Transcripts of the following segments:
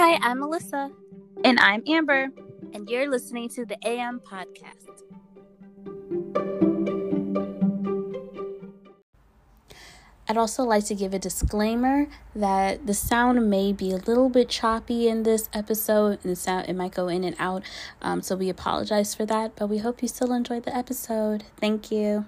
Hi, I'm Melissa. And I'm Amber. And you're listening to the AM Podcast. I'd also like to give a disclaimer that the sound may be a little bit choppy in this episode, and the sound it might go in and out. Um, so we apologize for that, but we hope you still enjoyed the episode. Thank you.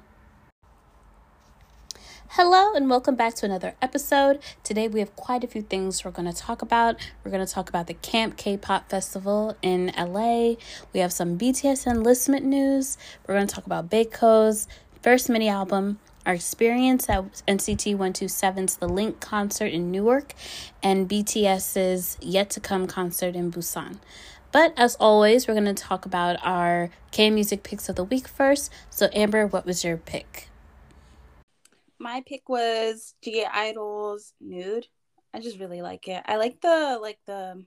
Hello, and welcome back to another episode. Today we have quite a few things we're going to talk about. We're going to talk about the KAMP K pop festival in LA. We have some BTS enlistment news. We're going to talk about Baekho's first mini album, our experience at NCT 127's The Link concert in Newark, and BTS's Yet to Come concert in Busan. But as always, we're going to talk about our K music picks of the week first. So, Amber, what was your pick? My pick was G Idol's Nxde. I just really like it. I like the like the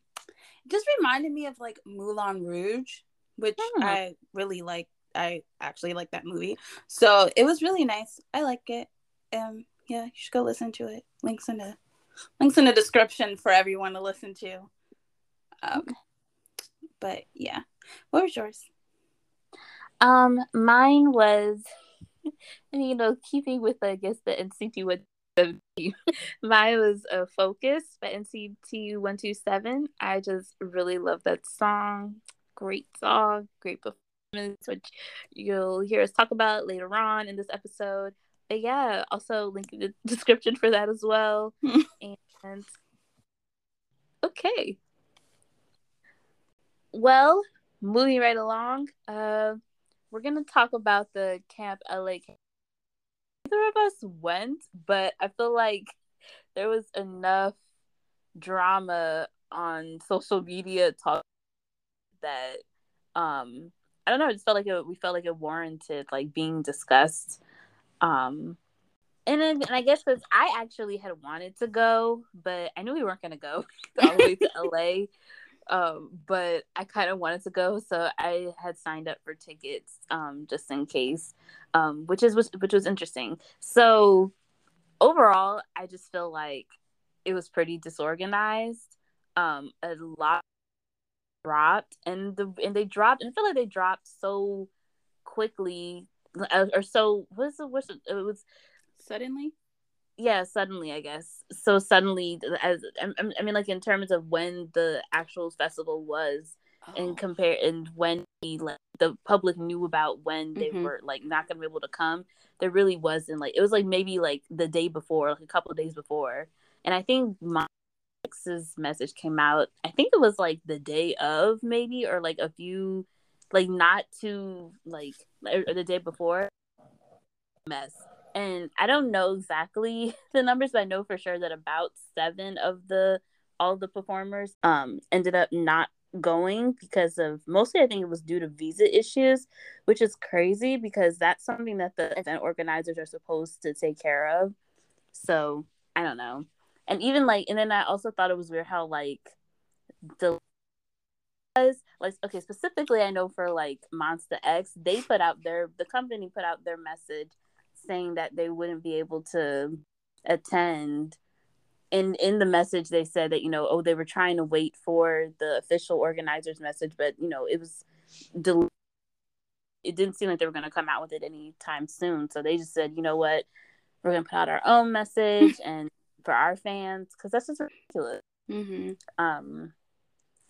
it just reminded me of like Moulin Rouge, which mm. I really like. I actually like that movie. So it was really nice. I like it. Um yeah, you should go listen to it. Links in the links in the description for everyone to listen to. Um okay. but yeah. What was yours? Um mine was and you know, keeping with I guess the NCT mine was a focus but NCT one two seven. I just really love that song. Great song, great performance, which you'll hear us talk about later on in this episode. But yeah, also link in the description for that as well. and okay. Well, moving right along. Uh we're gonna talk about the KAMP LA. Neither of us went, but I feel like there was enough drama on social media talk that um I don't know, it just felt like it, we felt like it warranted like being discussed. Um and then and I guess because I actually had wanted to go, but I knew we weren't gonna go all the way to LA um, but I kind of wanted to go, so I had signed up for tickets um, just in case, um, which is which was interesting. So overall, I just feel like it was pretty disorganized. Um, a lot dropped, and the and they dropped, and I feel like they dropped so quickly, uh, or so what's the what's it was suddenly yeah suddenly i guess so suddenly as i mean like in terms of when the actual festival was oh. and compare and when he, like, the public knew about when they mm-hmm. were like not gonna be able to come there really wasn't like it was like maybe like the day before like a couple days before and i think my ex's message came out i think it was like the day of maybe or like a few like not too like the day before mess and I don't know exactly the numbers, but I know for sure that about seven of the all the performers um ended up not going because of mostly I think it was due to visa issues, which is crazy because that's something that the event organizers are supposed to take care of. So I don't know. And even like and then I also thought it was weird how like the like okay specifically I know for like Monsta X they put out their the company put out their message saying that they wouldn't be able to attend. In in the message they said that you know oh they were trying to wait for the official organizers message but you know it was del- it didn't seem like they were going to come out with it anytime soon. So they just said you know what? We're going to put out our own message and for our fans because that's just ridiculous. Mm-hmm. um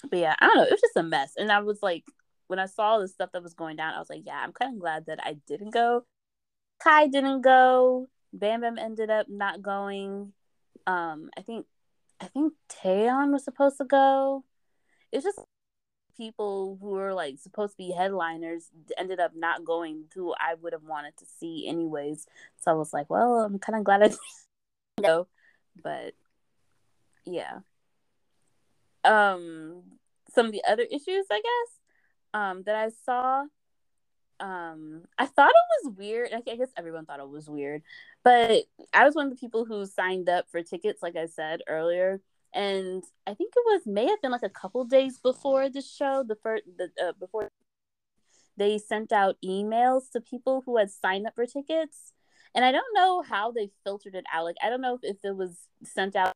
but yeah i don't know. It was just a mess. And i was like when i saw the stuff that was going down i was like yeah i'm kind of glad that i didn't go Kai didn't go. Bam Bam ended up not going. Um, I think I think Taeyeon was supposed to go. It's just people who were like supposed to be headliners ended up not going who I would have wanted to see anyways. So I was like, well, I'm kind of glad I didn't go. But yeah. Um some of the other issues, I guess, um, that I saw um i thought it was weird. I guess everyone thought it was weird but i was one of the people who signed up for tickets like i said earlier and i think it was may have been like a couple days before the show the first the uh, before they sent out emails to people who had signed up for tickets and i don't know how they filtered it out. Like i don't know if, if it was sent out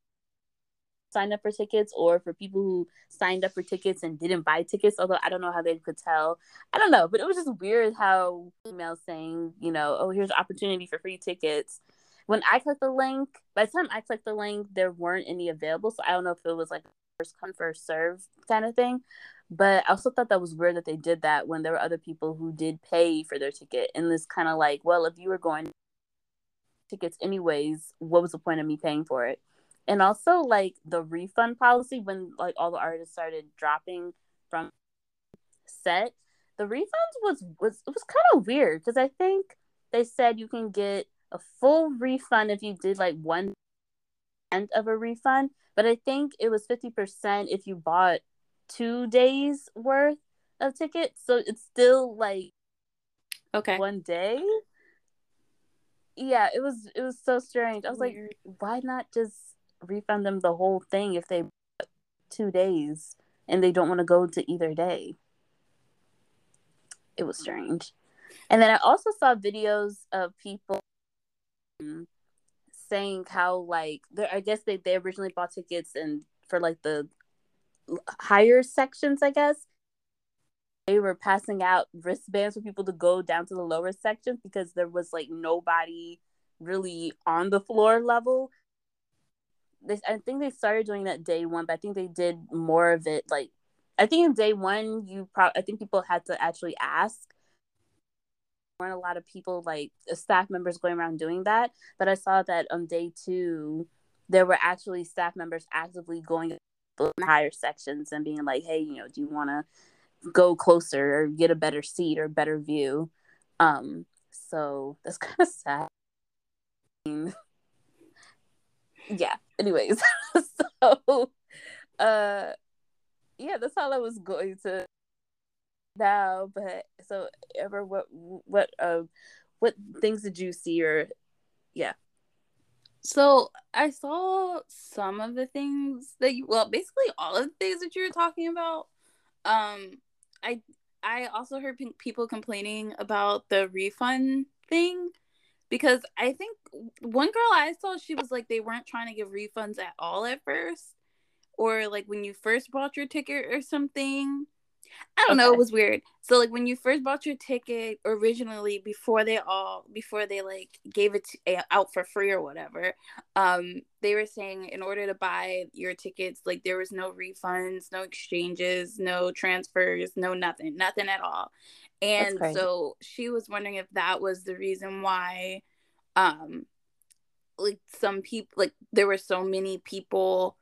signed up for tickets or for people who signed up for tickets and didn't buy tickets. Although I don't know how they could tell. I don't know, but it was just weird how emails saying, you know, oh, here's opportunity for free tickets. When I clicked the link, by the time I clicked the link, there weren't any available. So I don't know if it was like first come first serve kind of thing. But I also thought that was weird that they did that when there were other people who did pay for their ticket. And this kind of like, well, if you were going tickets anyways, what was the point of me paying for it? And also like the refund policy when like all the artists started dropping from set, the refunds was was it was kind of weird because I think they said you can get a full refund if you did like one end of a refund, but I think it was 50% if you bought two days worth of tickets. So it's still like okay one day. Yeah, it was it was so strange. I was Weird. like, why not just refund them the whole thing if they two days and they don't want to go to either day? It was strange. And then I also saw videos of people um, saying how like I guess they, they originally bought tickets and for like the higher sections, I guess. They were passing out wristbands for people to go down to the lower sections because there was like nobody really on the floor level. I think they started doing that day one, but I think they did more of it like I think in day one you probably I think people had to actually ask. There weren't a lot of people like staff members going around doing that, but I saw that on day two there were actually staff members actively going higher sections and being like, hey, you know, do you want to go closer or get a better seat or better view? Um, so that's kind of sad. yeah. Anyways, so uh, yeah, that's all I was going to now. But so, ever what what uh what things did you see or yeah so I saw some of the things that you well, basically all of the things that you were talking about. Um, I I also heard people complaining about the refund thing because I think one girl I saw she was like they weren't trying to give refunds at all at first, or like when you first bought your ticket or something. I don't okay. know. It was weird. So like when you first bought your ticket originally, before they all before they like gave it to, out for free or whatever, um, they were saying in order to buy your tickets, like there was no refunds, no exchanges, no transfers, no nothing, nothing at all. And so she was wondering if that was the reason why, um, like some people like there were so many people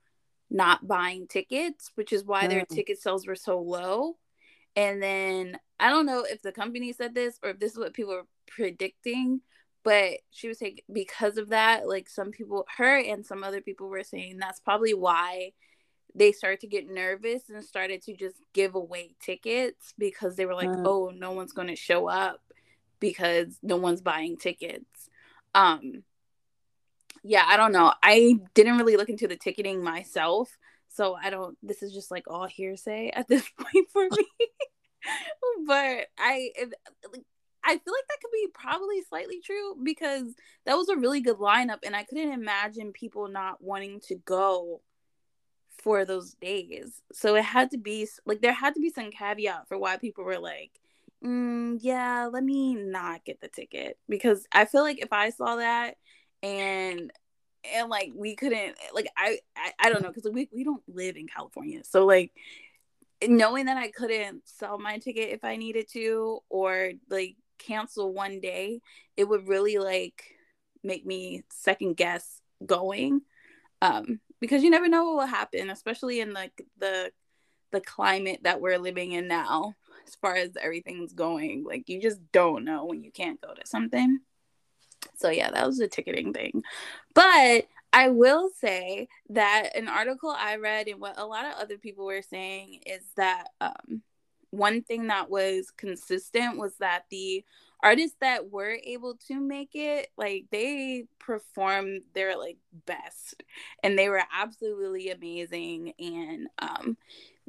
not buying tickets, which is why mm. their ticket sales were so low. And then I don't know if the company said this or if this is what people were predicting, but she was saying because of that, like some people, her and some other people were saying that's probably why they started to get nervous and started to just give away tickets because they were like, mm. oh, no one's going to show up because no one's buying tickets. Um, yeah, I don't know. I didn't really look into the ticketing myself, so I don't. This is just like all hearsay at this point for me. but I, I feel like that could be probably slightly true because that was a really good lineup, and I couldn't imagine people not wanting to go for those days. So it had to be like there had to be some caveat for why people were like, mm, "Yeah, let me not get the ticket," because I feel like if I saw that and and like we couldn't like I I, I don't know because we we don't live in California, so like knowing that I couldn't sell my ticket if I needed to or like cancel one day, it would really like make me second guess going um because you never know what will happen especially in like the the climate that we're living in now as far as everything's going like you just don't know when you can't go to something so yeah, that was a ticketing thing. But I will say that an article I read and what a lot of other people were saying is that um, one thing that was consistent was that the artists that were able to make it like they performed their like best and they were absolutely amazing and um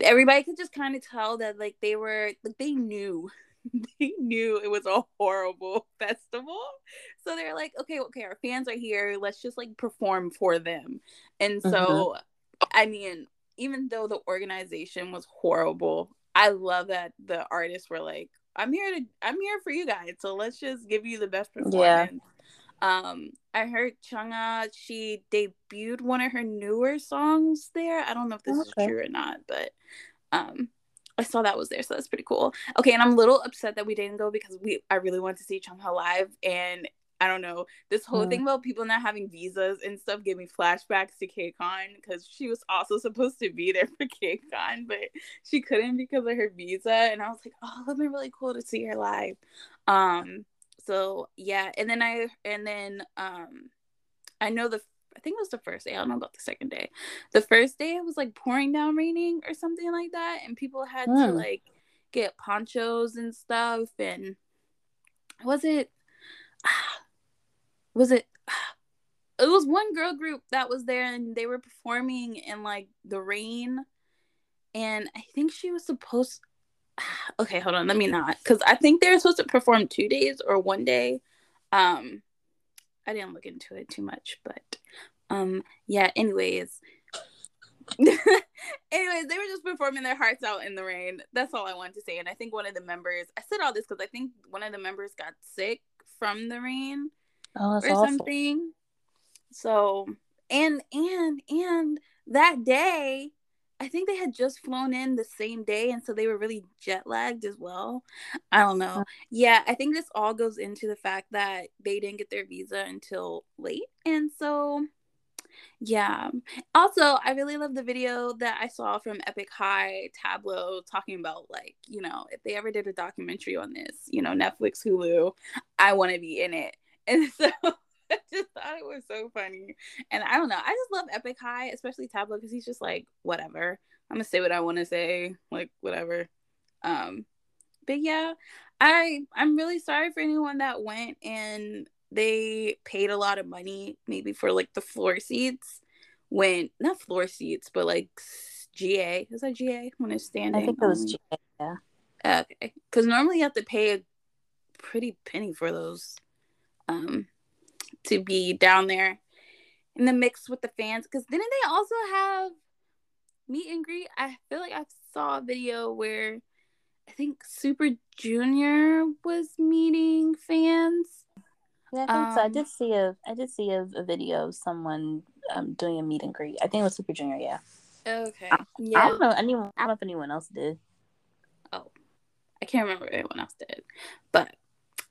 everybody could just kind of tell that like they were like they knew they knew it was a horrible festival. So they're like, okay, okay, our fans are here. Let's just like perform for them. And so mm-hmm. I mean, even though the organization was horrible, I love that the artists were like, "I'm here to, I'm here for you guys, so let's just give you the best performance." Yeah. Um, I heard Chungha, she debuted one of her newer songs there. I don't know if this okay. is true or not, but um, I saw that was there, so that's pretty cool. Okay, and I'm a little upset that we didn't go because we I really want to see Chungha live, and I don't know this whole mm. thing about people not having visas and stuff gave me flashbacks to KCON because she was also supposed to be there for KCON, but she couldn't because of her visa, and I was like, oh, it'd be really cool to see her live. Um, so yeah, and then I and then um, I know the I think it was the first day. I don't know about the second day. The first day it was like pouring down raining or something like that, and people had mm. to hmm. like get ponchos and stuff. And was it? Was it? It was one girl group that was there, and they were performing in like the rain. And I think she was supposed. Okay, hold on. Let me not, because I think they were supposed to perform two days or one day. Um, I didn't look into it too much, but um yeah, anyways. anyways, they were just performing their hearts out in the rain. That's all I wanted to say. And I think one of the members I said all this because I think one of the members got sick from the rain oh, or awful. something. So and and and that day I think they had just flown in the same day, and so they were really jet lagged as well. I don't know. Uh-huh. Yeah, I think this all goes into the fact that they didn't get their visa until late, and so yeah. Also, I really love the video that I saw from Epic High Tablo talking about like you know if they ever did a documentary on this, you know Netflix, Hulu, I want to be in it, and so. I just thought it was so funny. And I don't know. I just love Epic High, especially Tablo, because he's just like, whatever. I'm gonna say what I want to say, like whatever. Um, but yeah, I I'm really sorry for anyone that went and they paid a lot of money, maybe for like the floor seats. When not floor seats, but like GA is that GA when it's standing? I think it was GA. Yeah. Okay, because normally you have to pay a pretty penny for those. Um, to be down there in the mix with the fans because didn't they also have meet and greet? I feel like i saw a video where i think super junior was meeting fans. Yeah i think um, so. I did um, see a i did see a, a video of someone um, doing a meet and greet. I think it was super junior yeah. Okay. I, yeah. i don't know anyone i don't know if anyone else did. Oh i can't remember if anyone else did but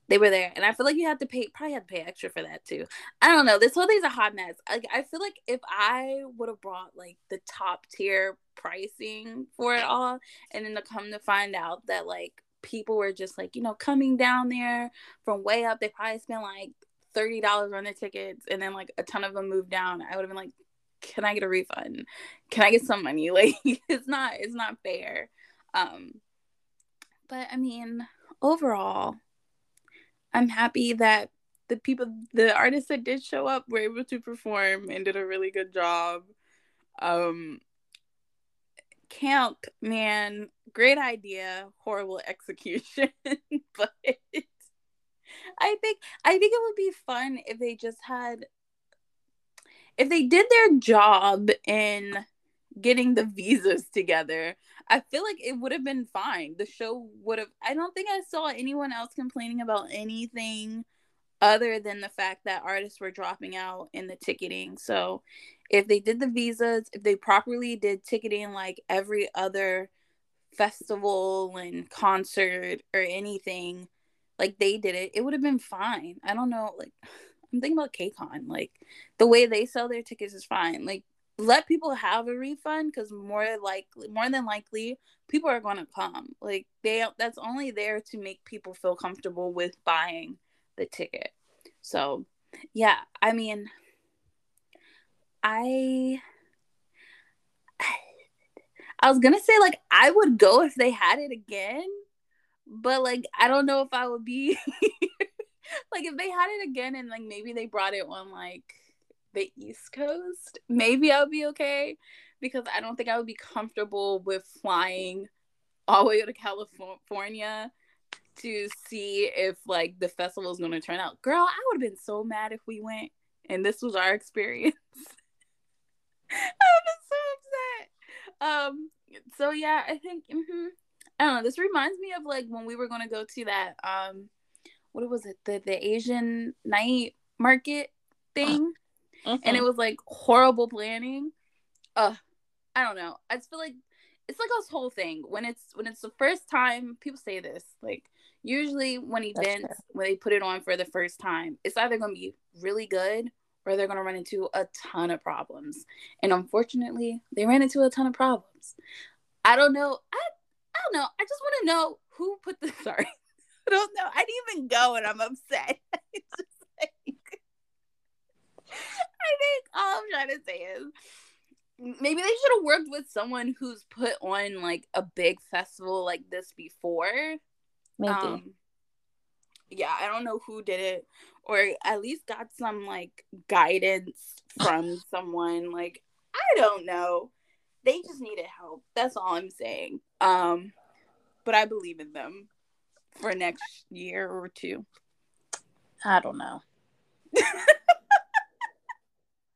they were there and i feel like you had to pay probably had to pay extra for that too. I don't know this whole thing's a hot mess. Like I feel like if i would have brought like the top tier pricing for it all and then to come to find out that like people were just like you know coming down there from way up they probably spent like $30 on their tickets and then like a ton of them moved down i would have been like can i get a refund? Can i get some money? Like it's not it's not fair. Um but i mean overall I'm happy that the people, the artists that did show up were able to perform and did a really good job. Um, KAMP, man, great idea, horrible execution, but I think I think it would be fun if they just had if they did their job in getting the visas together I feel like it would have been fine. The show would have. I don't think I saw anyone else complaining about anything other than the fact that artists were dropping out in the ticketing. So if they did the visas, if they properly did ticketing like every other festival and concert or anything, like they did it, it would have been fine. I don't know. Like I'm thinking about KCON. Like the way they sell their tickets is fine. Like let people have a refund because more likely more than likely people are going to come. Like they that's only there to make people feel comfortable with buying the ticket. So yeah i mean i i was gonna say like i would go if they had it again but like i don't know if i would be like if they had it again and like maybe they brought it on like the East Coast, maybe I'll be okay because I don't think I would be comfortable with flying all the way to California to see if like the festival is going to turn out. Girl, I would have been so mad if we went and this was our experience. I been so upset. Um so yeah, I think mm-hmm. I don't know. This reminds me of like when we were gonna go to that um, what was it? The the Asian night market thing, mm-hmm. and it was like horrible planning. Uh, I don't know. I just feel like it's like this whole thing when it's when it's the first time. People say this like usually when events when they put it on for the first time, it's either gonna be really good or they're gonna run into a ton of problems. And unfortunately, they ran into a ton of problems. I don't know. I I don't know. I just want to know who put the sorry. I don't know. I didn't even go and I'm upset. just think all I'm trying to say is maybe they should have worked with someone who's put on like a big festival like this before. Maybe. Um, yeah, I don't know who did it, or at least got some like guidance from someone. Like I don't know. They just needed help. That's all I'm saying. Um, but I believe in them for next year or two. I don't know.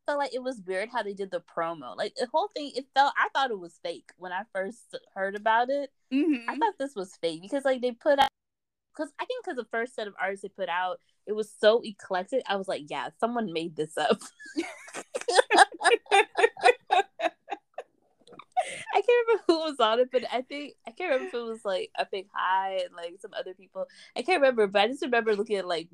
felt like it was weird how they did the promo. Like the whole thing, it felt I thought it was fake when I first heard about it. Mm-hmm. I thought this was fake because like they put out because I think because the first set of artists they put out it was so eclectic. I was like, yeah, someone made this up. I can't remember who was on it, but I think I can't remember if it was like Epic High and like some other people. I can't remember, but I just remember looking at like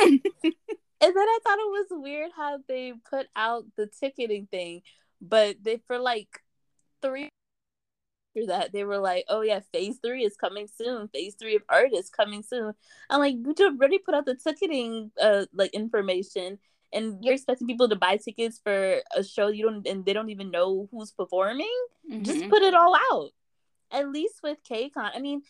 and then I thought it was weird how they put out the ticketing thing, but they for like three after that they were like, "Oh yeah, phase three is coming soon. Phase three of art is coming soon." I'm like, "You already put out the ticketing uh like information." And you're expecting people to buy tickets for a show you don't, and they don't even know who's performing. Mm-hmm. Just put it all out. At least with KCON, I mean,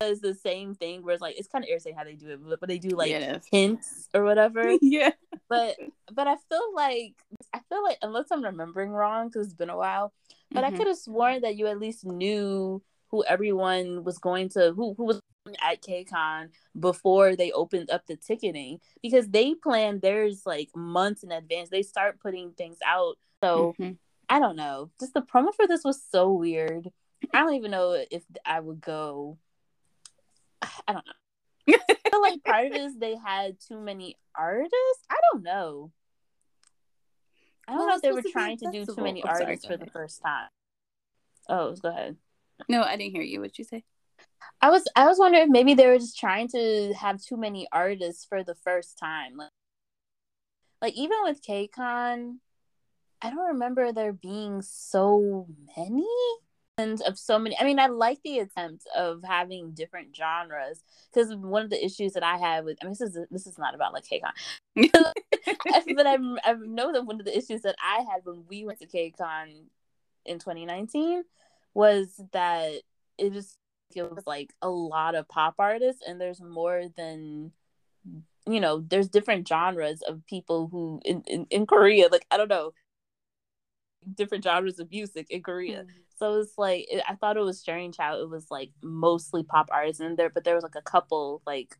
is the same thing where it's like it's kind of irritating how they do it, but, but they do like yes. hints or whatever. yeah. But but I feel like I feel like unless I'm remembering wrong because it's been a while, but mm-hmm. I could have sworn that you at least knew who everyone was going to who who was at KCON before they opened up the ticketing because they planned theirs like months in advance. They start putting things out. So mm-hmm. I don't know. Just the promo for this was so weird. I don't even know if I would go I don't know. I feel like part of it is they had too many artists. I don't know. I don't well, know if they were trying to do too many oh, artists sorry, for the first time. Oh, go ahead. No, I didn't hear you. What'd you say? I was I was wondering if maybe they were just trying to have too many artists for the first time. Like, like even with KCON, I don't remember there being so many of so many i mean i like the attempt of having different genres because one of the issues that i had with i mean this is this is not about like KCON. But I, I know that one of the issues that i had when we went to KCON in 2019 was that it just feels like a lot of pop artists and there's more than you know there's different genres of people who in, in, in korea like i don't know different genres of music in korea mm-hmm so it's like it, I thought it was strange how it was like mostly pop artists in there, but there was like a couple like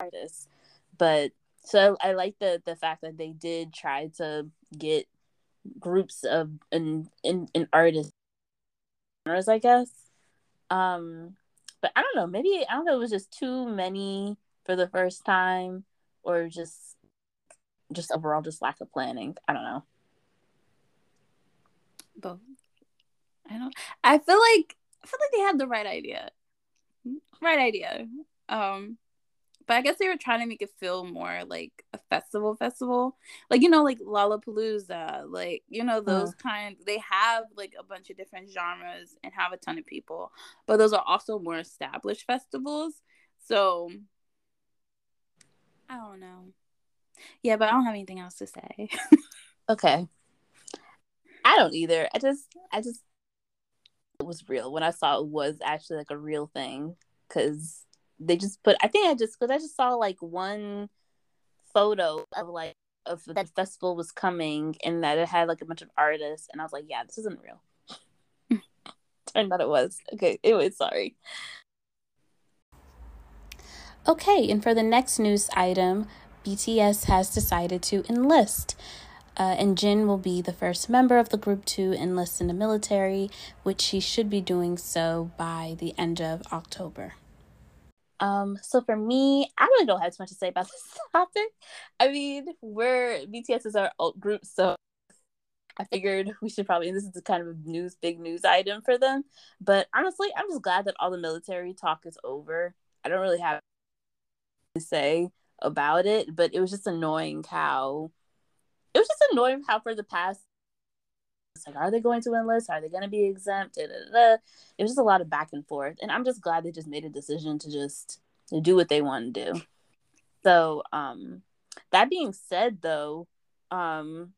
artists. But so I like the the fact that they did try to get groups of and in, in artists I guess. Um but I don't know, maybe I don't know it was just too many for the first time or just just overall just lack of planning. I don't know. Both. I don't. I feel like I feel like they had the right idea, right idea. Um, but I guess they were trying to make it feel more like a festival, festival, like you know, like Lollapalooza, like you know those uh. kind. They have like a bunch of different genres and have a ton of people, but those are also more established festivals. So I don't know. Yeah, but I don't have anything else to say. okay. I don't either. I just I just it was real when I saw it was actually like a real thing. Because they just put I think I just because I just saw like one photo of like of that festival was coming and that it had like a bunch of artists and I was like yeah this isn't real. Turned out it was. Okay anyway sorry. Okay and for the next news item BTS has decided to enlist Uh, and Jin will be the first member of the group to enlist in the military, which he should be doing so by the end of October. Um, so for me, I really don't have too much to say about this topic. I mean, we're BTS is our alt group, so I figured we should probably. this is kind of a news, big news item for them. But honestly, I'm just glad that all the military talk is over. I don't really have to say about it, but it was just annoying how it was just annoying how for the past it's like, are they going to enlist? Are they going to be exempt? Da, da, da. It was just a lot of back and forth, and I'm just glad they just made a decision to just do what they want to do. So, um, that being said, though, um,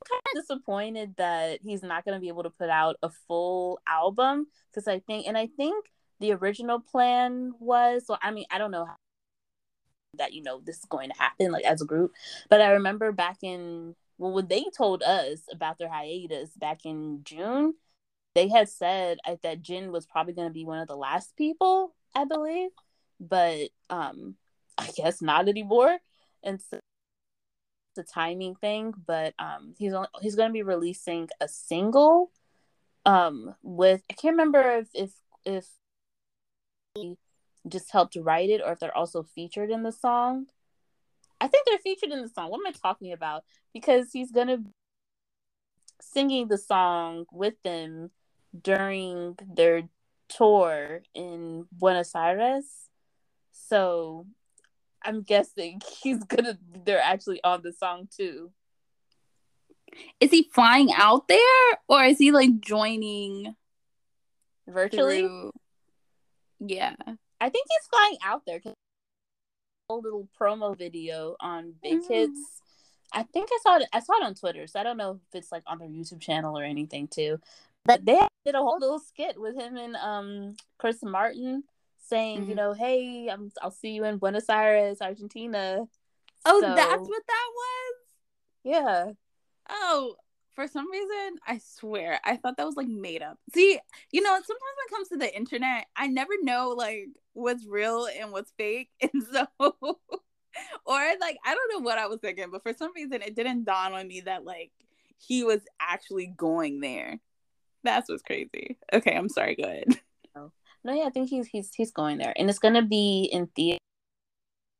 I'm kind of disappointed that he's not going to be able to put out a full album because I think, and I think the original plan was, so I mean, I don't know how that you know this is going to happen like as a group, but I remember back in well, when they told us about their hiatus back in June, they had said that Jin was probably going to be one of the last people, I believe, but um, I guess not anymore. And so a timing thing, but um, he's only, he's going to be releasing a single um with I can't remember if if if just helped write it or if they're also featured in the song I think they're featured in the song. What am I talking about? Because he's gonna singing the song with them during their tour in Buenos Aires. So I'm guessing he's gonna they're actually on the song too. Is he flying out there or is he like joining virtually? Through... Yeah. I think he's flying out there Cause a little promo video on Big. Hits. I think I saw it. I saw it on Twitter, so I don't know if it's like on their YouTube channel or anything too. But they did a whole little skit with him and um Chris Martin saying, mm-hmm. you know, hey, I'm, I'll see you in Buenos Aires, Argentina. Oh, so, that's what that was. Yeah. Oh, for some reason, I swear, I thought that was like made up. See, you know, sometimes when it comes to the internet, I never know like what's real and what's fake. And so, or like, I don't know what I was thinking, but for some reason, it didn't dawn on me that like he was actually going there. That's what's crazy. Okay, I'm sorry. Go ahead. Oh. No, yeah, I think he's he's he's going there, and it's gonna be in theater.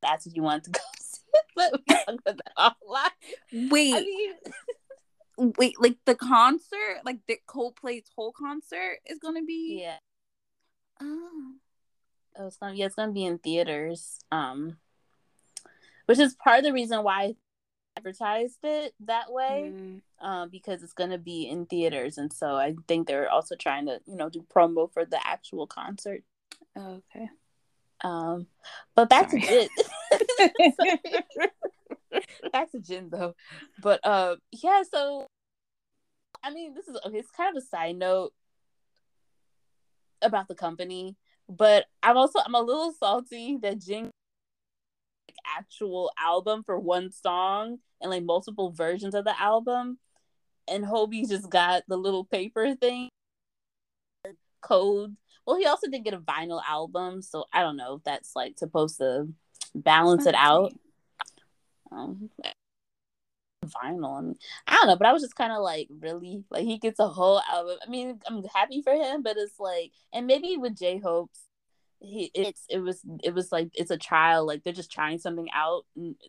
That's what you want to go see. but we talk about that offline. Wait. I mean, wait, like the concert, like the Coldplay's whole concert is gonna be. Yeah. Oh. oh. It's gonna yeah, it's gonna be in theaters. Um, which is part of the reason why I advertised it that way. Mm. Um, because it's gonna be in theaters, and so I think they're also trying to you know do promo for the actual concert. Oh, okay. Um, but back Sorry. to it. back to Jin though. But uh yeah, so I mean this is okay, it's kind of a side note about the company, but I'm also I'm a little salty that Jin like, actual album for one song and like multiple versions of the album and Hobi just got the little paper thing code. Well, he also did get a vinyl album, so I don't know if that's like supposed to balance it out. Um, vinyl. I mean, I don't know, but I was just kind of like, really, like he gets a whole album. I mean, I'm happy for him, but it's like, and maybe with J Hope's, he it's it was it was like it's a trial, like they're just trying something out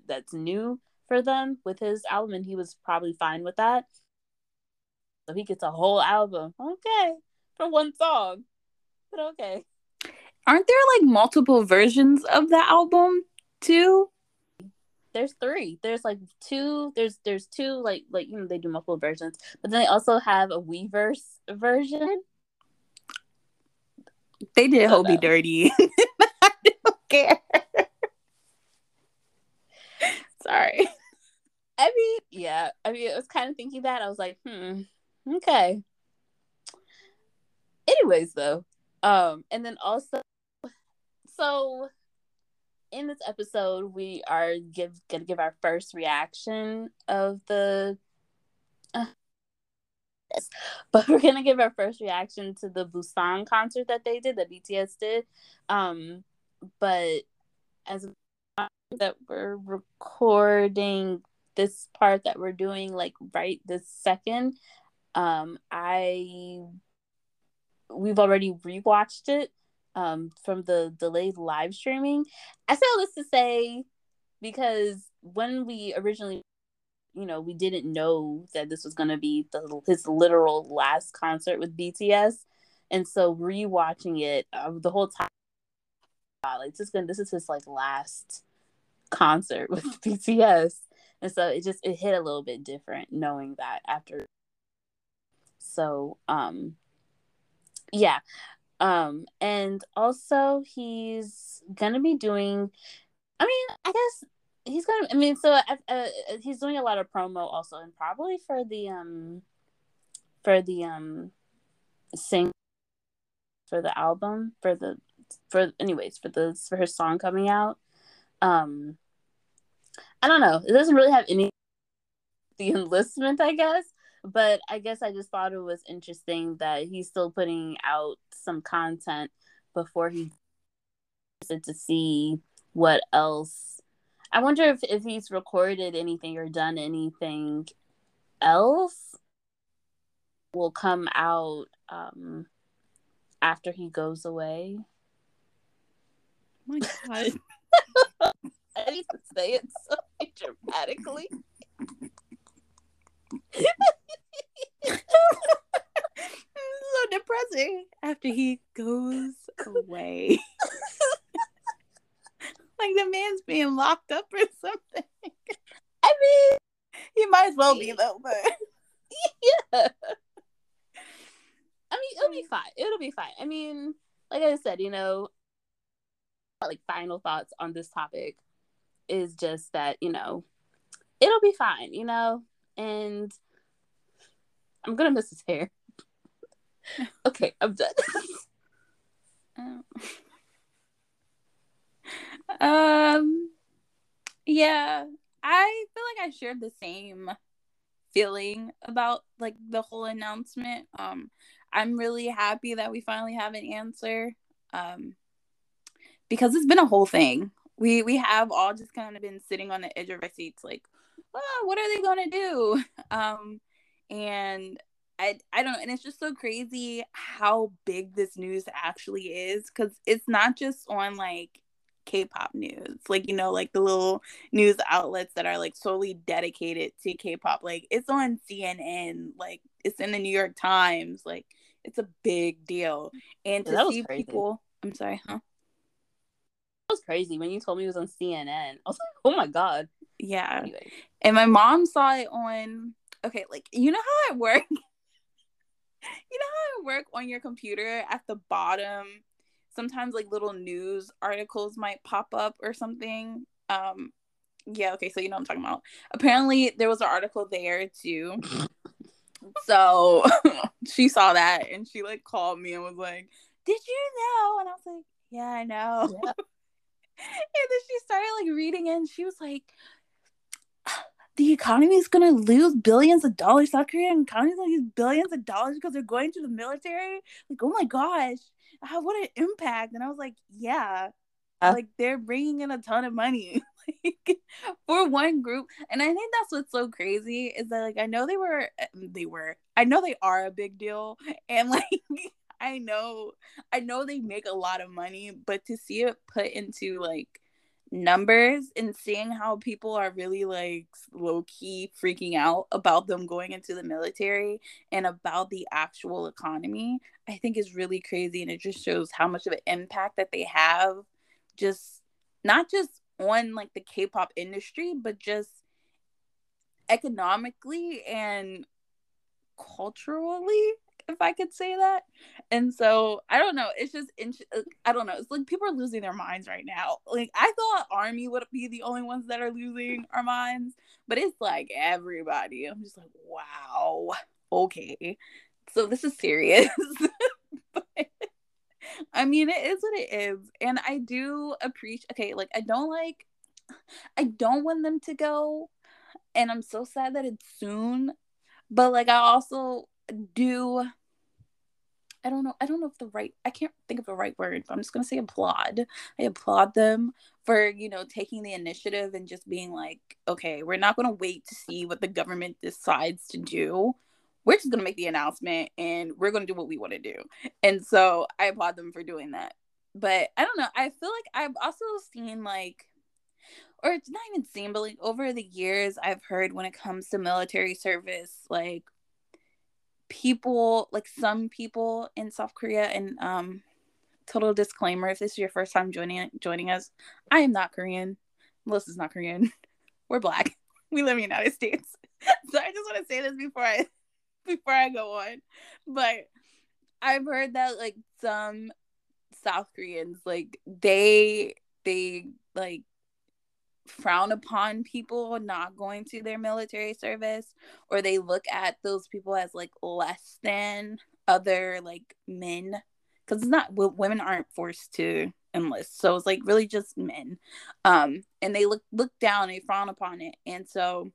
that's new for them with his album, and he was probably fine with that. So he gets a whole album, okay, for one song, but okay. Aren't there like multiple versions of the album too? There's three. There's like two. There's there's two like like you know they do multiple versions, but then they also have a Weverse version. They did Hobi dirty. I don't care. Sorry. I mean, yeah. I mean, I was kind of thinking that. I was like, hmm, okay. Anyways, though, um, and then also, so in this episode, we are give gonna give our first reaction of the. Uh, but we're gonna give our first reaction to the Busan concert that they did, that BTS did. Um, but as that we're recording this part that we're doing like right this second. Um, I we've already rewatched it um from the delayed live streaming. I say all this to say because when we originally you know we didn't know that this was going to be the, his literal last concert with BTS and so rewatching it uh, the whole time like this this is his like last concert with BTS and so it just it hit a little bit different knowing that after. So um yeah um and also he's gonna be doing i mean i guess he's gonna i mean so uh, uh, he's doing a lot of promo also and probably for the um for the um sing for the album for the for anyways for the for her song coming out. Um i don't know. It doesn't really have any the enlistment i guess but I guess I just thought it was interesting that he's still putting out some content before he to see what else. I wonder if if he's recorded anything or done anything else will come out um after he goes away. My god. I need to say it so dramatically. so depressing after he goes away. like the man's being locked up or something. I mean, he might as well be though, but yeah. I mean, it'll be hmm. fine. It'll be fine. I mean, like I said, you know, like final thoughts on this topic is just that, you know, it'll be fine, you know, and I'm gonna miss his hair. okay, I'm done. um, yeah, I feel like I shared the same feeling about like the whole announcement. Um, I'm really happy that we finally have an answer. Um, because it's been a whole thing. We we have all just kind of been sitting on the edge of our seats, like, well, what are they gonna do? Um, and I I don't know. and it's just so crazy how big this news actually is because it's not just on like K-pop news, like you know, like the little news outlets that are like solely dedicated to K-pop. Like it's on CNN, like it's in the New York Times, like it's a big deal. And to see crazy. people, I'm sorry, huh? That was crazy when you told me it was on CNN. I was like, oh my god. Yeah. Anyway. And my mom saw it on okay, like you know how I work. you know how I work on your computer at the bottom? Sometimes like little news articles might pop up or something. Um yeah okay so you know i'm talking about. Apparently there was an article there too. So she saw that and she like called me and was like did you know? And i was like yeah i know. Yeah. and then she started like reading and she was like the economy is going to lose billions of dollars. South Korean economy is going to lose billions of dollars because they're going to the military. Like, oh my gosh, how, what an impact! And I was like, yeah, uh, like they're bringing in a ton of money like, for one group. And I think that's what's so crazy is that like I know they were, they were, I know they are a big deal, and like. I know I know they make a lot of money, but to see it put into like numbers and seeing how people are really like low key freaking out about them going into the military and about the actual economy, I think is really crazy. And it just shows how much of an impact that they have, just not just on like the K pop industry, but just economically and culturally if I could say that. And so I don't know. It's just I don't know. It's like people are losing their minds right now. Like I thought Army would be the only ones that are losing our minds, but it's like everybody. I'm just like, wow, okay. So this is serious. but, I mean, it is what it is, and I do appreciate. Okay, like I don't like. I don't want them to go, and I'm so sad that it's soon. But like I also do I don't know. I don't know if the right I can't think of the right word, but I'm just gonna say applaud. I applaud them for, you know, taking the initiative and just being like, okay, we're not gonna wait to see what the government decides to do. We're just gonna make the announcement and we're gonna do what we want to do. And so I applaud them for doing that. But I don't know. I feel like I've also seen like or it's not even seen, but like over the years I've heard when it comes to military service, like people like some people in South Korea and um total disclaimer if this is your first time joining joining us, I am not Korean. Melissa's not Korean. We're black. We live in the United States. so I just want to say this before I before I go on. But I've heard that like some South Koreans like they they like frown upon people not going to their military service or they look at those people as like less than other like men. Because it's not women aren't forced to enlist so it's like really just men. Um and they look look down they frown upon it and so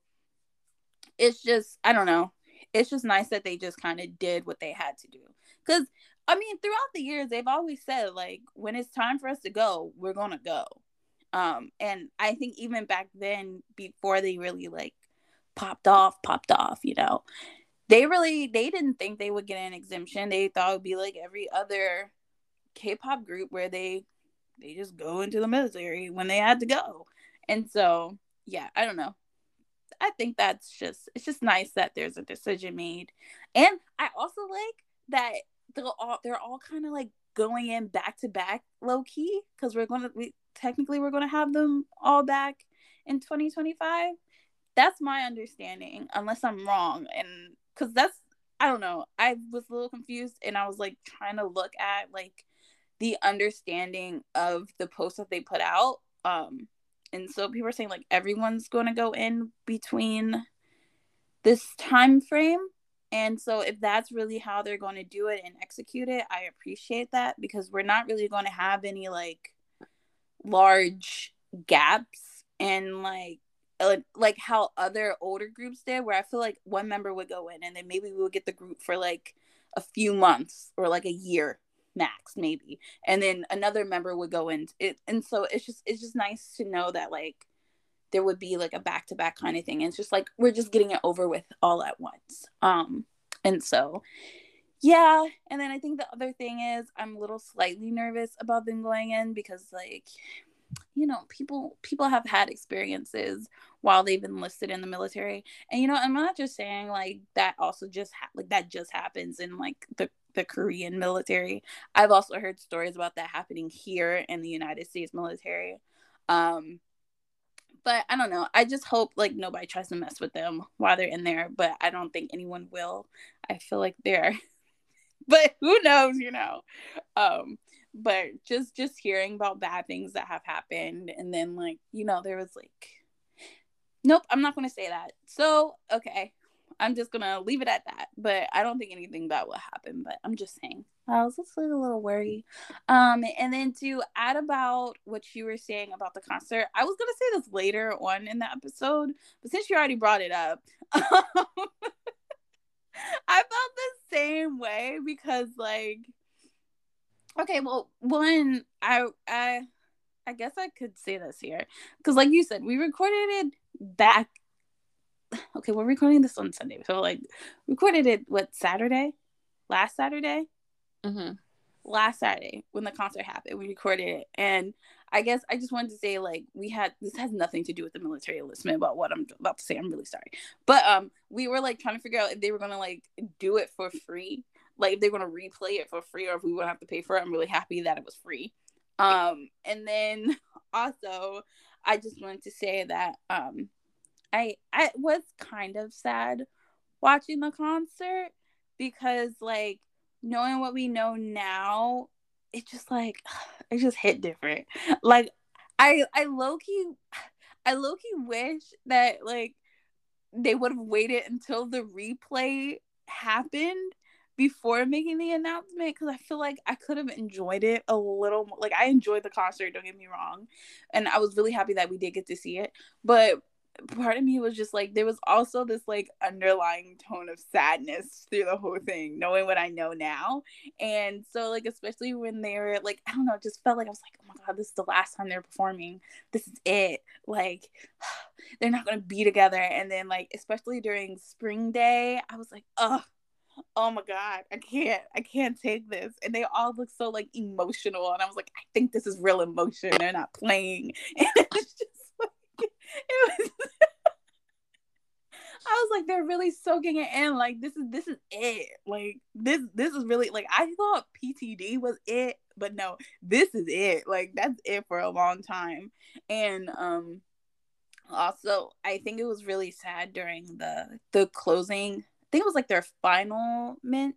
it's just i don't know. It's just nice that they just kind of did what they had to do. Because i mean throughout the years they've always said like when it's time for us to go we're gonna go um, and I think even back then, before they really like popped off, popped off, you know, they really they didn't think they would get an exemption. They thought it would be like every other K-pop group where they they just go into the military when they had to go. And so, yeah, I don't know. I think that's just it's just nice that there's a decision made. And I also like that they're all they're all kind of like going in back to back low key because we're gonna we technically we're gonna have them all back in 2025. That's my understanding, unless I'm wrong. And because that's I don't know, I was a little confused and I was like trying to look at like the understanding of the post that they put out. Um and so people are saying like everyone's going to go in between this time frame and so, if that's really how they're going to do it and execute it, I appreciate that because we're not really going to have any like large gaps and like uh, like how other older groups did, where I feel like one member would go in and then maybe we would get the group for like a few months or like a year max maybe and then another member would go in it and so it's just it's just nice to know that like there would be like a back to back kind of thing. And it's just like we're just getting it over with all at once. Um, and so yeah, and then I think the other thing is I'm a little slightly nervous about them going in because like you know people people have had experiences while they've enlisted in the military and you know i'm not just saying like that also just ha- like that just happens in like the the korean military i've also heard stories about that happening here in the united states military um but I don't know. I just hope like nobody tries to mess with them while they're in there, but I don't think anyone will. I feel like they're but who knows, you know. Um but just just hearing about bad things that have happened and then like, you know, there was like Nope, I'm not to say that. So, okay. I'm just gonna leave it at that. But I don't think anything bad will happen. But I'm just saying. I was just a little worried. Um, and then to add about what you were saying about the concert, I was gonna say this later on in the episode, but since you already brought it up, I felt the same way because like okay, well one I I I guess I could say this here. Because like you said, we recorded it back okay, we're recording this on Sunday. So like recorded it what Saturday? Last Saturday? Mm-hmm. Last Saturday when the concert happened, we recorded it, and I guess I just wanted to say like we had this has nothing to do with the military enlistment about what I'm about to say. I'm really sorry, but um, we were like trying to figure out if they were gonna like do it for free, like if they're gonna replay it for free, or if we would have to pay for it. I'm really happy that it was free. Um, and then also I just wanted to say that um, I I was kind of sad watching the concert because like knowing what we know now, it just like it just hit different. Like I I low key I low key wish that like they would have waited until the replay happened before making the announcement because I feel like I could have enjoyed it a little more. Like I enjoyed the concert, don't get me wrong, and I was really happy that we did get to see it. But part of me was just like there was also this like underlying tone of sadness through the whole thing knowing what i know now. And so like especially when they were like i don't know it just felt like i was like oh my god this is the last time they're performing. This is it. Like they're not gonna be together. And then like especially during spring day i was like oh oh my god i can't i can't take this. And they all look so like emotional. And i was like i think this is real emotion. They're not playing. And it's just it was I was like, they're really soaking it in. Like this is this is it. Like this this is really like I thought PTD was it, but no, this is it. Like that's it for a long time. And um also I think it was really sad during the the closing. I think it was like their final mint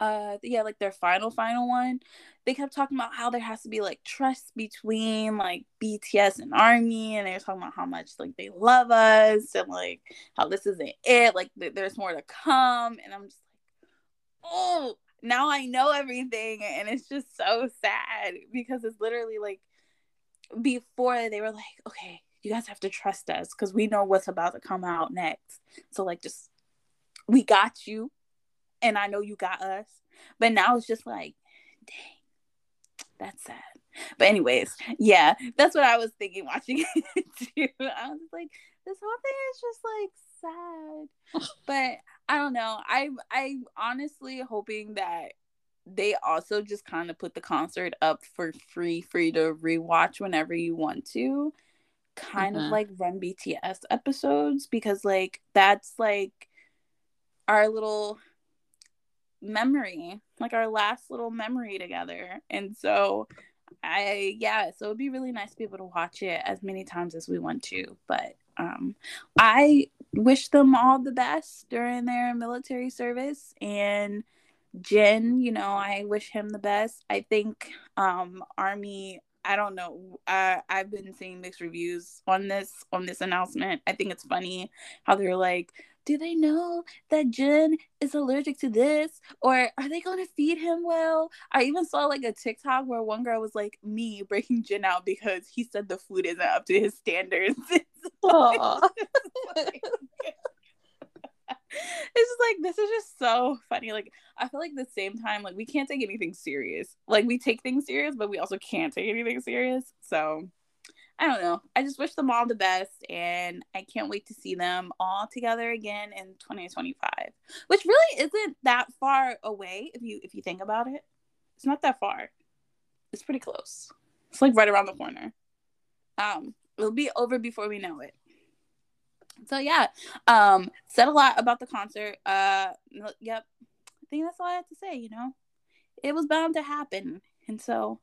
uh yeah like their final final one they kept talking about how there has to be like trust between like bts and army and they were talking about how much like they love us and like how this isn't it like th- there's more to come and i'm just like oh now i know everything and it's just so sad because it's literally like before they were like okay you guys have to trust us because we know what's about to come out next. So like just we got you and I know you got us. But now it's just like, dang, that's sad. But anyways, yeah, that's what I was thinking watching it too. I was like, this whole thing is just like sad. but I don't know. I I honestly hoping that they also just kind of put the concert up for free for you to rewatch whenever you want to. Kind mm-hmm. of like run BTS episodes because like that's like our little memory, like our last little memory together. And so I yeah, so it'd be really nice to be able to watch it as many times as we want to. But um I wish them all the best during their military service and Jin, you know, I wish him the best. I think um Army I don't know. Uh, I've been seeing mixed reviews on this on this announcement. I think it's funny how they're like, do they know that Jin is allergic to this? Or are they going to feed him well? I even saw like a TikTok where one girl was like, me breaking Jin out because he said the food isn't up to his standards. it's just like this is just so funny. Like I feel like the same time, like we can't take anything serious. Like we take things serious, but we also can't take anything serious. So I don't know. I just wish them all the best, and I can't wait to see them all together again in 2025, which really isn't that far away if you if you think about it. It's not that far. It's pretty close. It's like right around the corner. Um, it'll be over before we know it. So yeah, um, said a lot about the concert. Uh, yep, I think that's all I have to say. You know, it was bound to happen, and so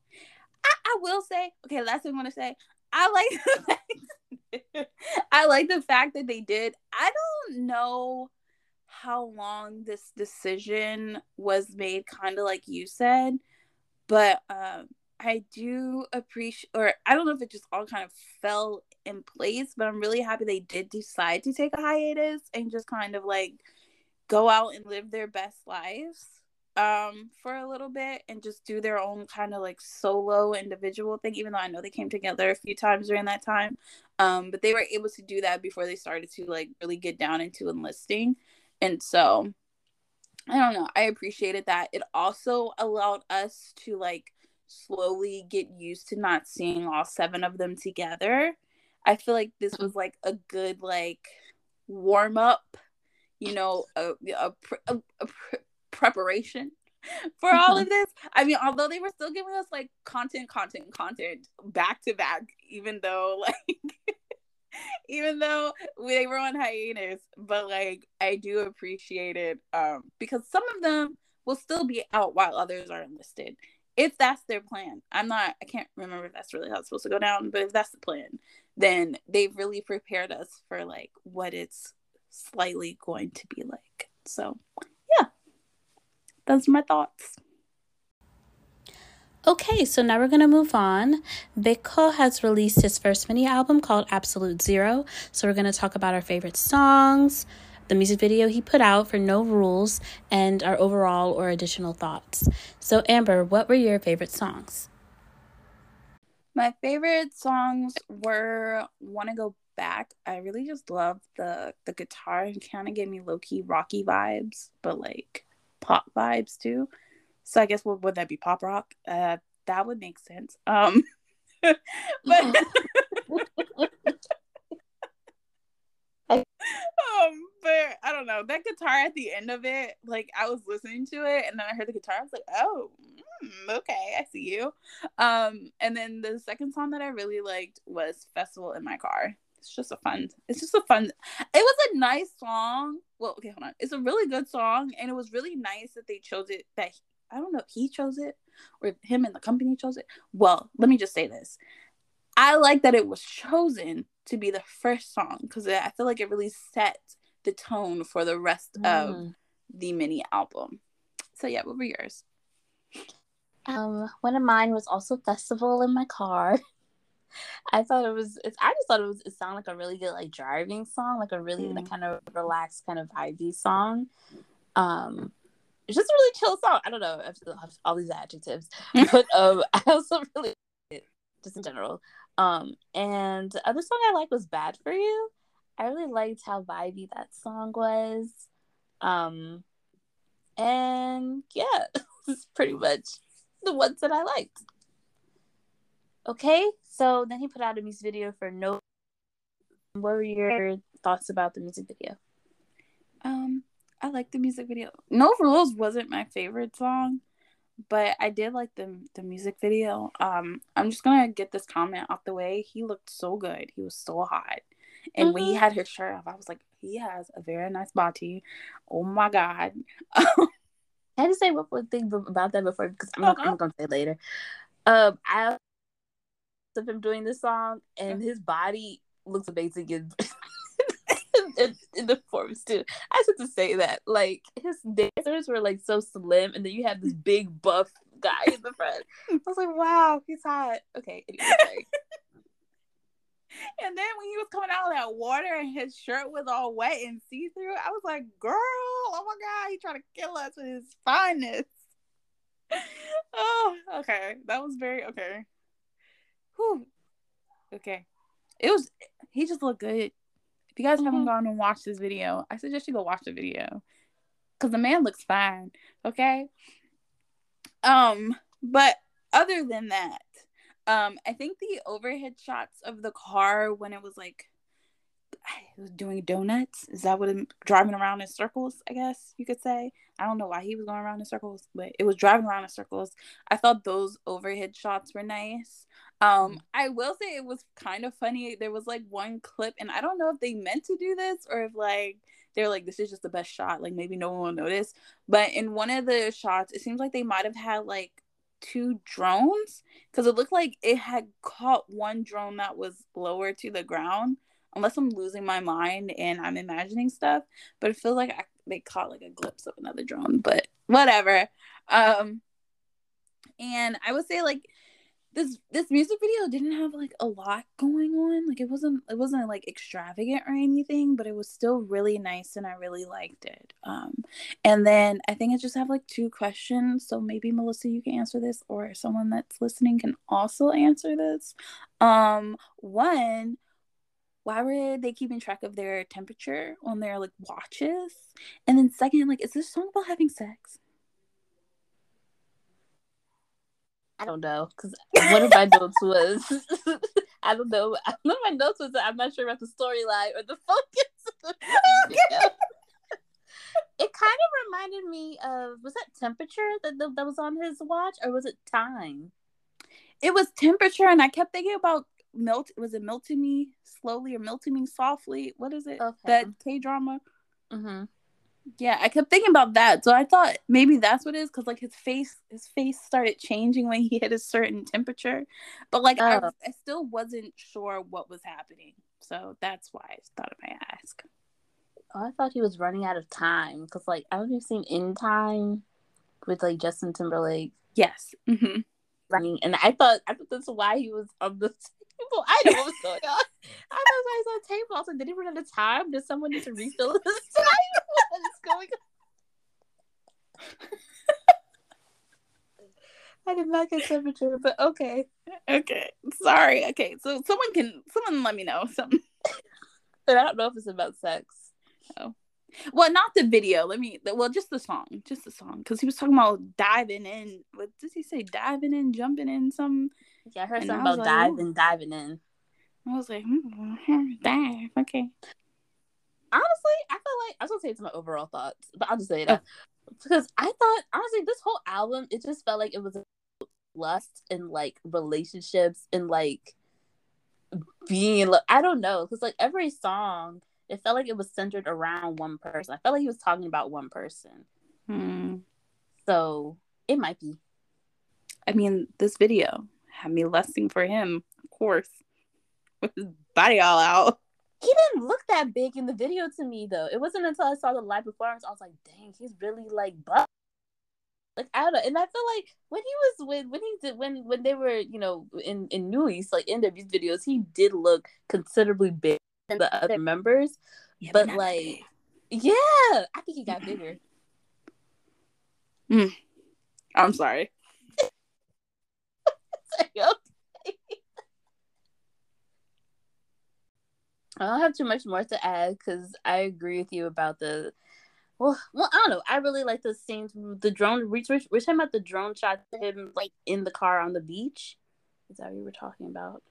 I, I will say, okay, last thing I want to say, I like I like the fact that they did. I don't know how long this decision was made, kind of like you said, but um, I do appreciate, or I don't know if it just all kind of fell in place, but I'm really happy they did decide to take a hiatus and just kind of like go out and live their best lives um for a little bit and just do their own kind of like solo individual thing even though i know they came together a few times during that time. Um but they were able to do that before they started to like really get down into enlisting. And so i don't know. I appreciated that. It also allowed us to like slowly get used to not seeing all seven of them together. I feel like this was like a good like warm up you know a, a, a, a preparation for all of this. I mean, although they were still giving us like content, content, content back to back, even though like even though they were on hiatus, but like I do appreciate it um because some of them will still be out while others are enlisted. If that's their plan, I'm not, I can't remember if that's really how it's supposed to go down, but if that's the plan, then they've really prepared us for like what it's slightly going to be like. So those are my thoughts. Okay, so now we're going to move on. Baekho has released his first mini album called Absolute Zero. So we're going to talk about our favorite songs, the music video he put out for No Rules, and our overall or additional thoughts. So, Amber, what were your favorite songs? My favorite songs were Wanna Go back, I really just love the the guitar and kind of gave me low key rocky vibes, but like pop vibes too. So I guess what would that be pop rock? Uh, that would make sense. Um, but um, but I don't know that guitar at the end of it. Like I was listening to it, and then I heard the guitar. I was like, oh, mm, okay, I see you. Um, and then the second song that I really liked was "Festival in My Car." It's just a fun. It's just a fun. It was a nice song. Well, okay, hold on. It's a really good song, and it was really nice that they chose it. That I don't know if he chose it or him and the company chose it. Well, let me just say this. I like that it was chosen to be the first song because I feel like it really set the tone for the rest mm. of the mini album. So yeah, what were yours? Um, one of mine was also "Festival in My Car." I thought it was. It's, I just thought it was. It sounded like a really good like driving song, like a really mm. like, kind of relaxed, kind of vibey song. Um, it's just a really chill song. I don't know. I have all these adjectives, but um, I also really just in general. Um, and the other song I like was "Bad for You." I really liked how vibey that song was. Um, and yeah, it's pretty much the ones that I liked. Okay, so then he put out a music video for No. What were your thoughts about the music video? Um, I like the music video. No Rules wasn't my favorite song but I did like the the music video. Um, I'm just gonna get this comment off the way. He looked so good. He was so hot, and mm-hmm. when he mm-hmm. had his shirt off, I was like, he has a very nice body. Oh my god. I had to say one more thing about that before because I'm, uh-huh. I'm gonna say later. Um, I of him doing this song, and his body looks amazing in in, in the forms too. I just have to say that, like his dancers were like so slim, and then you have this big buff guy in the front. I was like, wow, he's hot. Okay, anyway, And then when he was coming out of that water and his shirt was all wet and see through, I was like, girl, oh my God, he trying to kill us with his fineness. oh, okay. That was very okay. Whew. Okay. It was, he just looked good. If you guys mm-hmm. haven't gone and watched this video, I suggest you go watch the video because the man looks fine. Okay. Um, but other than that, um, I think the overhead shots of the car when it was like it was doing donuts. Is that what it, driving around in circles? I guess you could say. I don't know why he was going around in circles, but it was driving around in circles. I thought those overhead shots were nice. Um, I will say it was kind of funny. There was like one clip, and I don't know if they meant to do this or if like they're like, this is just the best shot. Like maybe no one will notice. But in one of the shots, it seems like they might have had like two drones because it looked like it had caught one drone that was lower to the ground. Unless I'm losing my mind and I'm imagining stuff, but it feels like I, they caught like a glimpse of another drone. But whatever. Um, and I would say like this this music video didn't have like a lot going on. Like it wasn't it wasn't like extravagant or anything but it was still really nice and i really liked it. Um and then i think i just have like two questions so maybe melissa you can answer this or someone that's listening can also answer this. Um one why were they keeping track of their temperature on their like watches? And then second like is this song about having sex I don't know because one of my notes was I don't know. One of my notes was that I'm not sure about the storyline or the focus. it kind of reminded me of was that temperature that that was on his watch or was it time? It was temperature, and I kept thinking about melt. Was it melting me slowly or melting me softly? What is it? Okay. That K drama. Mm-hmm. Yeah, I kept thinking about that. So I thought maybe that's what it is because like his face, his face started changing when he hit a certain temperature, but like oh. I, I still wasn't sure what was happening. So that's why I thought I might ask. Oh, I thought he was running out of time because like I have seen In Time with like Justin Timberlake. Yes. Mm-hmm. Running, and I thought I thought that's why he was on the table. I know what was going on. I was why he's on the table. I was like, did he run out of time? Does someone need to refill his time? what is going on? I did not get temperature, but okay. Okay. Sorry. Okay. So someone can someone let me know something. I don't know if it's about sex. Oh. Well, not the video. Let me. Well, just the song, just the song, because he was talking about diving in. What does he say? Diving in, jumping in, some. Yeah, I heard something I about like, diving, Ooh. diving in. I was like, hmm, dive. Okay. Honestly, I feel like I was gonna say it's my overall thoughts, but I'll just say that oh. because I thought honestly this whole album it just felt like it was lust and like relationships and like being. I don't know because like every song it felt like it was centered around one person. I felt like he was talking about one person. Hmm. So it might be. I mean, this video had me lusting for him, of course, with his body all out. He didn't look that big in the video to me, though. It wasn't until I saw the live performance I was like, "Dang, he's really like buff." Like I don't know, and I feel like when he was when when he did when when they were you know in in NU'EST like in their videos, he did look considerably big than the other members. Yeah, but, but like, big. yeah, I think he got bigger. Mm. I'm sorry. I don't have too much more to add because I agree with you about the. Well, well, I don't know. I really like the scenes. The drone. We're, we're talking about the drone shot of him like in the car on the beach. Is that what you were talking about?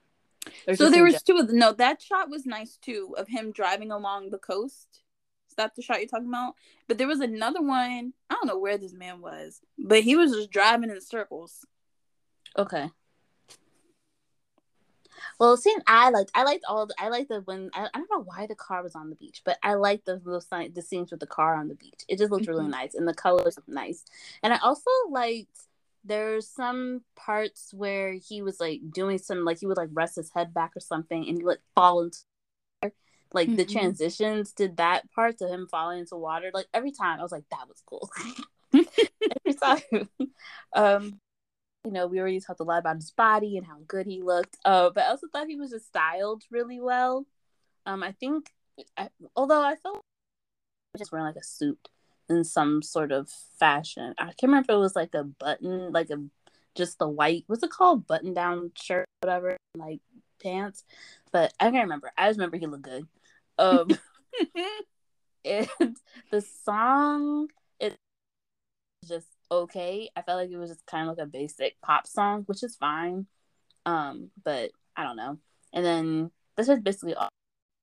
so there was two of them. No, that shot was nice too of him driving along the coast. Is that the shot you're talking about? But there was another one. I don't know where this man was, but he was just driving in circles. Okay. Well, seeing I liked I liked all the, I liked the when I, I don't know why the car was on the beach, but I liked the little the scenes with the car on the beach. It just looked mm-hmm. really nice and the colors nice. And I also liked there's some parts where he was like doing some like he would like rest his head back or something and he like fall into like mm-hmm. the transitions did that part to him falling into water like every time i was like that was cool every time um you know we already talked a lot about his body and how good he looked uh but i also thought he was just styled really well um i think I, although i felt like just wearing like a suit in some sort of fashion. I can't remember if it was like a button, like a just the white, what's it called? Button down shirt, whatever, like pants. But I can't remember. I just remember he looked good. Um and the song it just okay. I felt like it was just kind of like a basic pop song, which is fine. Um, but I don't know. And then this is basically all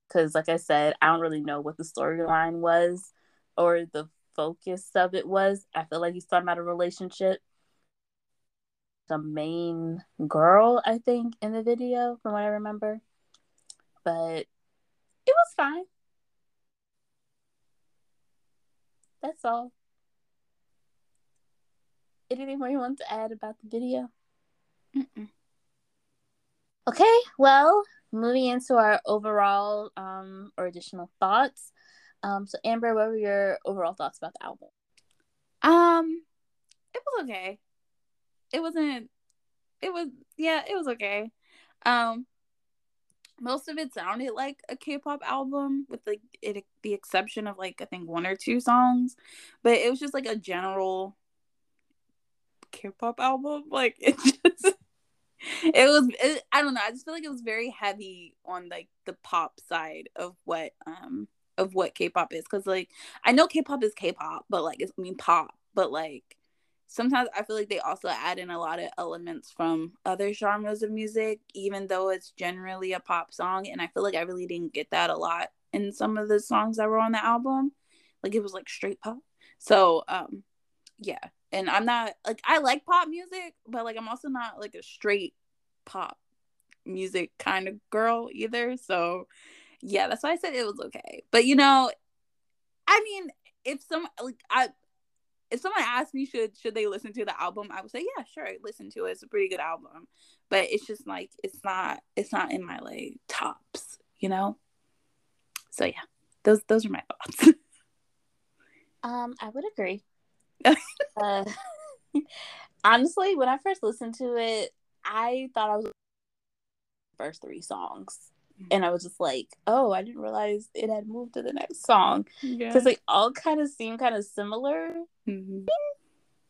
because like I said, I don't really know what the storyline was or the focus of it was. I feel like he's talking about a relationship. The main girl, I think, in the video, from what I remember. But it was fine. That's all. Anything more you want to add about the video? Mm-mm. Okay, well, moving into our overall um, or additional thoughts. Um, so Amber, what were your overall thoughts about the album? Um, it was okay. It wasn't. It was yeah, it was okay. Um, most of it sounded like a K-pop album, with like it, the exception of like I think one or two songs, but it was just like a general K-pop album. Like it just. it was it, i don't know i just feel like it was very heavy on like the pop side of what um of what K-pop is cuz like I know K-pop is K-pop, but like it's I mean pop, but like sometimes I feel like they also add in a lot of elements from other genres of music even though it's generally a pop song and I feel like I really didn't get that a lot in some of the songs that were on the album. Like it was like straight pop. So, um yeah. And I'm not like I like pop music, but like I'm also not like a straight pop music kind of girl either. So yeah, that's why I said it was okay. But you know, I mean, if some like I if someone asked me should should they listen to the album, I would say yeah, sure, listen to it. It's a pretty good album. But it's just like it's not it's not in my like tops, you know? So yeah. Those those are my thoughts. um, I would agree. Uh, honestly, when I first listened to it, I thought I was first three songs and I was just like, oh, I didn't realize it had moved to the next song because yeah. they all kind of seem kind of similar. Mm-hmm.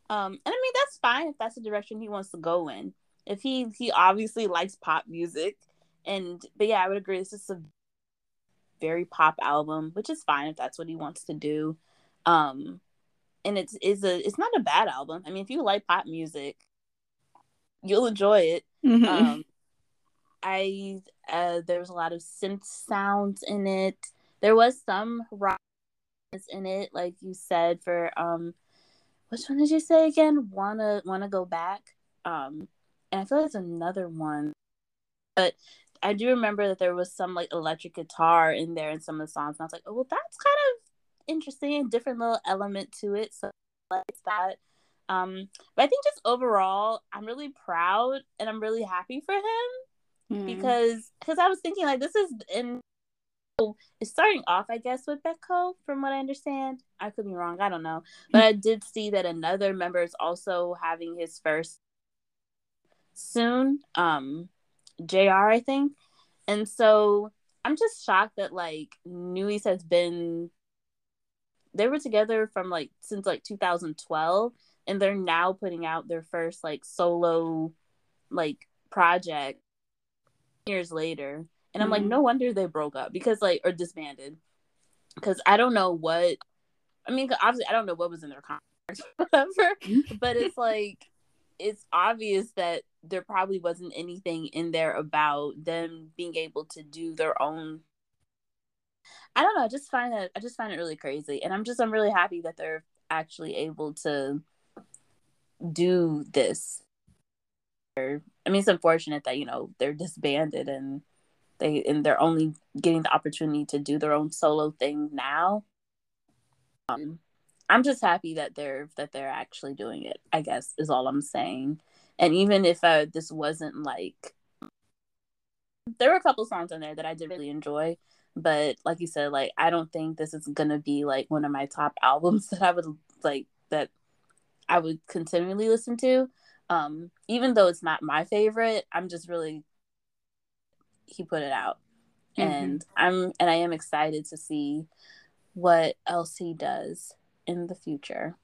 Um, and I mean that's fine if that's the direction he wants to go in. If he he obviously likes pop music, and but yeah, I would agree. This is a very pop album, which is fine if that's what he wants to do. Um, and it's is a it's not a bad album. I mean, if you like pop music, you'll enjoy it. Mm-hmm. Um, I uh, there was a lot of synth sounds in it. There was some rock in it, like you said. For um, which one did you say again? Wanna wanna go back? Um, and I feel like there's another one, but I do remember that there was some like electric guitar in there in some of the songs, and I was like, oh well, that's kind of interesting, different little element to it. So like that. Um, but I think just overall, I'm really proud and I'm really happy for him mm. because because I was thinking like this is in it's starting off, I guess, with Baekho, from what I understand. I could be wrong, I don't know. But I did see that another member is also having his first soon. Um JR, I think. And so I'm just shocked that like NU'EST has been they were together from like since like 2012 and they're now putting out their first like solo like project years later and i'm mm-hmm. like no wonder they broke up because like or disbanded because i don't know what i mean obviously i don't know what was in their contract whatever mm-hmm. but it's like it's obvious that there probably wasn't anything in there about them being able to do their own I don't know. I just find it. I just find it really crazy, and I'm just I'm really happy that they're actually able to do this. I mean, it's unfortunate that you know they're disbanded and they and they're only getting the opportunity to do their own solo thing now. Um, I'm just happy that they're that they're actually doing it. I guess is all I'm saying. And even if uh, this wasn't like, there were a couple songs in there that I did really enjoy but like you said like i don't think this is gonna be like one of my top albums that i would like that i would continually listen to um even though it's not my favorite i'm just really he put it out mm-hmm. and i'm and i am excited to see what else he does in the future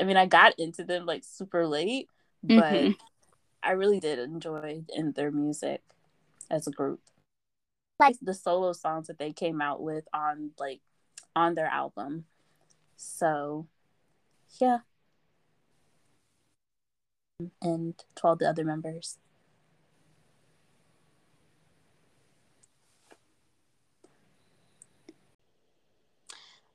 i mean i got into them like super late but mm-hmm. i really did enjoy in their music as a group like the solo songs that they came out with on like on their album. So yeah. And to all the other members.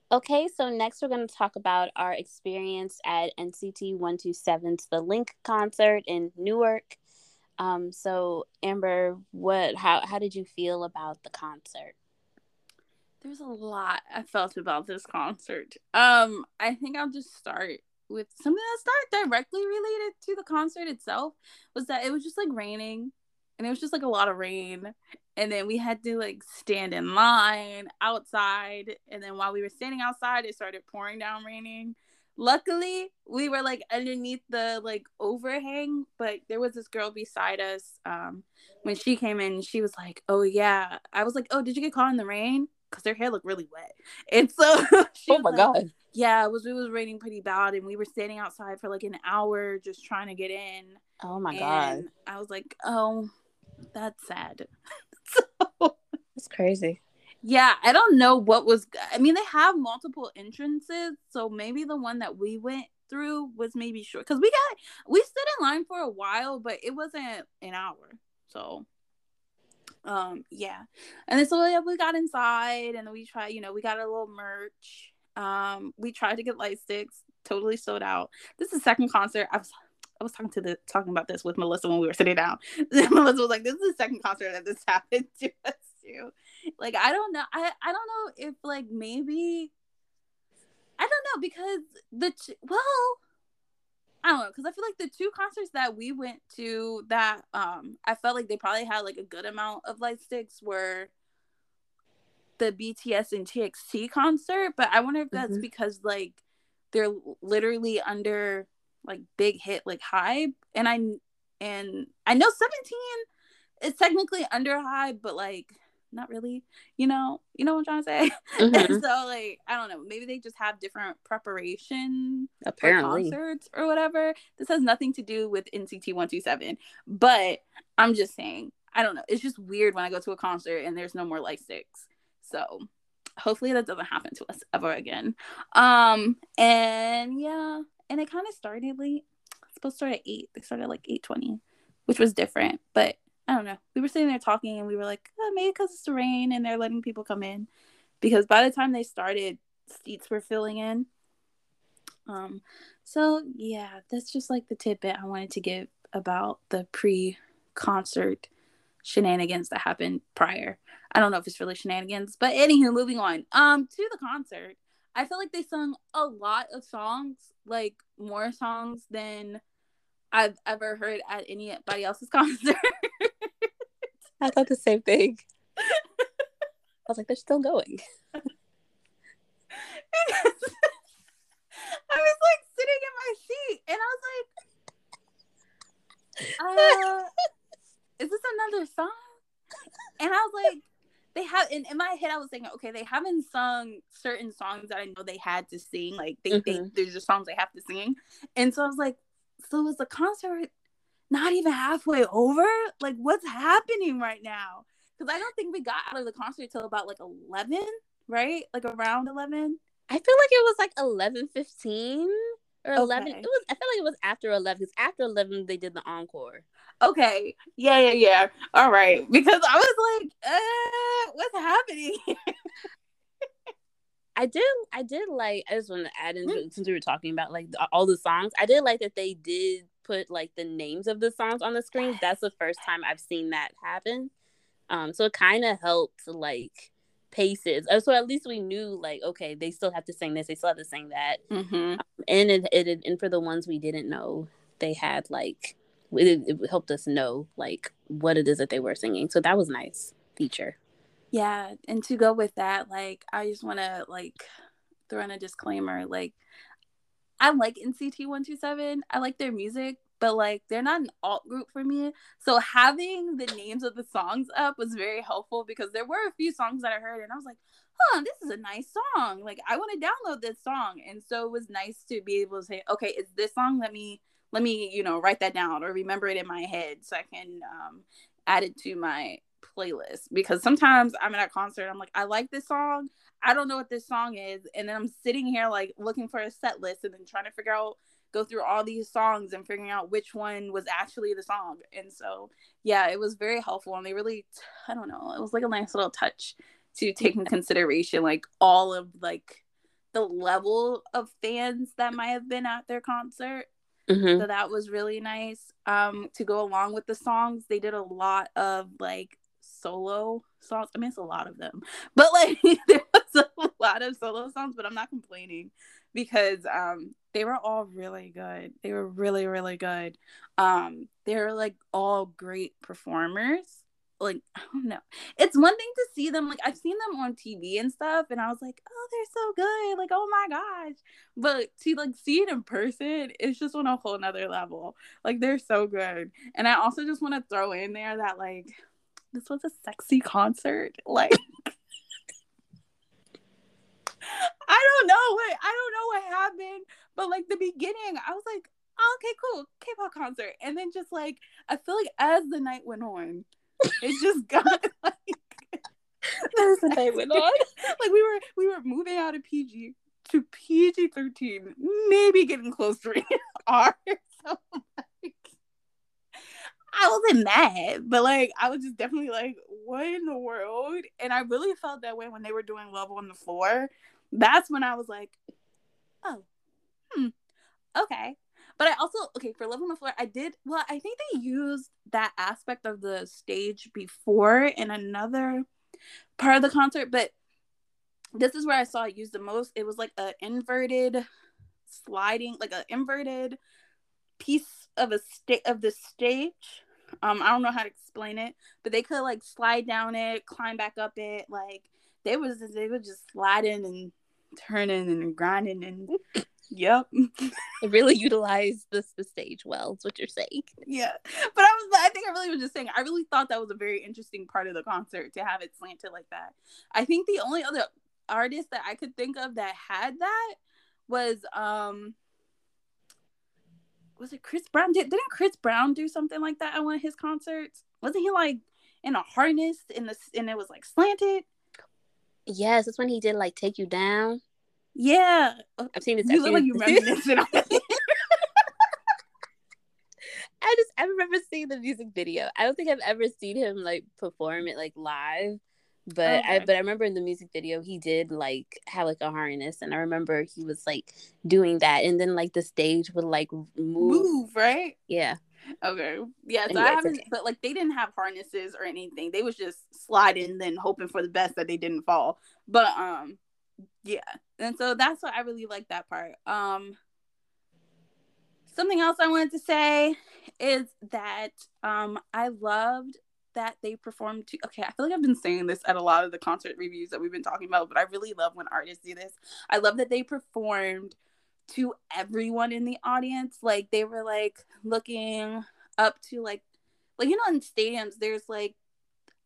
Okay, so next we're going to talk about our experience at NCT 127's The Link concert in Newark. Um, so Amber, what how how did you feel about the concert? There's a lot I felt about this concert. Um, I think I'll just start with something that's not directly related to the concert itself. Was that it was just like raining, and it was just like a lot of rain, and then we had to like stand in line outside, and then while we were standing outside, it started pouring down raining luckily we were like underneath the like overhang but there was this girl beside us um when she came in she was like oh yeah. I was like oh did you get caught in the rain? Because their hair looked really wet. And so oh my like, god. yeah it was it was raining pretty bad and we were standing outside for like an hour just trying to get in. Oh my god. I was like oh that's sad. So it's crazy yeah, I don't know what was. I mean, they have multiple entrances, so maybe the one that we went through was maybe short because we got we stood in line for a while, but it wasn't an hour. So, um, yeah, and then so yeah, we got inside and we tried. You know, we got a little merch. Um, we tried to get light sticks, totally sold out. This is the second concert. I was I was talking to the talking about this with Melissa when we were sitting down. Melissa was like, "This is the second concert that this happened to us too." Like I don't know. I I don't know if like maybe I don't know because the well I don't know because I feel like the two concerts that we went to that um I felt like they probably had like a good amount of light sticks were the BTS and TXT concert, but I wonder if that's mm-hmm. because like they're literally under like big hit like HYBE and I and I know 17 is technically under HYBE, but like not really, you know, you know what I'm trying to say. Mm-hmm. so like, I don't know, maybe they just have different preparation apparently concerts or whatever. This has nothing to do with NCT one two seven, but I'm just saying. I don't know. It's just weird when I go to a concert and there's no more light sticks. So hopefully that doesn't happen to us ever again. Um, and yeah, and it kind of started late. It's supposed to start at eight. They started like eight twenty, which was different. But I don't know. We were sitting there talking, and we were like, oh, maybe because it's the rain and they're letting people come in. Because by the time they started, seats were filling in. Um, so yeah, that's just like the tidbit I wanted to give about the pre-concert shenanigans that happened prior. I don't know if it's really shenanigans, but anywho, moving on. Um, to the concert, I feel like they sung a lot of songs, like more songs than I've ever heard at anybody else's concert. I thought the same thing. I was like, they're still going. I was like sitting in my seat and I was like, uh, is this another song? And I was like, they have in, in my head I was thinking, okay, they haven't sung certain songs that I know they had to sing. Like they, mm-hmm. they there's just songs they have to sing. And so I was like, so was the concert not even halfway over? Like what's happening right now? Because I don't think we got out of the concert till about like eleven, right? Like around eleven. I feel like it was like eleven fifteen or eleven. Okay. It was. I feel like it was after eleven because after eleven they did the encore. Okay. Yeah, yeah, yeah. All right. Because I was like, uh, what's happening? I did. I did like. I just want to add in mm-hmm. since we were talking about like all the songs. I did like that they did put like the names of the songs on the screen. That's the first time I've seen that happen. Um, so it kind of helped like paces. Uh, so at least we knew like okay, they still have to sing this, they still have to sing that. Mm-hmm. Um, and it, it and for the ones we didn't know, they had like it, it helped us know like what it is that they were singing. So that was nice feature. Yeah, and to go with that, like I just want to like throw in a disclaimer, like I like NCT 127. I like their music, but like they're not an alt group for me. So having the names of the songs up was very helpful because there were a few songs that I heard and I was like, huh, this is a nice song. Like I want to download this song. And so it was nice to be able to say, okay, it's this song. Let me let me, you know, write that down or remember it in my head so I can um add it to my playlist because sometimes I'm at a concert, I'm like, I like this song. I don't know what this song is. And then I'm sitting here like looking for a set list and then trying to figure out go through all these songs and figuring out which one was actually the song. And so, yeah, it was very helpful. And they really, I don't know, it was like a nice little touch to take in consideration like all of like the level of fans that might have been at their concert. Mm-hmm. So that was really nice. Um, to go along with the songs, they did a lot of like solo songs. I mean, it's a lot of them, but like there a lot of solo songs. But I'm not complaining because um they were all really good. They were really really good. Um they were like all great performers. Like I don't know. It's one thing to see them like I've seen them on TV and stuff and I was like, "Oh, they're so good." Like, "Oh my gosh." But to like see it in person, it's just on a whole nother level. Like they're so good. And I also just want to throw in there that like this was a sexy concert. Like I don't know what I don't know what happened, but like the beginning, I was like, oh, okay, cool, K-pop concert, and then just like I feel like as the night went on, it just got like as the night went on, like we were we were moving out of PG to PG thirteen, maybe getting close to R. So like, I wasn't mad, but like I was just definitely like, what in the world? And I really felt that way when they were doing Love on the Floor that's when I was like, oh, hmm, okay. But I also okay for Love on the Floor. I did well. I think they used that aspect of the stage before in another part of the concert, but this is where I saw it used the most. It was like an inverted sliding, like an inverted piece of a state of the stage. Um, I don't know how to explain it, but they could like slide down it, climb back up it, like they was they were just sliding and turning and grinding and yep. it really utilized this the stage well, is what you're saying. Yeah. But I was I think I really was just saying I really thought that was a very interesting part of the concert to have it slanted like that. I think the only other artist that I could think of that had that was um was it Chris Brown? Did, didn't Chris Brown do something like that at one of his concerts? Wasn't he like in a harness in the and it was like slanted. Yes, that's when he did like take you down. Yeah, I've seen this. you look like you this- on it. I just I remember seeing the music video. I don't think I've ever seen him like perform it like live. But I but I remember in the music video he did like have like a harness and I remember he was like doing that and then like the stage would like move. Move right. Yeah. Okay. Yeah, so Anyway, I haven't, okay. but like they didn't have harnesses or anything. They was just sliding, then hoping for the best that they didn't fall. But um, yeah, and so that's what I really like that part. Um, something else I wanted to say is that um I loved that they performed to. Okay, I feel like I've been saying this at a lot of the concert reviews that we've been talking about, but I really love when artists do this. I love that they performed to everyone in the audience. Like they were like looking up to like like you know in stadiums there's like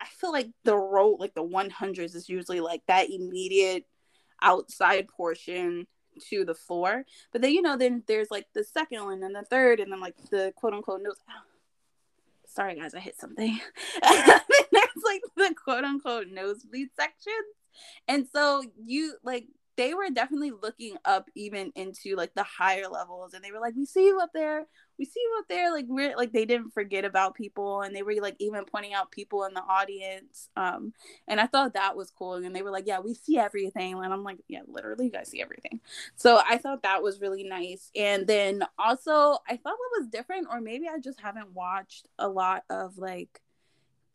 I feel like the row like the 100s is usually like that immediate outside portion to the floor. But then you know then there's like the second one and the third and then like the quote unquote nose Sorry guys, I hit something. there's like the quote unquote nosebleed sections. And so you like they were definitely looking up even into like the higher levels and they were like we see you up there we see you up there like we're like they didn't forget about people and they were like even pointing out people in the audience um and i thought that was cool and they were like yeah we see everything and i'm like yeah literally you guys see everything. So i thought that was really nice and then also i thought what was different or maybe i just haven't watched a lot of like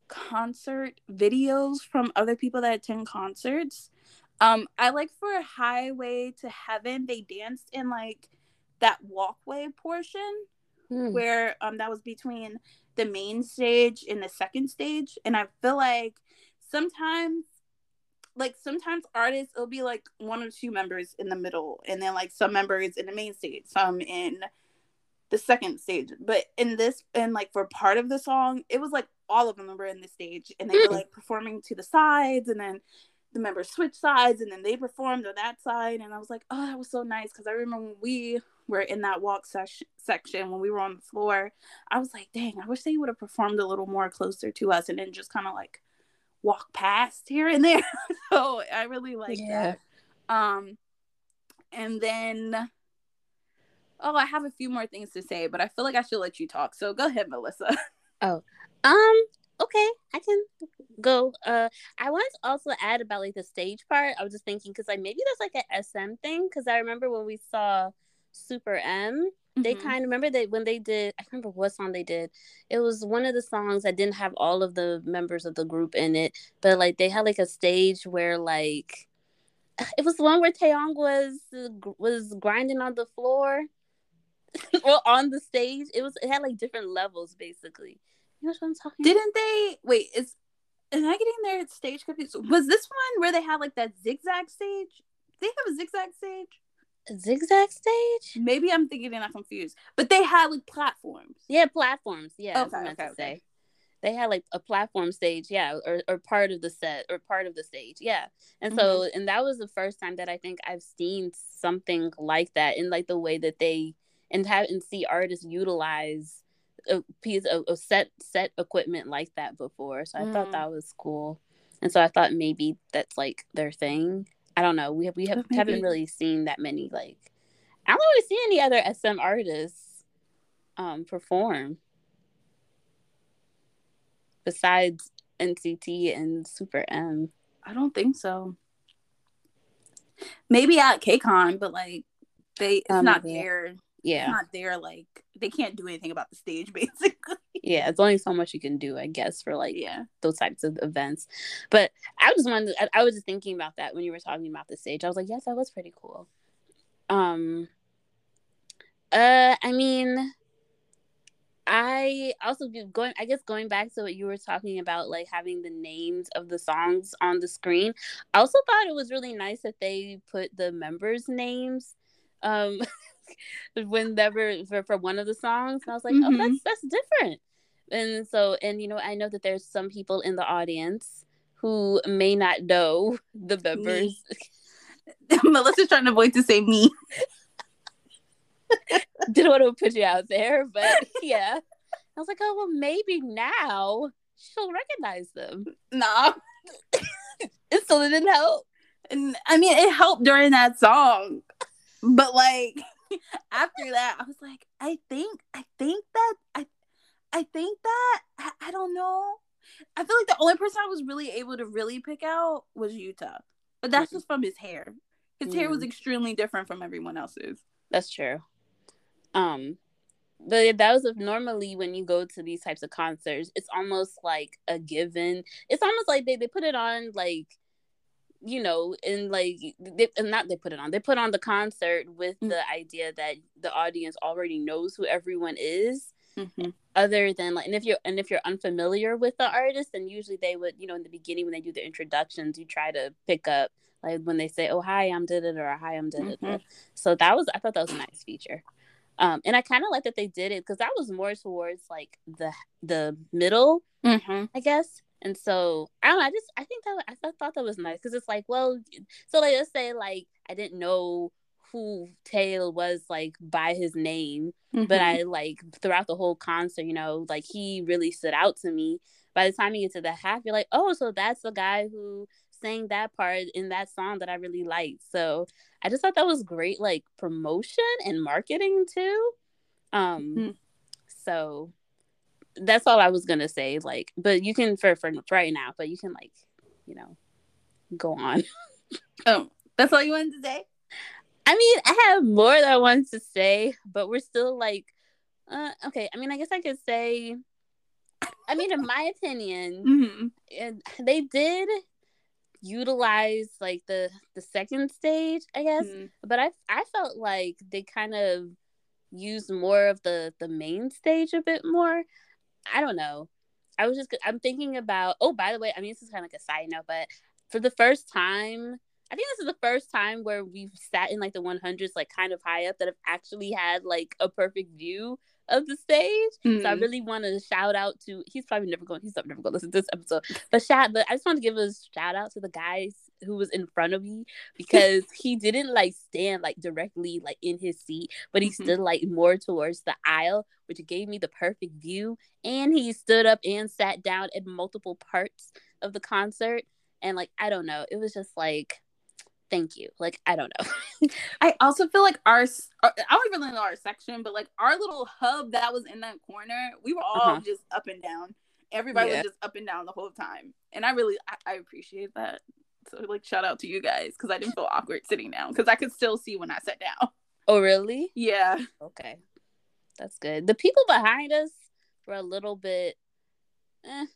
concert videos from other people that attend concerts um, I like for Highway to Heaven, they danced in like that walkway portion Hmm. where um that was between the main stage and the second stage. And I feel like sometimes like sometimes artists it'll be like one or two members in the middle and then like some members in the main stage, some in the second stage. But in this and like for part of the song, it was like all of them were in the stage and they were Hmm. like performing to the sides and then the members switched sides and then they performed on that side and i was like oh that was so nice because i remember when we were in that walk sesh- section when we were on the floor i was like dang i wish they would have performed a little more closer to us and then just kind of like walk past here and there so i really like Yeah. that um and then oh i have a few more things to say but i feel like i should let you talk so go ahead melissa Oh, Um. Okay, I can go. Uh, I wanted to also add about like the stage part. I was just thinking because like maybe that's like a SM thing because I remember when we saw Super M, they Mhm. kind of remember that when they did. I can't remember what song they did. It was one of the songs that didn't have all of the members of the group in it, but like they had like a stage where like it was the one where Taeyong was was grinding on the floor. well, on the stage, it was it had like different levels basically. You know what I'm talking? Didn't they wait? Is am I getting their stage confused? Was this one where they had like that zigzag stage? They have a zigzag stage. Zigzag stage Maybe I'm thinking and I'm confused. But they had like platforms. yeah platforms yeah Okay, meant okay, to okay. say they had like a platform stage yeah or, or part of the set or part of the stage yeah and so Mm-hmm. and that was the first time that i think i've seen something like that in like the way that they and have and see artists utilize a piece of, of set set equipment like that before so i thought Mm. that was cool and so i thought maybe that's like their thing i don't know we have we have Maybe. haven't really seen that many like i don't really see any other sm artists um perform besides nct and super m I don't think so. Maybe at KCON, but like they it's Um, not yeah. their it's yeah not their like they can't do anything about the stage basically. yeah it's only so much you can do i guess for like yeah. those types of events. But I just wanted I, I was just thinking about that when you were talking about the stage. I was like, yes, that was pretty cool. Um uh I mean I also going I guess going back to what you were talking about like having the names of the songs on the screen. I also thought it was really nice that they put the members' names um whenever for, for one of the songs. And I was like, oh Mhm. that's that's different and so and you know i know that there's some people in the audience who may not know the members Melissa's trying to avoid to say me. didn't want to put you out there but yeah i was like oh well maybe now she'll recognize them. Nah. it still didn't help. And I mean, it helped during that song, but like after that, I was like, I think, I think that, I, I think that, I, I don't know. I feel like the only person I was really able to really pick out was Yuta, but that's just from his hair. His mm-hmm. hair was mm. extremely different from everyone else's. That's true. Um, but that was normally when you go to these types of concerts, it's almost like a given. It's almost like they, they put it on like you know, and like they, not they put it on. They put on the concert with mm-hmm. the idea that the audience already knows who everyone is. Mm-hmm. Other than like, and if you're and if you're unfamiliar with the artist, then usually they would, you know, in the beginning when they do the introductions, you try to pick up like when they say, "Oh, hi, I'm did it," or "Hi, I'm did it." Mm-hmm. So that was, I thought that was a nice feature. Um, and I kind of like that they did it because that was more towards like the the middle, mm-hmm. I guess. And so I don't know, I just I think that I thought that was nice because it's like, well, so like let's say like I didn't know who Tae was like by his name, mm-hmm. but I like throughout the whole concert, you know, like he really stood out to me. By the time you get to the half, you're like, oh, so that's the guy who sang that part in that song that I really liked. So I just thought that was great, like promotion and marketing too. Um, mm-hmm. so that's all I was gonna say. Like, but you can for for right now, but you can like, you know, go on. oh, that's all you wanted to say. I mean, I have more that I wanted to say, but we're still like, uh, okay. I mean, I guess I could say. I mean, in my opinion, mm-hmm. they did utilize like the the second stage, I guess. Mm-hmm. But I I felt like they kind of used more of the the main stage a bit more. I don't know. I was just I'm thinking about. Oh, by the way, I mean this is kind of like a side note, but for the first time, I think this is the first time where we've sat in like the 100s, like kind of high up, that have actually had like a perfect view of the stage. Mm-hmm. So I mm-hmm. really want to shout out to he's probably never going he's never going to listen to this episode. But shout but I just want to give a shout out to the guys who was in front of me because he didn't like stand like directly like in his seat, but he mm-hmm. stood like more towards the aisle, which gave me the perfect view. And he stood up and sat down at multiple parts of the concert. And like I don't know, it was just like thank you. Like, I don't know. I also feel like our, uh, I don't even know our section, but like our little hub that was in that corner, we were all uh-huh. just up and down. Everybody yeah. was just up and down the whole time. And I really, I, I appreciate that. So, like, shout out to you guys because I didn't feel awkward sitting down because I could still see when I sat down. Oh, really? Yeah. Okay. That's good. The people behind us were a little bit, eh.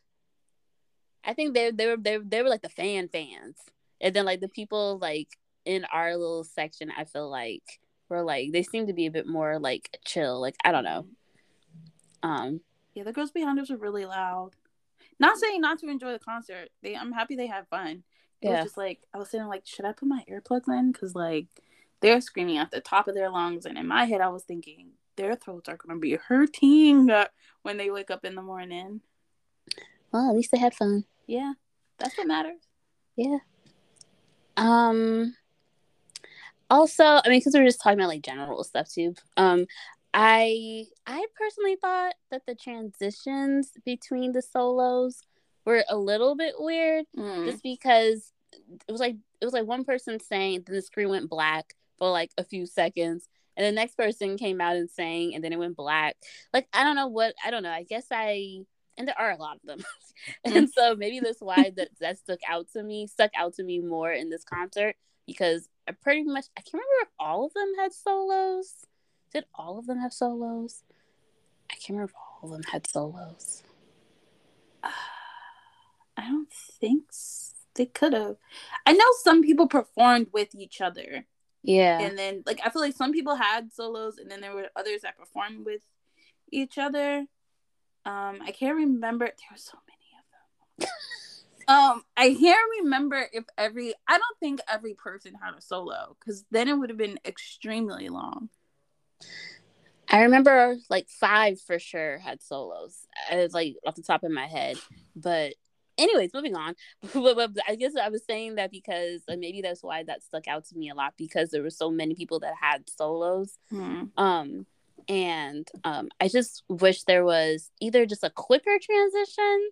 I think they they were they, they were like the fan fans and then like the people like in our little section i feel like were like they seem to be a bit more like chill like i don't know um yeah the girls behind us were really loud not saying not to enjoy the concert they i'm happy they had fun it yeah. was just like i was sitting like should i put my earplugs in? Because like they're screaming at the top of their lungs and in my head i was thinking their throats are going to be hurting when they wake up in the morning. Well at least they had fun. Yeah. That's what matters. Yeah. Um also, I mean, because we are just talking about like general stuff too. Um, I I personally thought that the transitions between the solos were a little bit weird, mm. just because it was like it was like one person saying, then the screen went black for like a few seconds, and the next person came out and sang, and then it went black. Like I don't know what I don't know. I guess I and there are a lot of them mm. and so maybe that's why that that stuck out to me stuck out to me more in this concert because I pretty much I can't remember if all of them had solos. Did all of them have solos? I can't remember if all of them had solos. Uh, I don't think so. they could have. I know some people performed with each other. Yeah. And then like I feel like some people had solos and then there were others that performed with each other. Um, I can't remember. There were so many of them. um, I can't remember if every. I don't think every person had a solo because then it would have been extremely long. I remember like five for sure had solos. It's like off the top of my head, but anyways, moving on. I guess I was saying that because maybe that's why that stuck out to me a lot because there were so many people that had solos. Mm. Um, and um, I just wish there was either just a quicker transition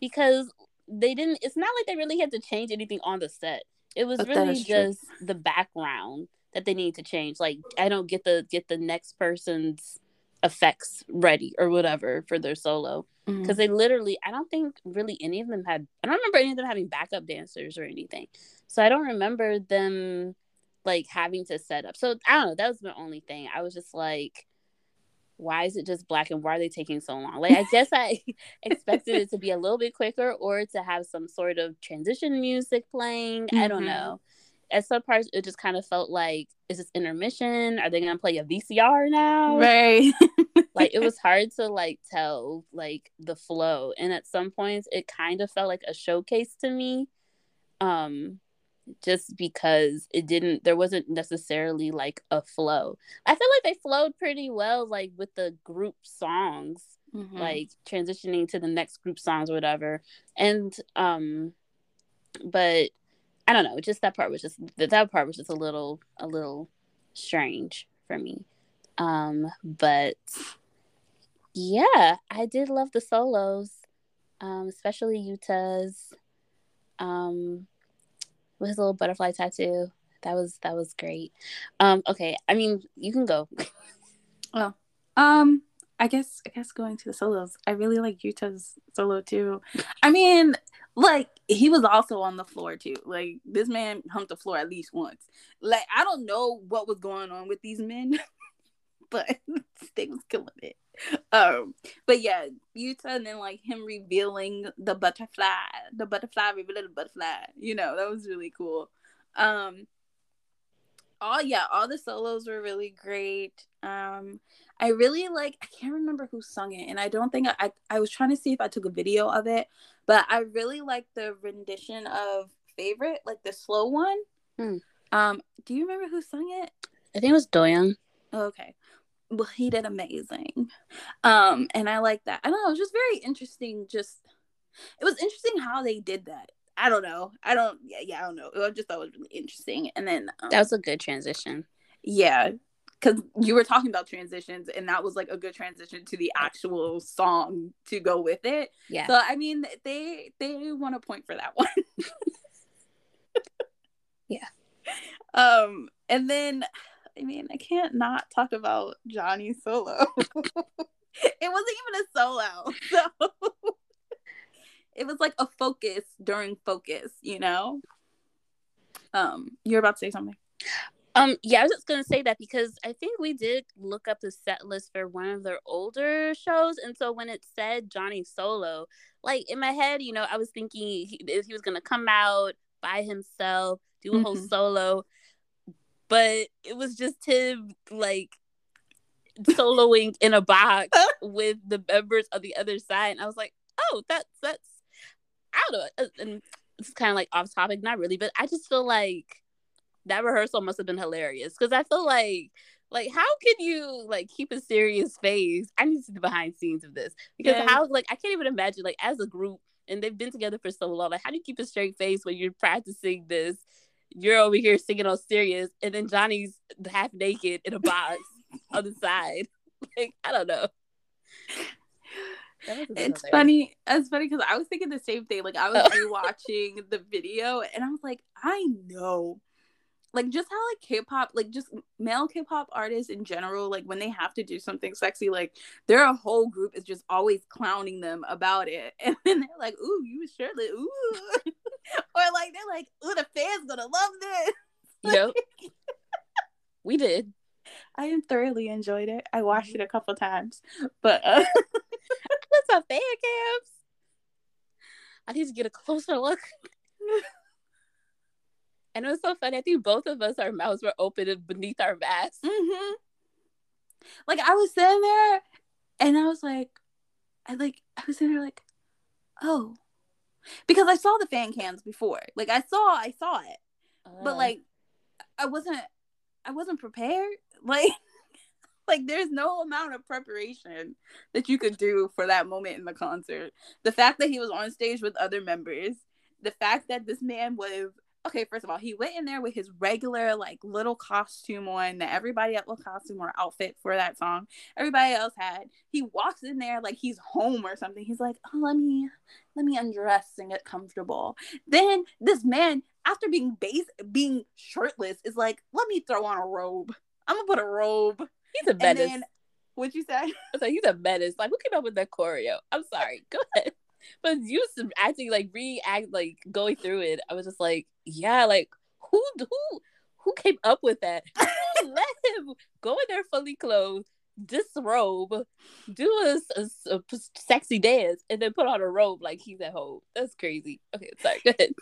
because they didn't. It's not like they really had to change anything on the set. It was But really is true. just the background that they need to change. Like I don't get the get the next person's effects ready or whatever for their solo because they literally I don't think really any of them had I don't remember any of them having backup dancers or anything. So I don't remember them like having to set up. So I don't know. That was the only thing. I was just like, why is it just black and why are they taking so long? Like I guess I expected it to be a little bit quicker or to have some sort of transition music playing. I don't Mhm. know. At some parts it just kind of felt like, is this intermission? Are they gonna play a VCR now? right. like it was hard to like tell like the flow and at some points it kind of felt like a showcase to me um just because it didn't there wasn't necessarily like a flow i feel like they flowed pretty well like with the group songs Mhm. like transitioning to the next group songs or whatever and um but i don't know. Just that part was just that part was just a little a little strange for me. Um but yeah i did love the solos um especially yuta's um with his little butterfly tattoo. That was that was great. Um okay i mean you can go. Well, Um, I guess I guess going to the solos. I really like Yuta's solo too. I mean, like he was also on the floor too. Like this man humped the floor at least once. Like I don't know what was going on with these men, but they was killing it. Um, but yeah, Yuta and then like him revealing the butterfly, the butterfly revealing the butterfly. You know that was really cool. Um, all yeah, all the solos were really great. Um, I really like I can't remember who sung it, and I don't think I, I I was trying to see if I took a video of it, but I really like the rendition of favorite, like the slow one. Hmm. Um, do you remember who sung it? i think it was doyoung Oh, okay. Well, he did amazing. Um, and I like that. I don't know, it was just very interesting. Just it was interesting how they did that. I don't know. I don't. Yeah, yeah. I don't know. I just thought it was really interesting. And then um, that was a good transition yeah, because you were talking about transitions, and that was like a good transition to the actual song to go with it. yeah So I mean, they they want a point for that one. Yeah. Um, and then I mean, I can't not talk about Johnny Solo. it wasn't even a solo, so it was like a focus during focus. You know. Um, you're about to say something. Um, yeah, I was just gonna say that because I think we did look up the set list for one of their older shows, and so when it said Johnny Solo, like in my head, you know, I was thinking he, if he was gonna come out by himself, do a whole Mhm. solo, but it was just him like soloing in a box with the members of the other side, and I was like, oh, that's that's I don't know, and it's kind of like off topic, not really, but I just feel like that rehearsal must have been hilarious because I feel like like how can you like keep a serious face? I need to see the behind scenes of this because Yeah. how like I can't even imagine like as a group and they've been together for so long. Like how do you keep a straight face when you're practicing this? You're over here singing all serious, and then Johnny's half naked in a box on the side. Like I don't know. It's funny. It's funny because I was thinking the same thing. Like I was Oh. rewatching the video, and I was like, I know, like just how like K-pop, like just male K-pop artists in general, like when they have to do something sexy, like their whole group is just always clowning them about it, and then they're like, "Ooh, you shirtless," ooh, or like they're like, "Ooh, the fans gonna love this." Yep. we did. I thoroughly enjoyed it. I watched it a couple times, but uh, That's a fan cams. I need to get a closer look. And it was so funny. I think both of us, our mouths were open beneath our masks. hmm Like I was sitting there, and I was like, I like I was sitting there like, oh, because I saw the fan cams before. Like I saw, I saw it, but Uh, like I wasn't, I wasn't prepared. Like, like there's no amount of preparation that you could do for that moment in the concert. The fact that he was on stage with other members, the fact that this man was okay, first of all, he went in there with his regular like little costume on that everybody at little costume or outfit for that song. Everybody else had. He walks in there like he's home or something. He's like, oh, let me let me undress and get comfortable. Then this man, after being base being shirtless, is like, let me throw on a robe. I'm gonna put a robe. He's a menace. What'd you say? I was like, he's a menace. Like, who came up with that choreo? I'm sorry. Go ahead. But you acting like react like going through it. I was just like, yeah, like who who who came up with that? Let him go in there fully clothed, disrobe, do a, a, a, sexy dance, and then put on a robe like he's at home. That's crazy. Okay, sorry. Go ahead.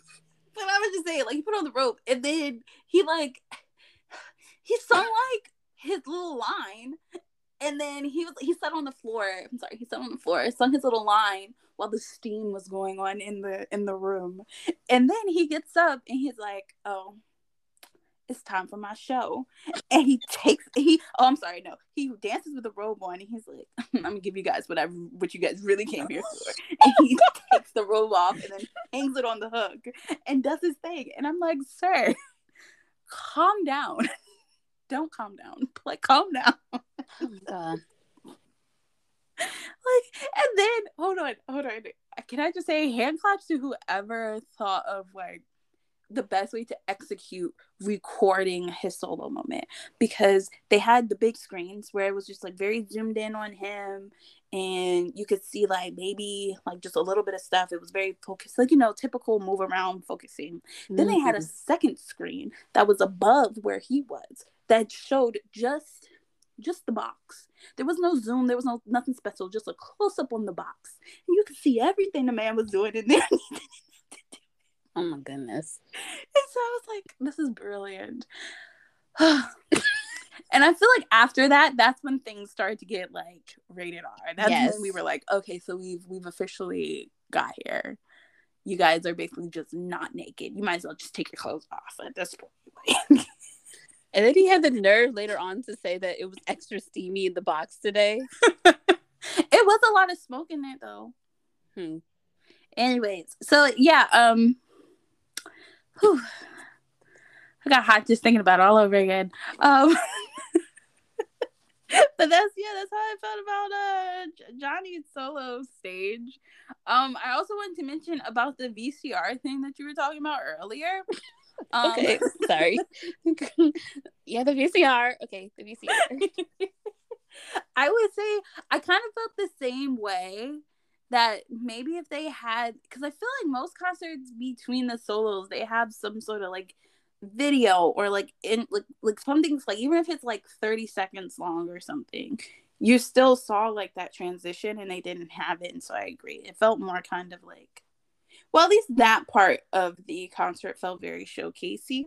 But I was just saying, like he put on the robe, and then he like he sung like his little line, and then he was he sat on the floor. I'm sorry, he sat on the floor, sung his little line while the steam was going on in the in the room. And then he gets up and he's like, "Oh, it's time for my show." And he takes he oh I'm sorry, no. He dances with the robe on and he's like, "I'm to give you guys what I what you guys really came here for." And he takes the robe off and then hangs it on the hook and does his thing. And I'm like, "Sir, calm down." Don't calm down. Like calm down. Oh god like, and then hold on, hold on. Can I just say hand claps to whoever thought of like the best way to execute recording his solo moment because they had the big screens where it was just like very zoomed in on him and you could see like maybe like just a little bit of stuff it was very focused like you know typical move around focusing mm-hmm. then they had a mm-hmm. second screen that was above where he was that showed just just the box. There was no zoom, there was no nothing special, just a close up on the box. And you could see everything the man was doing in there. oh my goodness. And so I was like, this is brilliant. and I feel like after that, that's when things started to get like rated R. That's yes. when we were like, okay, so we've we've officially got here. You guys are basically just not naked. You might as well just take your clothes off at this point. And then he had the nerve later on to say that it was extra steamy in the box today. it was a lot of smoke in there though. Hmm. Anyways, so yeah, um whew, I got hot just thinking about it all over again. Um but that's yeah, that's how I felt about uh Johnny's solo stage. Um, I also wanted to mention about the VCR thing that you were talking about earlier. Um, okay, sorry. yeah, the VCR. Okay, the VCR. I would say I kind of felt the same way that maybe if they had because I feel like most concerts between the solos they have some sort of like video or like in like like something's like even if it's like 30 seconds long or something you still saw like that transition and they didn't have it and so I agree it felt more kind of like well, at least that part of the concert felt very showcasey.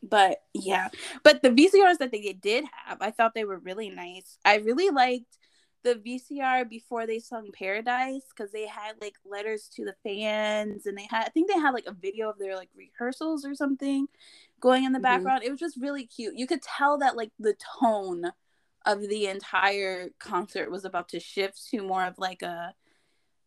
But yeah, but the VCRs that they did have, I thought they were really nice. I really liked the VCR before they sung Paradise because they had like letters to the fans and they had I think they had like a video of their like rehearsals or something going in the mm-hmm. background. It was just really cute. You could tell that like the tone of the entire concert was about to shift to more of like a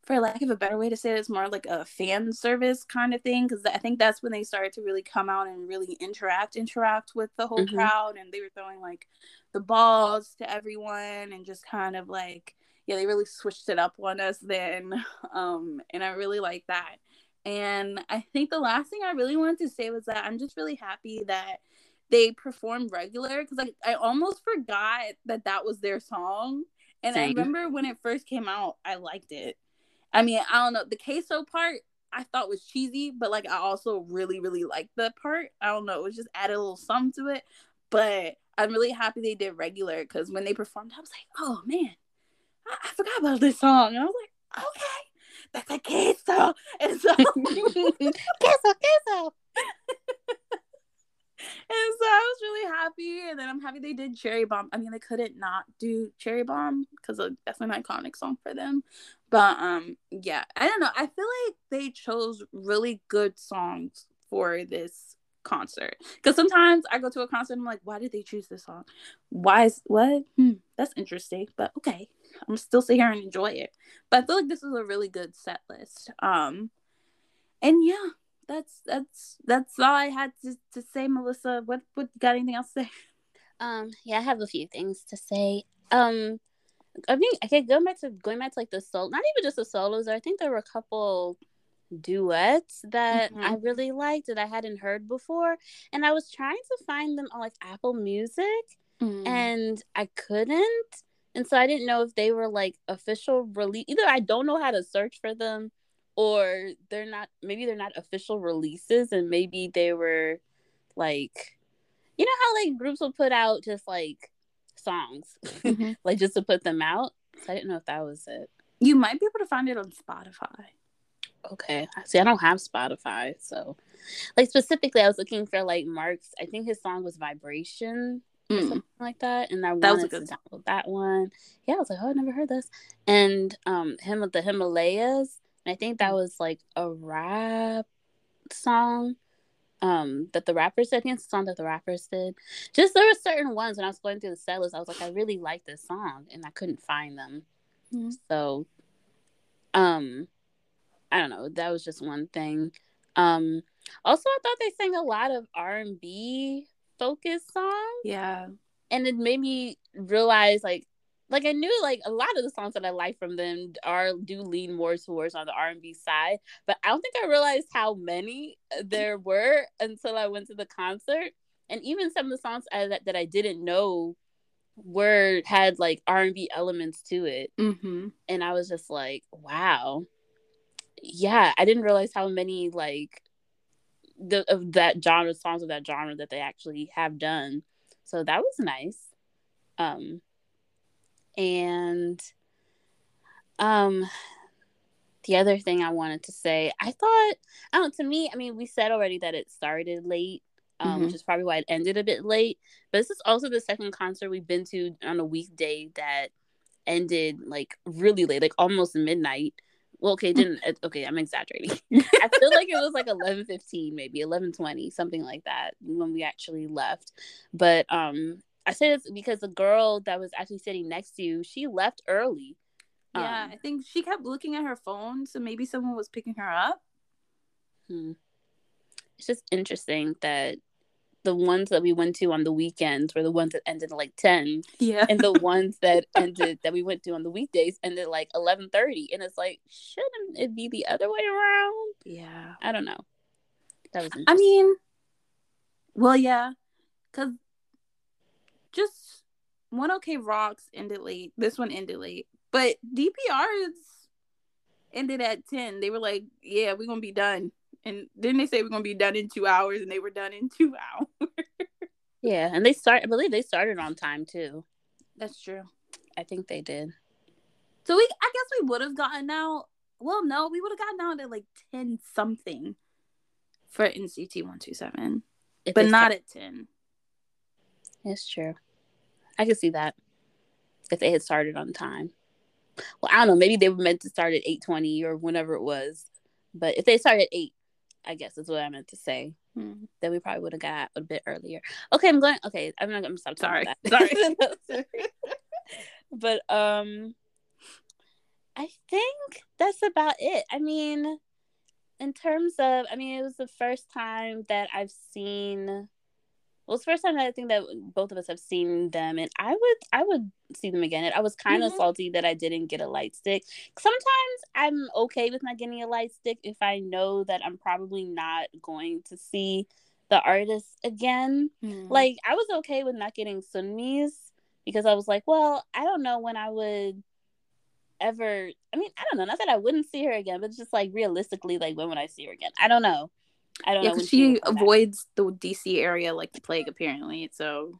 for lack of a better way to say it, it's more like a fan service kind of thing because I think that's when they started to really come out and really interact interact with the whole mm-hmm. crowd and they were throwing like the balls to everyone and just kind of like yeah they really switched it up on us then um and I really like that and I think the last thing I really wanted to say was that I'm just really happy that they performed regular because like I almost forgot that that was their song and Same. I remember when it first came out I liked it I mean, I don't know. The queso part I thought was cheesy, but like I also really, really liked the part. I don't know. It was just added a little something to it. But I'm really happy they did regular because when they performed, I was like, oh man, I, I forgot about this song. And I was like, okay, that's a queso. And so queso, queso. and so I was really happy. And then I'm happy they did Cherry Bomb. I mean, they couldn't not do Cherry Bomb because that's an iconic song for them. But um, yeah, I don't know. I feel like they chose really good songs for this concert because sometimes I go to a concert and I'm like, why did they choose this song? Why is what? Hmm, that's interesting, but okay. I'm still sit here and enjoy it. But I feel like this is a really good set list. Um, and yeah, that's that's that's all I had to, to say, Melissa. What what got anything else to say? Um, yeah, I have a few things to say. Um, I think I okay, going back to going back to like the solo, not even just the solos. I think there were a couple duets that mm-hmm. I really liked that I hadn't heard before, and I was trying to find them on like Apple Music, mm. and I couldn't. And so I didn't know if they were like official release. Either I don't know how to search for them, or they're not. Maybe they're not official releases, and maybe they were like, you know how like groups will put out just like songs, mm-hmm. like just to put them out. So I didn't know if that was it. You might be able to find it on Spotify. Okay. See, I don't have Spotify, so like specifically, I was looking for like Mark's. I think his song was "Vibration" or mm. something like that, and I that wanted to download that one. Yeah, I was like, oh, I never heard this. And um, him with the Himalayas. And I think that was like a rap song um that the rappers did. I think it's a song that the rappers did. Just there were certain ones when I was going through the set list, I was like, I really like this song, and I couldn't find them. Mm-hmm. So, um, I don't know. That was just one thing. Um, also, I thought they sang a lot of R and B focused songs. Yeah, and it made me realize like like I knew like a lot of the songs that I like from them are do lean more towards on the R and B side, but I don't think I realized how many there were until I went to the concert. And even some of the songs I, that that I didn't know were had like R and B elements to it, mm-hmm. and I was just like, wow, yeah, I didn't realize how many like the of that genre songs of that genre that they actually have done. So that was nice. Um, and um the other thing I wanted to say, I thought, I don't to me, I mean, we said already that it started late, um, mm-hmm. which is probably why it ended a bit late. But this is also the second concert we've been to on a weekday that ended like really late, like almost midnight. Well, okay, didn't okay, I'm exaggerating. I feel like it was like 11:15 maybe, 11:20, something like that when we actually left. But um I say this because the girl that was actually sitting next to you, she left early. Yeah, um, I think she kept looking at her phone, so maybe someone was picking her up. Hmm. It's just interesting that the ones that we went to on the weekends were the ones that ended like 10 yeah and the ones that ended that we went to on the weekdays ended like 11.30 and it's like shouldn't it be the other way around yeah i don't know that was i mean well yeah because just one OK Rocks ended late. This one ended late, but DPR's ended at ten. They were like, "Yeah, we're gonna be done," and then they say we're gonna be done in two hours, and they were done in two hours. yeah, and they start. I believe they started on time too. That's true. I think they did. So we, I guess we would have gotten out. Well, no, we would have gotten out at like ten something for NCT one two seven, but not at ten. It's true. I could see that if they had started on time. Well, I don't know. Maybe they were meant to start at eight twenty or whenever it was. But if they started at eight, I guess that's what I meant to say. Hmm. Then we probably would have got a bit earlier. Okay, I'm going. Okay, I'm not gonna stop. Sorry, sorry. but um, I think that's about it. I mean, in terms of, I mean, it was the first time that I've seen well, it's the first time that I think that both of us have seen them, and I would I would see them again. And I was kind of mm-hmm. salty that I didn't get a light stick. Sometimes I'm okay with not getting a light stick if I know that I'm probably not going to see the artist again. Mm. Like I was okay with not getting Sunmi's because I was like, well, I don't know when I would ever. I mean, I don't know. Not that I wouldn't see her again, but just like realistically, like when would I see her again? I don't know. I don't yeah, know. she, she avoids back. the DC area like the plague, apparently. So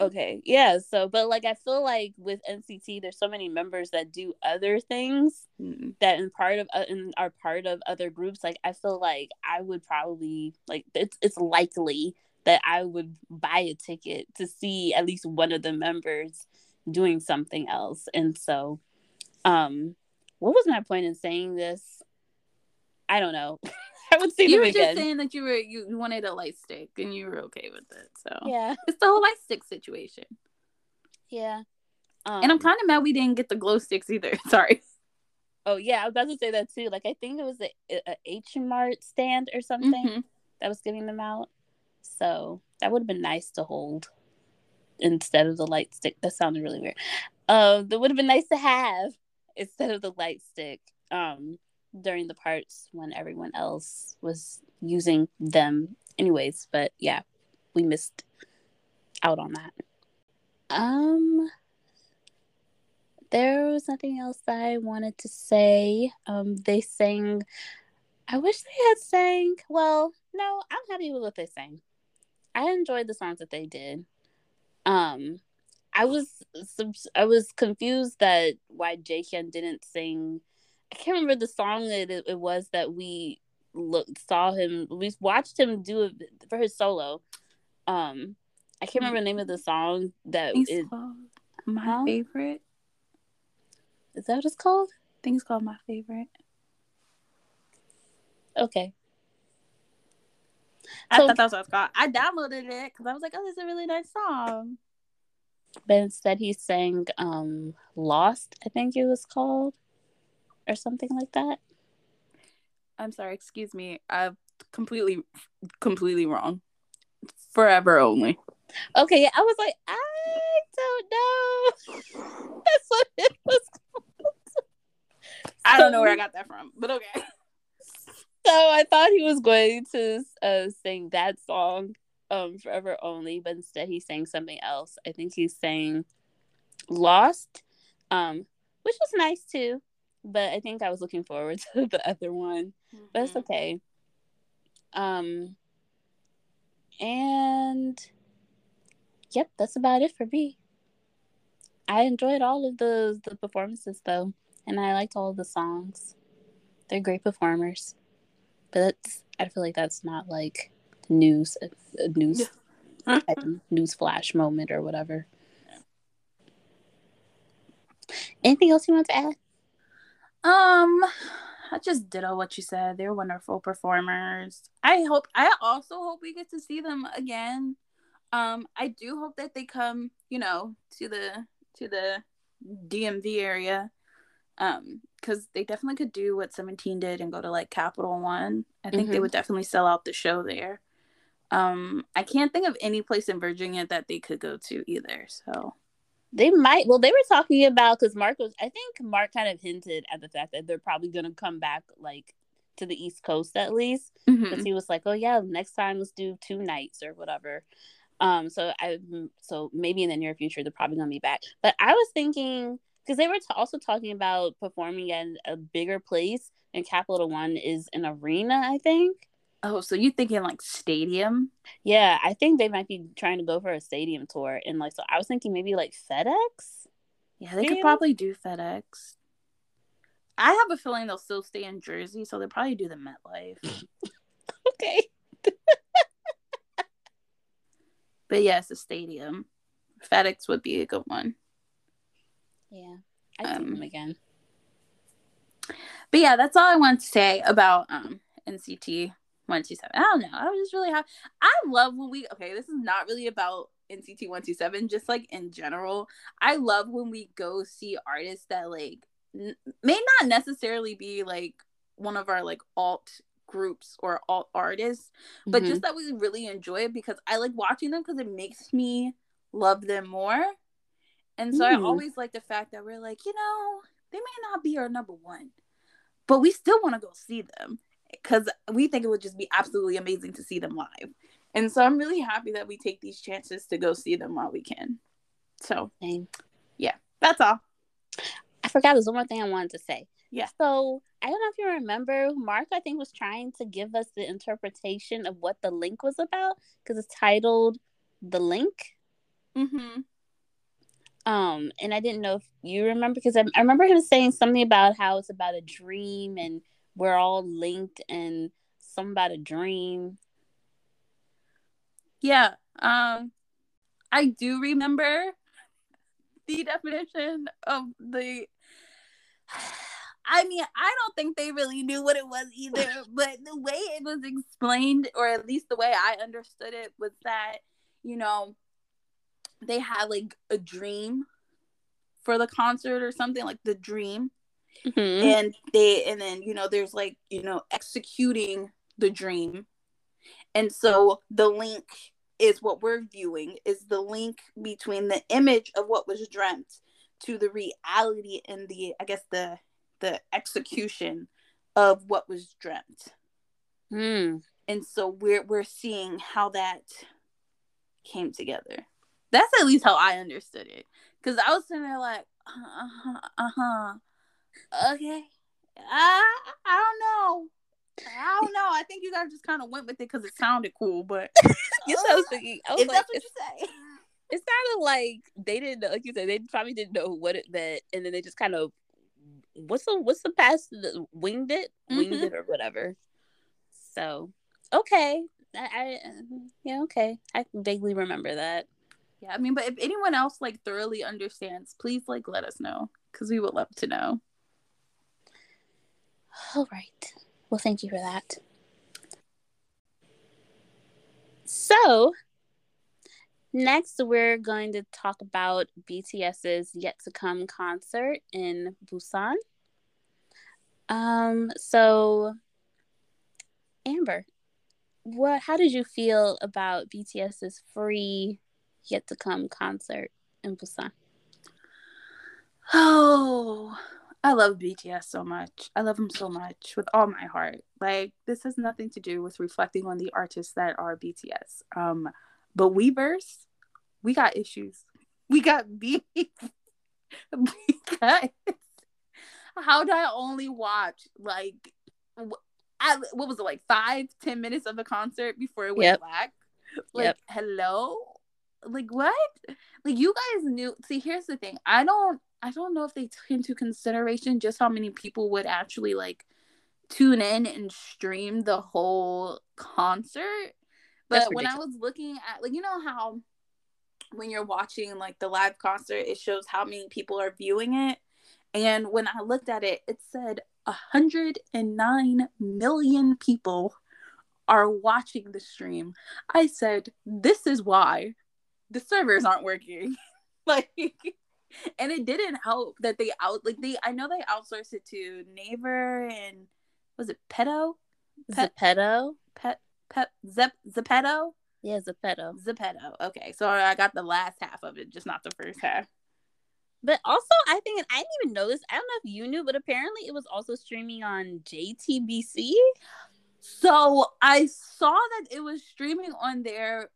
okay yeah so but like i feel like with nct there's so many members that do other things mm-hmm. that in part of uh, in, are part of other groups like i feel like i would probably like it's, it's likely that i would buy a ticket to see at least one of the members doing something else and so um what was my point in saying this i don't know would see you were again. just saying that you were you wanted a light stick and you were okay with it. So yeah, it's the whole light stick situation. Yeah, um, and I'm um, kind of mad we didn't get the glow sticks either. Sorry. Oh yeah, I was about to say that too. Like I think it was a, a H Mart stand or something mm-hmm. that was giving them out. So that would have been nice to hold instead of the light stick. That sounded really weird. Uh, that would have been nice to have instead of the light stick. Um, during the parts when everyone else was using them, anyways. But yeah, we missed out on that. Um, there was nothing else I wanted to say. Um, they sang. I wish they had sang. Well, no, I'm happy with what they sang. I enjoyed the songs that they did. Um, I was I was confused that why Jaehyun didn't sing. I can't remember the song that it, it was that we looked saw him. We watched him do it for his solo. Um, I can't remember the name of the song that is my huh? favorite. Is that what it's called? I think it's called my favorite. Okay. I so, thought that was what it's called. I downloaded it because I was like, "Oh, this is a really nice song." But instead, he sang um, "Lost." I think it was called, or something like that. I'm sorry. Excuse me. I'm completely, completely wrong. Forever only. Okay, I was like, I don't know. That's what it was I don't know where I got that from, but okay. So I thought he was going to uh, sing that song, um, "Forever Only," but instead he sang something else. I think he's saying "Lost," um, which was nice too. But I think I was looking forward to the other one, mm-hmm. but it's mm-hmm. okay. Um, and yep, that's about it for me. I enjoyed all of the the performances though, and I liked all of the songs. They're great performers, but that's I feel like that's not like news a, news news flash moment or whatever. Anything else you want to add? Um, I just did all what you said. They're wonderful performers. I hope. I also hope we get to see them again. Um, I do hope that they come, you know, to the to the DMV area um because they definitely could do what 17 did and go to like capital one i think mm-hmm. they would definitely sell out the show there um i can't think of any place in virginia that they could go to either so they might well they were talking about because mark was i think mark kind of hinted at the fact that they're probably going to come back like to the east coast at least because mm-hmm. he was like oh yeah next time let's do two nights or whatever. Um so i so maybe in the near future they're probably going to be back. But i was thinking because they were t- also talking about performing at a bigger place and capital one is an arena i think oh so you thinking like stadium? Yeah i think they might be trying to go for a stadium tour and like so i was thinking maybe like fedex? Yeah they could probably do fedex. I have a feeling they'll still stay in jersey so they'll probably do the metlife. Okay. But yes a stadium. Fedex would be a good one. Yeah, I'd um, them again. But yeah, that's all I want to say about um NCT one two seven. I don't know. I was just really happy. I love when we okay. This is not really about NCT one two seven. Just like in general, I love when we go see artists that like n- may not necessarily be like one of our like alt groups or alt artists, but mm-hmm. just that we really enjoy it because I like watching them because it makes me love them more. And so mm. I always like the fact that we're like, you know, they may not be our number one, but we still want to go see them because we think it would just be absolutely amazing to see them live. And so I'm really happy that we take these chances to go see them while we can. So, yeah, that's all. I forgot there's one more thing I wanted to say. Yeah. So I don't know if you remember, Mark, I think, was trying to give us the interpretation of what the link was about because it's titled The Link. Mm-hmm. Um, and I didn't know if you remember because I, I remember him saying something about how it's about a dream and we're all linked and something about a dream. Yeah. Um, I do remember the definition of the. I mean, I don't think they really knew what it was either, but the way it was explained, or at least the way I understood it, was that, you know, they had like a dream for the concert or something like the dream Mm-hmm. And they and then you know there's like you know executing the dream. And so the link is what we're viewing is the link between the image of what was dreamt to the reality and the I guess the the execution of what was dreamt. Mm. And so we're we're seeing how that came together. That's at least how I understood it. Cause I was sitting there like, uh huh, uh huh, okay, I I don't know. I don't know. I think you guys just kind of went with it because it sounded cool, but yes, I was thinking. I was like, that's what you say. It sounded like they didn't know, like you said, they probably didn't know what it meant, and then they just kind of what's the what's the past winged it, winged mm-hmm. it or whatever. So okay, I, I yeah okay, I vaguely remember that. Yeah, I mean, but if anyone else like thoroughly understands, please like let us know because we would love to know. All right. Well, thank you for that. So, next we're going to talk about BTS's yet to come concert in Busan. Um, so Amber, what how did you feel about BTS's free yet to come concert in Busan? Oh, I love BTS so much. I love them so much with all my heart. Like this has nothing to do with reflecting on the artists that are BTS. Um, but Weverse, we got issues. We got beef because how do I only watch like I, what was it like five ten minutes of the concert before it went yep. black? Like yep. hello, like what? Like you guys knew. See, here's the thing. I don't I don't know if they took into consideration just how many people would actually like tune in and stream the whole concert. But when I was looking at like you know how when you're watching like the live concert it shows how many people are viewing it and when I looked at it it said 109 million people are watching the stream. I said this is why the servers aren't working. like and it didn't help that they out like they I know they outsourced it to Naver and was it Pedo? Pet, Zepeto? Pet Pet Zep Zepeto? Yeah, Zepeto. Zepeto. Okay, so I got the last half of it, just not the first half. But also, I think I didn't even know this. I don't know if you knew, but apparently it was also streaming on JTBC. So I saw that it was streaming on there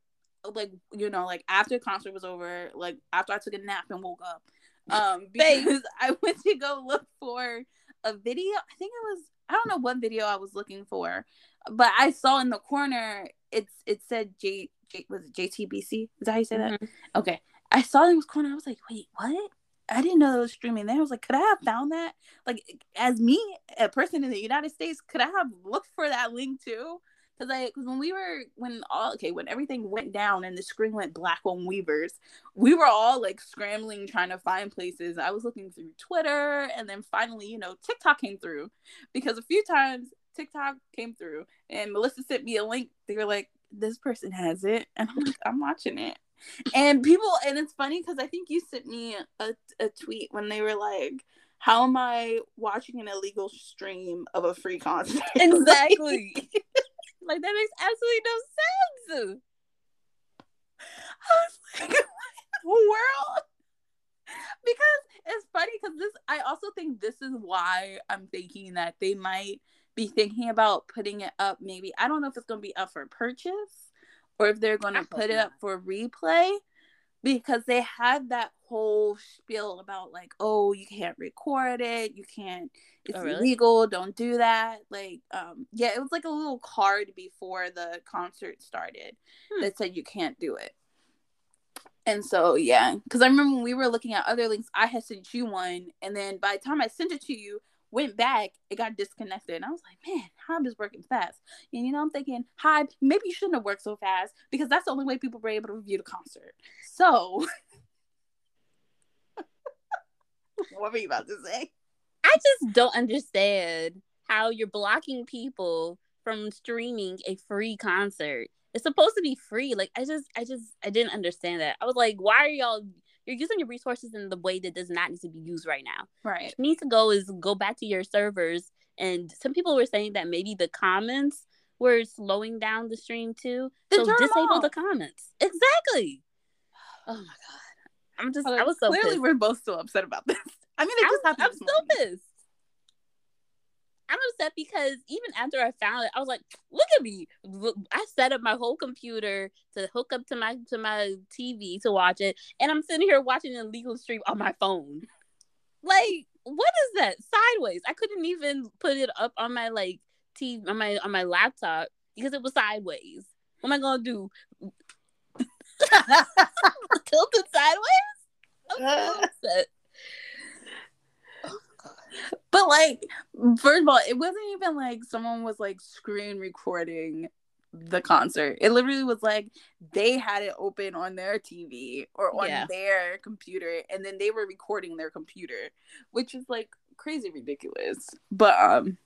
like you know like after the concert was over like after i took a nap and woke up um because i went to go look for a video i think it was i don't know what video i was looking for but i saw in the corner it's it said j, j was it jtbc is that how you say that mm-hmm. okay i saw it in the corner i was like wait what I didn't know it was streaming there. I was like, could I have found that? Like, as me, a person in the United States, could I have looked for that link too? Because I because when we were when all okay when everything went down and the screen went black on Weverse, we were all like scrambling trying to find places. I was looking through Twitter and then finally you know TikTok came through because a few times TikTok came through and Melissa sent me a link. They were like, "This person has it," and I'm like, "I'm watching it." And people and it's funny because I think you sent me a, a tweet when they were like how am I watching an illegal stream of a free concert? Exactly. Like that makes absolutely no sense. I was like, world? Because it's funny because this I also think this is why I'm thinking that they might be thinking about putting it up maybe I don't know if it's gonna be up for purchase or if they're gonna put it up for replay because they had that whole spiel about like oh you can't record it you can't it's oh, really? illegal don't do that like um yeah it was like a little card before the concert started hmm. that said you can't do it and so yeah because i remember when we were looking at other links i had sent you one and then by the time i sent it to you went back, it got disconnected. And I was like, man, Hybe is working fast. And you know, I'm thinking, Hybe, maybe you shouldn't have worked so fast because that's the only way people were able to review the concert. So what were you about to say? I just don't understand how you're blocking people from streaming a free concert. It's supposed to be free. Like I just I just I didn't understand that. I was like, why are y'all you're using your resources in the way that does not need to be used right now. Right. What you need to go is go back to your servers. And some people were saying that maybe the comments were slowing down the stream too. Then so disable the comments. Exactly. Oh my god. I'm just I was so clearly pissed. we're both still upset about this. I mean, it I'm, just happened. I'm this so morning. pissed. I'm upset because even after I found it, I was like, "Look at me! I set up my whole computer to hook up to my to my TV to watch it, and I'm sitting here watching an illegal stream on my phone. Like, what is that? Sideways. I couldn't even put it up on my like TV on my on my laptop because it was sideways. What am I gonna do? Tilt it sideways? Upset. But like, first of all, it wasn't even like someone was like screen recording the concert. It literally was like they had it open on their TV or on Yeah. their computer, and then they were recording their computer, which is like crazy ridiculous. But um,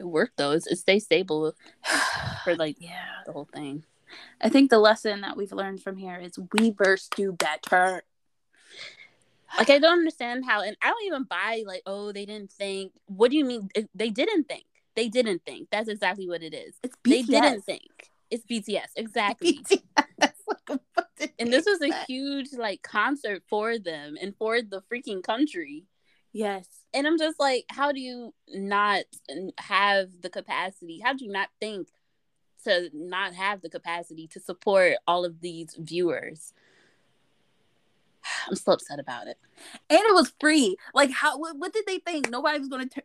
It worked though. It's, it stays stable for like yeah, the whole thing. I think the lesson that we've learned from here is Weverse do better. Like I don't understand how, and I don't even buy like, oh, they didn't think. What do you mean? They didn't think. They didn't think. That's exactly what it is. It's They BTS. didn't think. It's BTS exactly. BTS. Like, what did And this was a huge like concert for them and for the freaking country. yes. And I'm just like, how do you not have the capacity? How do you not think to not have the capacity to support all of these viewers? I'm still upset about it. and it was free. Like, how? What, what did they think? Nobody was gonna turn.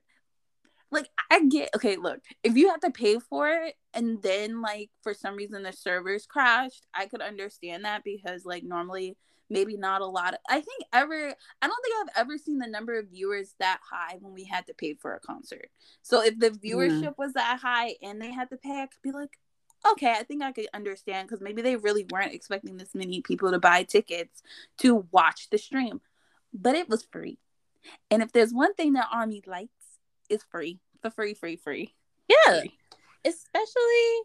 Like, I get. Okay, look. If you have to pay for it, and then like for some reason the servers crashed, I could understand that because like normally maybe not a lot. Of, I think ever. I don't think I've ever seen the number of viewers that high when we had to pay for a concert. So if the viewership was that high and they had to pay, I could be like. Okay, I think I could understand because maybe they really weren't expecting this many people to buy tickets to watch the stream but it was free. And if there's one thing that Army likes, it's free. for free, free, free. Yeah. Free. especially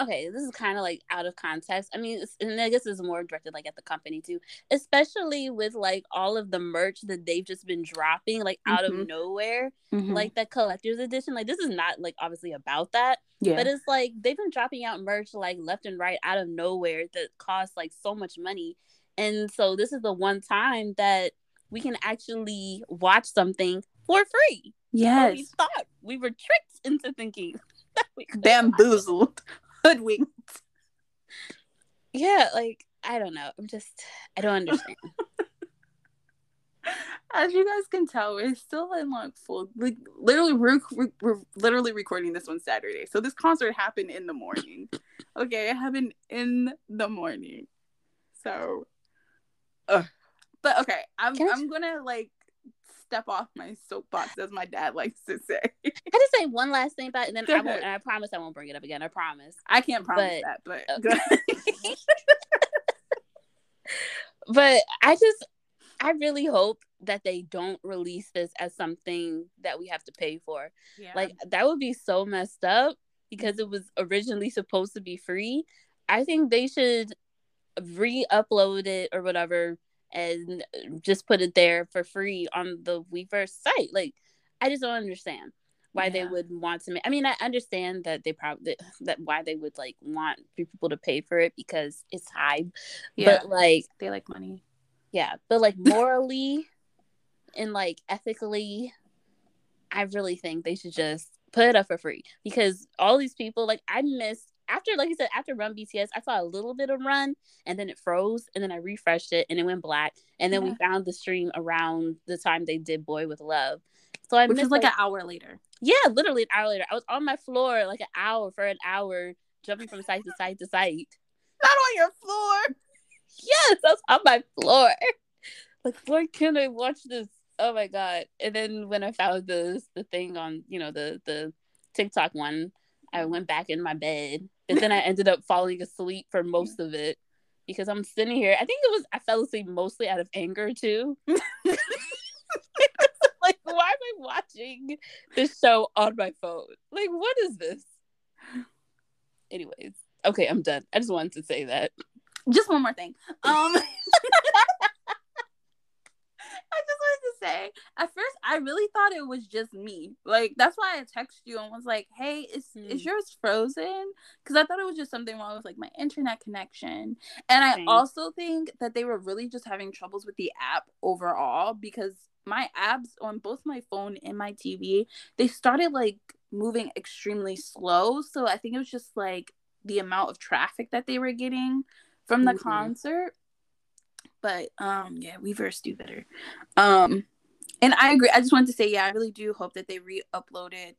okay this is kind of like out of context i mean it's, and i guess it's more directed like at the company too especially with like all of the merch that they've just been dropping like out Mhm. of nowhere Like, like that collector's edition like this is not like obviously about that yeah. but it's like they've been dropping out merch like left and right out of nowhere that costs like so much money and so this is the one time that we can actually watch something for free yes. we thought we were tricked into thinking that we could Bamboozled. Hoodwinked. yeah like i don't know i'm just i don't understand As you guys can tell, we're still in like full, like literally, we're, we're, literally recording this on Saturday. So this concert happened in the morning. okay, it happened in the morning. So, ugh. but okay, I'm I'm gonna like step off my soapbox, as my dad likes to say. i just say one last thing about it and then i won't i promise i won't bring it up again i promise I can't promise But- that, but oh. go ahead. but i just i really hope that they don't release this as something that we have to pay for yeah. like that would be so messed up because it was originally supposed to be free i think they should re-upload it or whatever and just put it there for free on the weverse site. Like i just don't understand why they would want to make i mean i understand that they probably that why they would like want people to pay for it because it's Hybe, yeah, but like they like money. yeah but like morally and like ethically i really think they should just put it up for free because all these people like i missed after like you said after run bts i saw a little bit of run and then it froze and then i refreshed it and it went black and then Yeah. we found the stream around the time they did boy with love so i Which missed was like, an hour later. yeah literally an hour later i was on my floor like an hour for an hour jumping from site to site to site Not on your floor. yes, I was on my floor. Like, why can't I watch this? Oh my god! And then when I found the the thing on, you know, the the TikTok one, I went back in my bed, but then I ended up falling asleep for most of it because I'm sitting here. I think it was I fell asleep mostly out of anger too. like, why am I watching this show on my phone? Like, what is this? Anyways, okay, I'm done. I just wanted to say that. Just one more thing. Um, I just wanted to say, at first I really thought it was just me. Like that's why I texted you and was like, "Hey, is mm. is yours frozen?" Because I thought it was just something wrong with like my internet connection. And I also think that they were really just having troubles with the app overall because my apps on both my phone and my TV they started like moving extremely slow. So I think it was just like the amount of traffic that they were getting from the mm-hmm. concert. But um yeah, we were stupider. Um and I agree. I just wanted to say, yeah, I really do hope that they re-upload it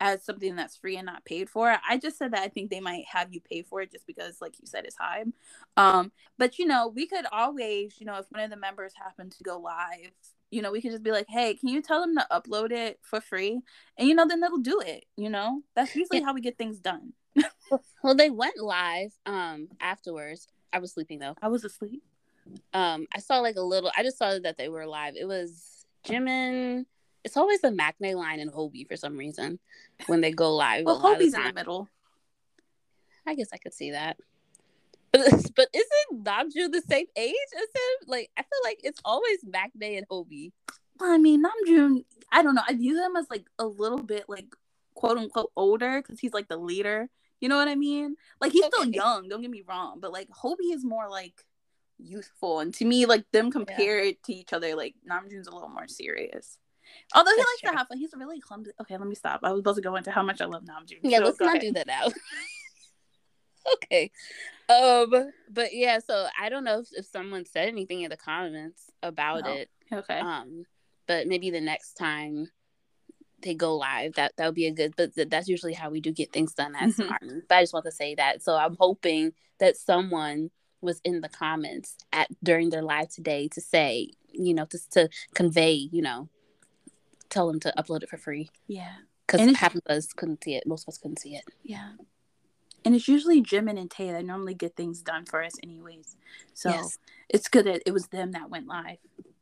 as something that's free and not paid for. I just said that I think they might have you pay for it just because, like you said, it's Hybe. Um, but you know, we could always, you know, if one of the members happen to go live, you know, we could just be like, hey, can you tell them to upload it for free? And you know, then they'll do it. You know, that's usually yeah. how we get things done. well, they went live um afterwards. I was sleeping though. I was asleep. Um, I saw like a little. I just saw that they were live. It was Jimin. It's always the Maknae line and Hobi for some reason when they go live. well, Hobi's in the middle. I guess I could see that. But but isn't Namjoon the same age as him? Like I feel like it's always Maknae and Hobi. I mean, Namjoon. I don't know. I view them as like a little bit like quote unquote older because he's like the leader. You know what I mean? Like he's okay. still young. Don't get me wrong, but like Hobi is more like youthful and to me like them compared yeah. to each other like namjoon's a little more serious although he That's likes true. to have fun he's really clumsy okay let me stop i was supposed to go into how much i love namjoon yeah so, let's not ahead. do that now okay um but yeah so i don't know if, if someone said anything in the comments about no. it okay um but maybe the next time they go live that that would be a good but that's usually how we do get things done as mm-hmm. but i just want to say that so i'm hoping that someone was in the comments at during their live today to say, you know, just to convey, you know, tell them to upload it for free. Yeah. Because half of us couldn't see it. Most of us couldn't see it. Yeah. And it's usually Jimin and Tay that normally get things done for us anyways. So yes. it's good that it was them that went live.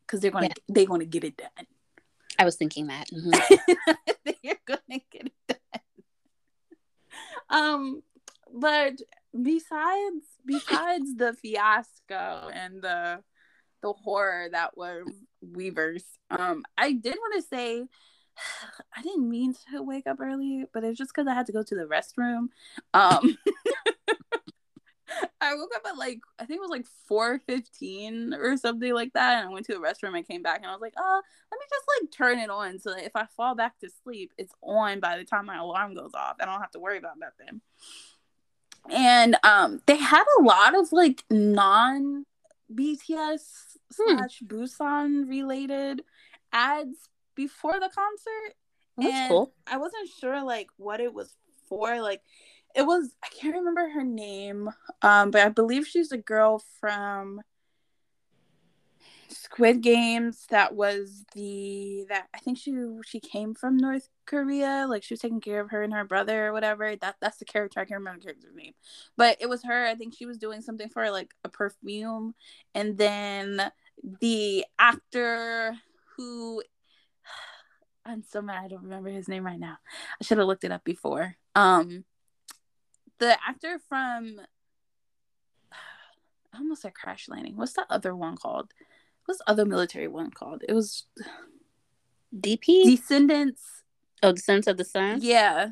Because they're gonna yeah. they're gonna get it done. I was thinking that. Mm-hmm. they're gonna get it done. Um but besides besides the fiasco and the the horror that was Weverse, um, I did want to say I didn't mean to wake up early, but it's just because I had to go to the restroom. Um, I woke up at like I think it was like four fifteen or something like that, and I went to the restroom and came back, and I was like, oh, let me just like turn it on so that if I fall back to sleep, it's on by the time my alarm goes off. I don't have to worry about nothing and um they had a lot of like non BTS hmm. slash Busan related ads before the concert. That's and cool. I wasn't sure like what it was for. Like it was I can't remember her name. Um, but I believe she's a girl from Squid Games that was the that I think she she came from North Korea, like she was taking care of her and her brother or whatever. That that's the character. I can't remember the character's name, but it was her. I think she was doing something for like a perfume, and then the actor who I'm so mad I don't remember his name right now. I should have looked it up before. Um, the actor from almost said Crash Landing. What's the other one called? What's the other military one called? It was DP Descendants. Oh, Descendants of the Sun. Yeah,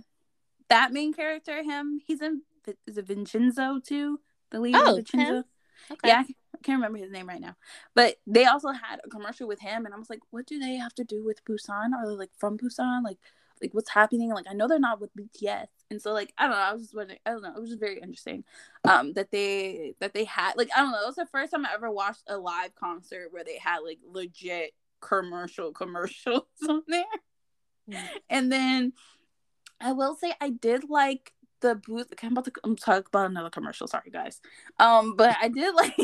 that main character, him. He's in. Is it Vincenzo too? The lead oh, Vincenzo. Okay. Yeah, I can't remember his name right now. But they also had a commercial with him, and I was like, what do they have to do with Busan? Are they like from Busan? Like, like what's happening? Like, I know they're not with BTS, and so like I don't know. I was just wondering. I don't know. It was just very interesting, um, that they that they had like I don't know. It was the first time I ever watched a live concert where they had like legit commercial commercials on there, mm. and then I will say I did like the booth. I'm about to I'm talk about another commercial. Sorry, guys. Um, but I did like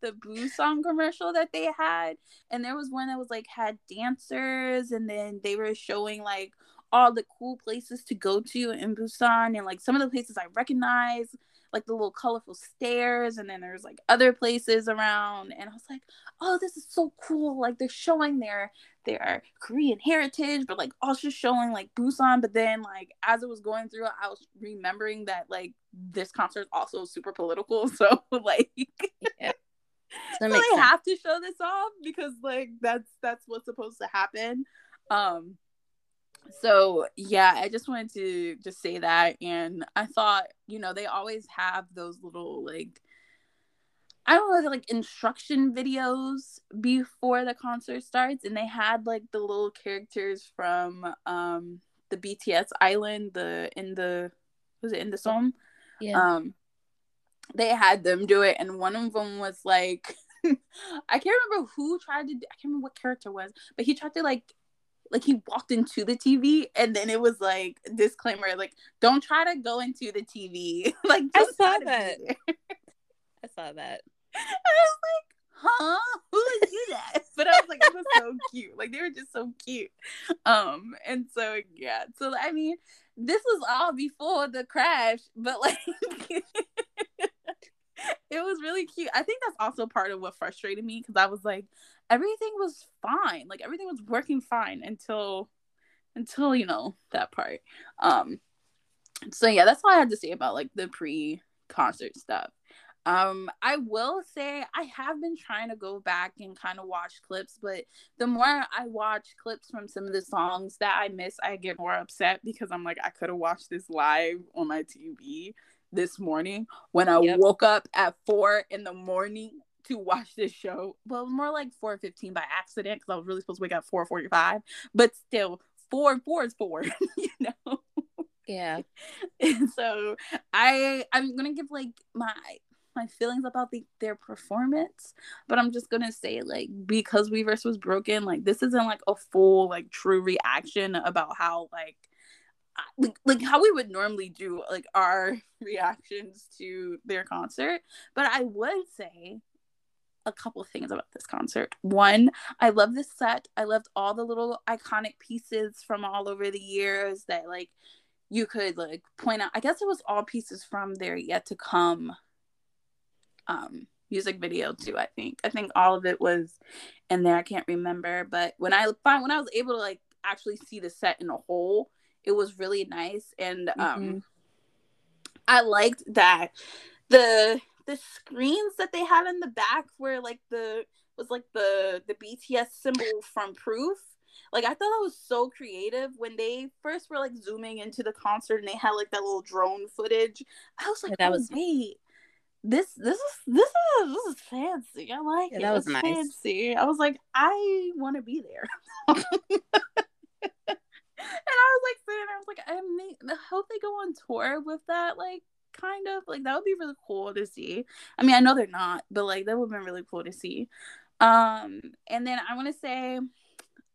the Busan commercial that they had, and there was one that was like had dancers, and then they were showing like all the cool places to go to in Busan and like some of the places I recognize, like the little colorful stairs, and then there's like other places around. And I was like, oh, this is so cool. Like they're showing their their Korean heritage, but like also showing like Busan. But then like as it was going through, I was remembering that like this concert is also super political. So like yeah. so they have to show this off because like that's that's what's supposed to happen Um so yeah, I just wanted to just say that and I thought, you know, they always have those little like I don't know, like instruction videos before the concert starts, and they had like the little characters from um the BTS island, the in the was it in the song? Yeah. Um, they had them do it, and one of them was like, I can't remember who tried to. I can't remember what character was, but he tried to like like he walked into the TV and then it was like disclaimer like don't try to go into the TV like I saw that I saw that I was like, huh? Who would do that? But I was like, it was so cute. Like they were just so cute. Um, and so yeah. So I mean, this was all before the crash, but like it was really cute. I think that's also part of what frustrated me because I was like, everything was fine. Like everything was working fine until until, you know, that part. Um so yeah, that's all I had to say about like the pre concert stuff. Um, I will say I have been trying to go back and kind of watch clips, but the more I watch clips from some of the songs that I miss, I get more upset because I'm like, I could have watched this live on my TV this morning when I yep. woke up at four in the morning to watch this show. Well, more like four fifteen by accident because I was really supposed to wake up four forty five, but still, four four is four, you know. Yeah. And so I I'm gonna give like my my feelings about the, their performance, but I'm just gonna say like because Weverse was broken, like this isn't like a full like true reaction about how like like, like how we would normally do like our reactions to their concert. But I would say a couple of things about this concert. One, I love this set. I loved all the little iconic pieces from all over the years that like you could like point out. I guess it was all pieces from their yet to come um music video too i think i think all of it was in there i can't remember but when i find when i was able to like actually see the set in a whole it was really nice and um mm-hmm. i liked that the the screens that they had in the back were like the was like the the bts symbol from proof like I thought that was so creative when they first were like zooming into the concert and they had like that little drone footage. I was like, yeah, that oh, was wait, this this is this is this is fancy. I like yeah, it. That was nice. Fancy. I was like, I want to be there. and I was like saying, I was like, I, may, I hope they go on tour with that. Like, kind of like that would be really cool to see. I mean, I know they're not, but like that would have been really cool to see. Um, and then I want to say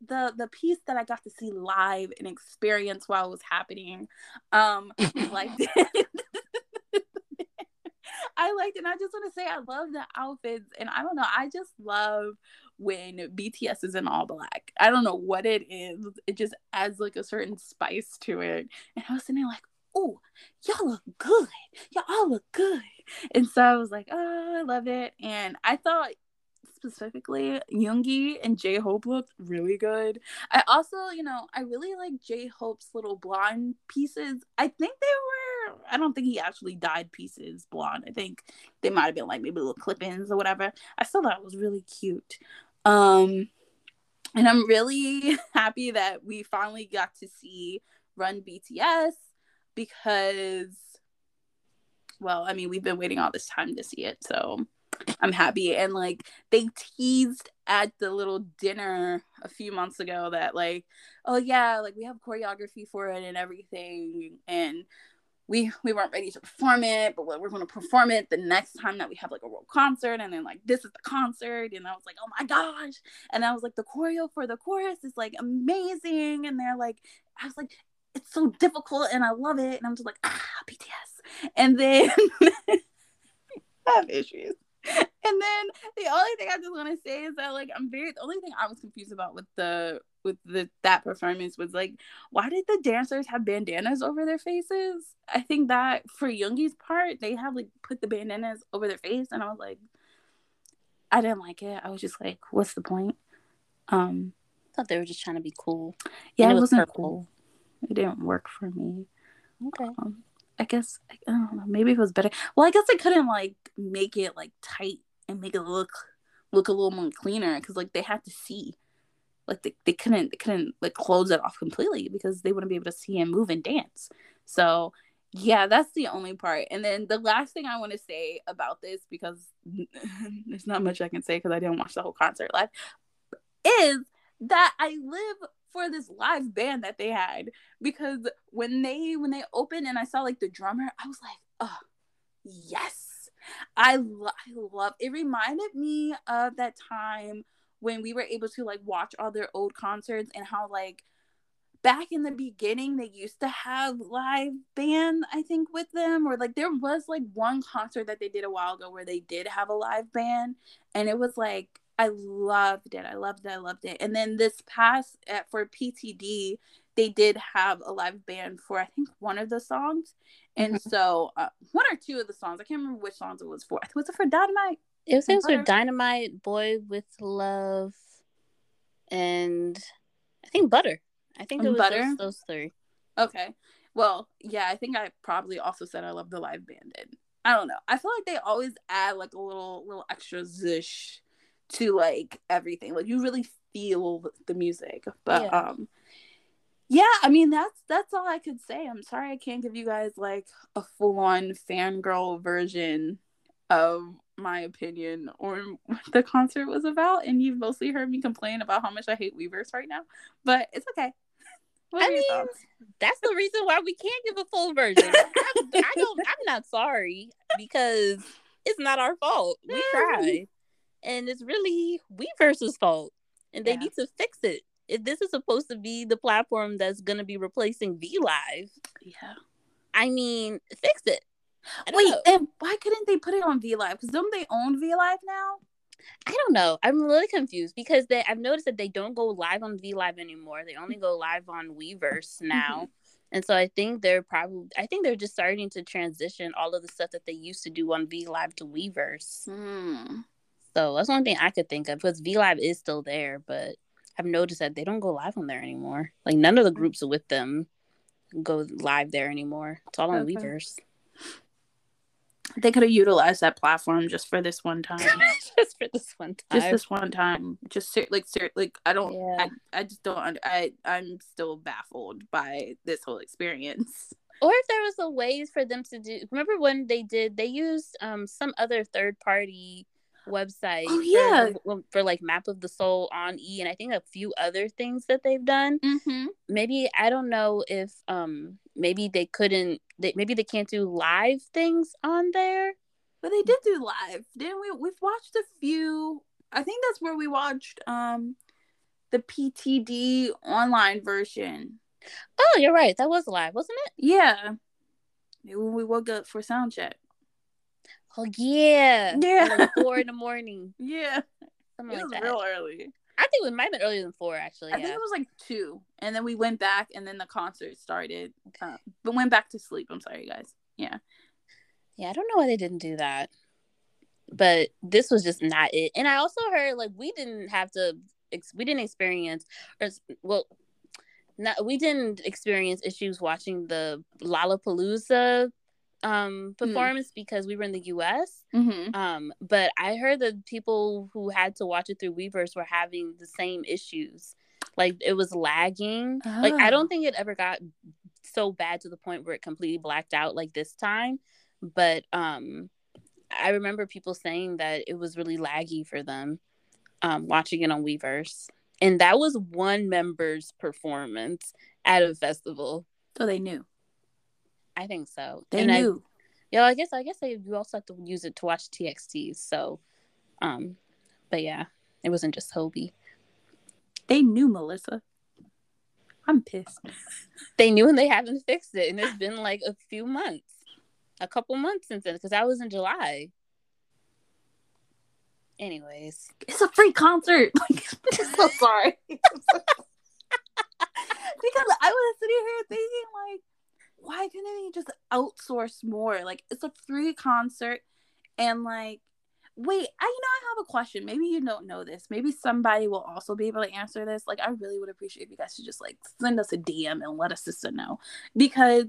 the the piece that I got to see live and experience while it was happening, um, like I liked it. And I just want to say I love the outfits. And I don't know, I just love when BTS is in all black. I don't know what it is. It just adds like a certain spice to it. And I was sitting there like, oh, y'all look good. Y'all all look good. And so I was like, oh, I love it. And I thought specifically, Yoongi and J Hope looked really good. I also, you know, I really like J Hope's little blonde pieces. I think they were, I don't think he actually dyed pieces blonde. I think they might have been like maybe little clip ins or whatever. I still thought it was really cute. Um, and I'm really happy that we finally got to see Run BTS because, well, I mean, we've been waiting all this time to see it. So I'm happy. And like they teased at the little dinner a few months ago that like, oh yeah, like we have choreography for it and everything. And we we weren't ready to perform it, but we're going to perform it the next time that we have like a world concert. And then like this is the concert, and I was like, oh my gosh! And I was like, the choreo for the chorus is like amazing, and they're like, I was like, it's so difficult, and I love it, and I'm just like, ah, BTS. And then I have issues. and then the only thing I just want to say is that like I'm very the only thing I was confused about with the with the that performance was like why did the dancers have bandanas over their faces? I think that for Yoongi's part they have like put the bandanas over their face and I was like I didn't like it. I was just like what's the point? Um I thought they were just trying to be cool. Yeah, it, it wasn't cool. It didn't work for me. Okay. Um, I guess I don't know. Maybe it was better. Well, I guess I couldn't like make it like tight and make it look look a little more cleaner because like they had to see. like they, they couldn't they couldn't like close it off completely because they wouldn't be able to see him move and dance. So yeah, that's the only part. And then the last thing I want to say about this, because there's not much I can say because I didn't watch the whole concert live, is that I live for this live band that they had because when they when they opened and I saw like the drummer, I was like, oh yes, I lo- I love. It reminded me of that time when we were able to like watch all their old concerts and how like back in the beginning they used to have live band i think with them or like there was like one concert that they did a while ago where they did have a live band and it was like i loved it i loved it i loved it and then this past at, for ptd they did have a live band for i think one of the songs and mm-hmm. so uh, one or two of the songs i can't remember which songs it was for was it for dynamite it was, it was for dynamite boy with love and i think butter I think it was Butter? Those, those three. Okay. Well, yeah, I think I probably also said I love the live band. And I don't know. I feel like they always add like a little little extra zish to like everything. Like you really feel the music. But yeah. um yeah, I mean that's that's all I could say. I'm sorry I can't give you guys like a full on fangirl version of my opinion or what the concert was about. And you've mostly heard me complain about how much I hate Weverse right now. But it's okay. I mean, thoughts? that's the reason why we can't give a full version. I, I, don't. I'm not sorry because it's not our fault. We tried, and it's really Weverse's fault, and they yeah. need to fix it. If this is supposed to be the platform that's going to be replacing V Live, yeah, I mean, fix it. Wait, know. and why couldn't they put it on V Live? Because don't they own V Live now? I don't know. I'm really confused because they I've noticed that they don't go live on V Live anymore. They only go live on Weverse now. Mm-hmm. And so I think they're probably I think they're just starting to transition all of the stuff that they used to do on V Live to Weverse. Mm. So that's one thing I could think of because V Live is still there, but I've noticed that they don't go live on there anymore. Like none of the groups with them go live there anymore. It's all on okay. Weverse. They could have utilized that platform just for this one time. just for this one time. Just this one time. Just ser- like ser- like I don't yeah. I, I just don't under- I I'm still baffled by this whole experience. Or if there was a ways for them to do remember when they did they used um some other third party website oh, yeah. For, for, like Map of the Soul on E and I think a few other things that they've done. Mm-hmm. Maybe I don't know if um maybe they couldn't they maybe they can't do live things on there. But they did do live, didn't we? We've watched a few. I think that's where we watched um the PTD online version. Oh, you're right. That was live, wasn't it? Yeah. When we woke up for sound check. Oh yeah. Yeah. Like four in the morning. Yeah. Something it like was that. real early. I think it might have been earlier than four, actually. I yeah. think it was like two, and then we went back, and then the concert started. Uh, but went back to sleep. I'm sorry, guys. Yeah. Yeah, I don't know why they didn't do that, but this was just not it. And I also heard like we didn't have to, we didn't experience, or well, not we didn't experience issues watching the Lollapalooza um hmm. performance mm. because we were in the US. Mm-hmm. Um, but I heard that people who had to watch it through Weverse were having the same issues. Like it was lagging. Oh. Like I don't oh. think it ever got so bad to the point where it completely blacked out like this time. But um I remember people saying that it was really laggy for them um watching it on Weverse. And that was one member's performance at a festival. So they knew. I think so. They and knew. I, yeah, I guess I guess they you also have to use it to watch TXTs. So, um, but yeah, it wasn't just Hobi. They knew Melissa. I'm pissed. they knew and they haven't fixed it, and it's been like a few months, a couple months since then, because that was in July. Anyways, it's a free concert. Like, I'm so sorry. because I was sitting here thinking like why couldn't they just outsource more? Like it's a free concert and like wait, I you know I have a question. Maybe you don't know this. Maybe somebody will also be able to answer this. Like I really would appreciate if you guys to just like send us a DM and let us sister know. Because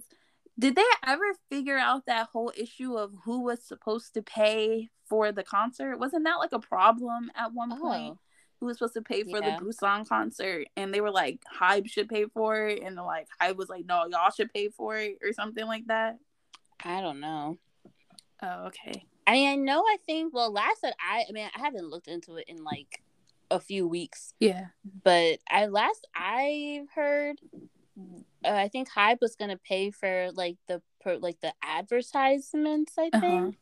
did they ever figure out that whole issue of who was supposed to pay for the concert? Wasn't that like a problem at one oh. point? Who was supposed to pay for Yeah. the Busan concert, and they were like, Hybe should pay for it, and like Hybe was like, no, y'all should pay for it, or something like that. I don't know. Oh, okay. I mean, I know. I think. Well, last that I, I mean, I haven't looked into it in like a few weeks, Yeah. but I last I heard, uh, I think Hybe was gonna pay for like the per, like the advertisements. I Uh-huh. think.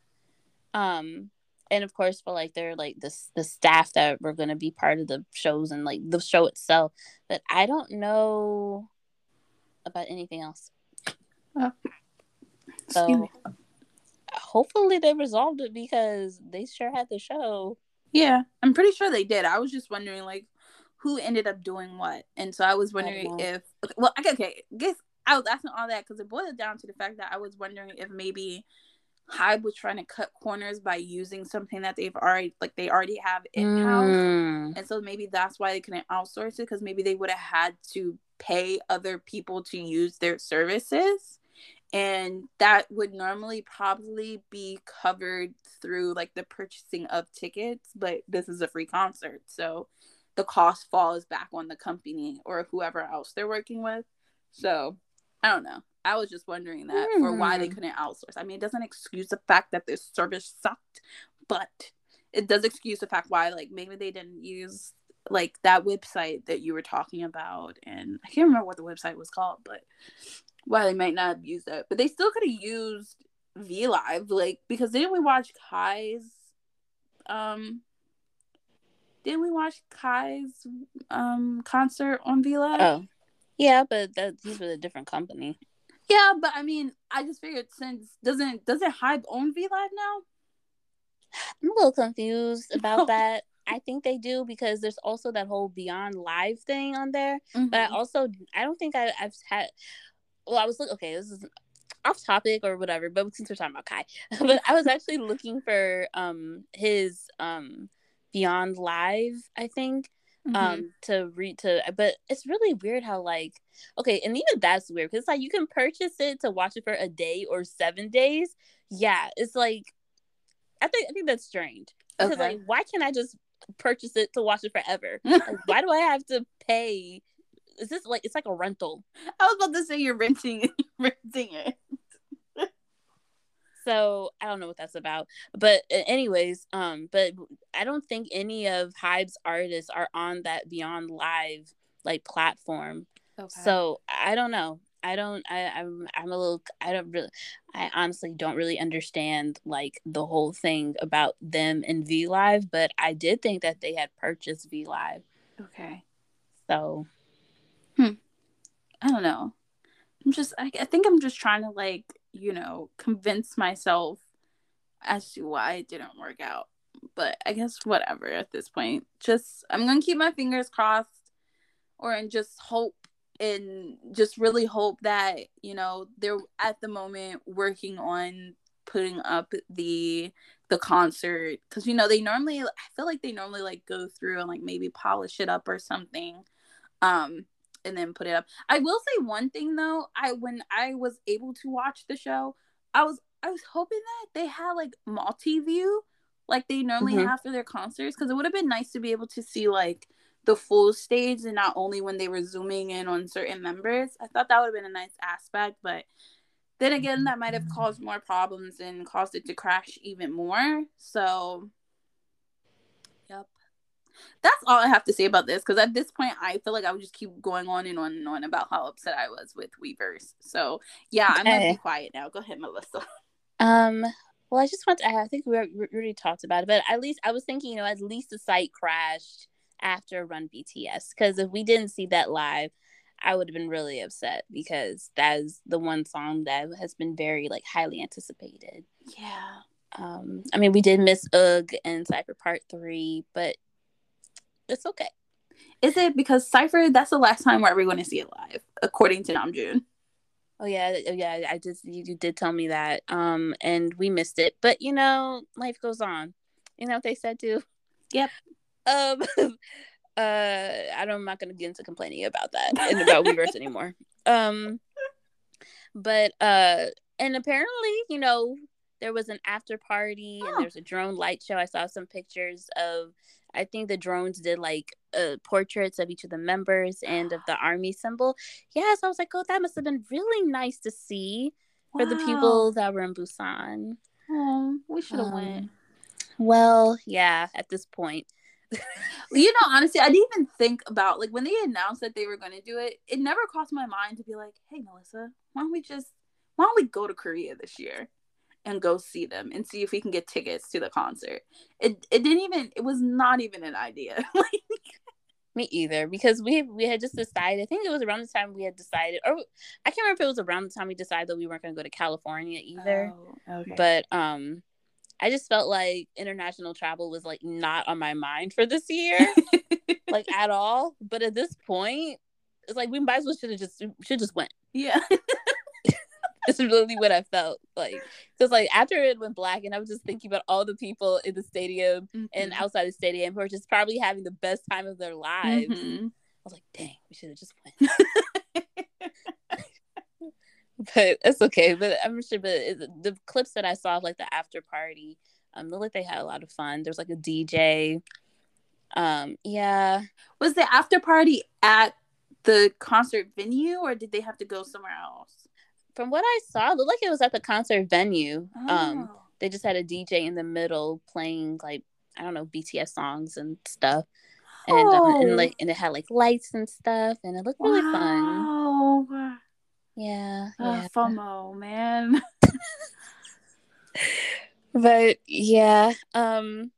Um, and of course for like their like the the staff that were gonna be part of the shows and like the show itself, but I don't know about anything else. Oh. Excuse So hopefully they resolved it because they sure had the show. Yeah, I'm pretty sure they did. I was just wondering, like, who ended up doing what, and so I was wondering know. if. Okay, well, okay, okay. Guess I was asking all that because it boiled down to the fact that I was wondering if maybe Hybe was trying to cut corners by using something that they've already, like, they already have in house, Mm. and so maybe that's why they couldn't outsource it because maybe they would have had to pay other people to use their services. And that would normally probably be covered through like the purchasing of tickets but this is a free concert so the cost falls back on the company or whoever else they're working with. So i don't know i was just wondering that for why they Hmm. couldn't outsource i mean it doesn't excuse the fact that their service sucked but it does excuse the fact why like maybe they didn't use like that website that you were talking about and i can't remember what the website was called but why they might not have used that but they still could have used v live like because didn't we watch kai's um didn't we watch kai's um concert on v live Oh, yeah, but that he's with a different company. Yeah but i mean i just figured since doesn't doesn't hybe own v live now I'm a little confused about that. I think they do because there's also that whole Beyond Live thing on there. But I Mhm. also I don't think I, I've had. Well, I was look okay. This is off topic or whatever, but since we're talking about Kai, but I was actually looking for um his um Beyond Live. I think Mhm. um to read to but it's really weird how like okay and even that's weird because like you can purchase it to watch it for a day or seven days. Yeah it's like i think i think that's strange. Because Okay. like why can't i just purchase it to watch it forever? Like, why do i have to pay? Is this like it's like a rental. I was about to say you're renting renting it so i don't know what that's about but anyways um but i don't think any of hybe's artists are on that beyond live like platform okay So I don't know. I don't. I, I'm. I'm a little. I don't really. I honestly don't really understand like the whole thing about them and V Live, but I did think that they had purchased V Live. okay So Hmm. I don't know. I'm just I, I think I'm just trying to like, you know, convince myself as to why it didn't work out. But I guess whatever at this point. Just I'm gonna keep my fingers crossed or and just hope and just really hope that, you know, they're at the moment working on putting up the the concert because you know they normally i feel like they normally like go through and like maybe polish it up or something um and then put it up. I will say one thing though. I when I was able to watch the show, I was I was hoping that they had like multi view, like they normally Mhm. have for their concerts, because it would have been nice to be able to see like the full stage and not only when they were zooming in on certain members. I thought that would have been a nice aspect, but then again, that might have caused more problems and caused it to crash even more. So, that's all I have to say about this because at this point I feel like I would just keep going on and on and on about how upset I was with Weverse. So yeah, I'm gonna be quiet now. Go ahead, Melissa. Um. Well, I just want to. I think we already- we already talked about it, but at least I was thinking, you know, at least the site crashed after Run BTS because if we didn't see that live, I would have been really upset because that is the one song that has been very like highly anticipated. Yeah. Um, I mean, we did miss Ugh and Cypher Part Three, but it's okay. Is it because Cypher? That's the last time we're ever going to see it live, according to Namjoon. Oh yeah, oh, yeah. I just you, you did tell me that, um, and we missed it. But you know, life goes on. You know what they said too. Yep. Um. uh, I don't. I'm not gonna get into complaining about that and about Weverse anymore. Um. But uh, and apparently, you know, there was an after party and there's a drone light show. I saw some pictures of I think the drones did like uh, portraits of each of the members and of the army symbol. Yes, I was like, oh, that must have been really nice to see wow. for the people that were in Busan. Oh, we should have um, went. Well, yeah, at this point. you know, honestly, I didn't even think about like when they announced that they were going to do it. It never crossed my mind to be like, "Hey, Melissa, why don't we just why don't we go to Korea this year and go see them and see if we can get tickets to the concert?" It it didn't even. It was not even an idea. Me either, because we we had just decided. I think it was around the time we had decided, or I can't remember if it was around the time we decided that we weren't going to go to California either. Oh, okay. But um, I just felt like international travel was like not on my mind for this year, like at all. But at this point, it's like we might as well should have just should just went. Yeah. It's really what I felt like. Because like after it went black, and I was just thinking about all the people in the stadium mm-hmm. and outside the stadium who are just probably having the best time of their lives. Mm-hmm. I was like, dang, we should have just went. but it's okay. But I'm sure. But it, the clips that I saw of like the after party, um, looked like they had a lot of fun. There was like a DJ. Um, yeah. Was the after party at the concert venue, or did they have to go somewhere else? From what I saw, it looked like it was at the concert venue. Um, oh. Um, they just had a DJ in the middle playing like I don't know BTS songs and stuff. And, oh. um, and like and it had like lights and stuff and it looked really wow. fun. Yeah. Oh, yeah. FOMO, man. but yeah, um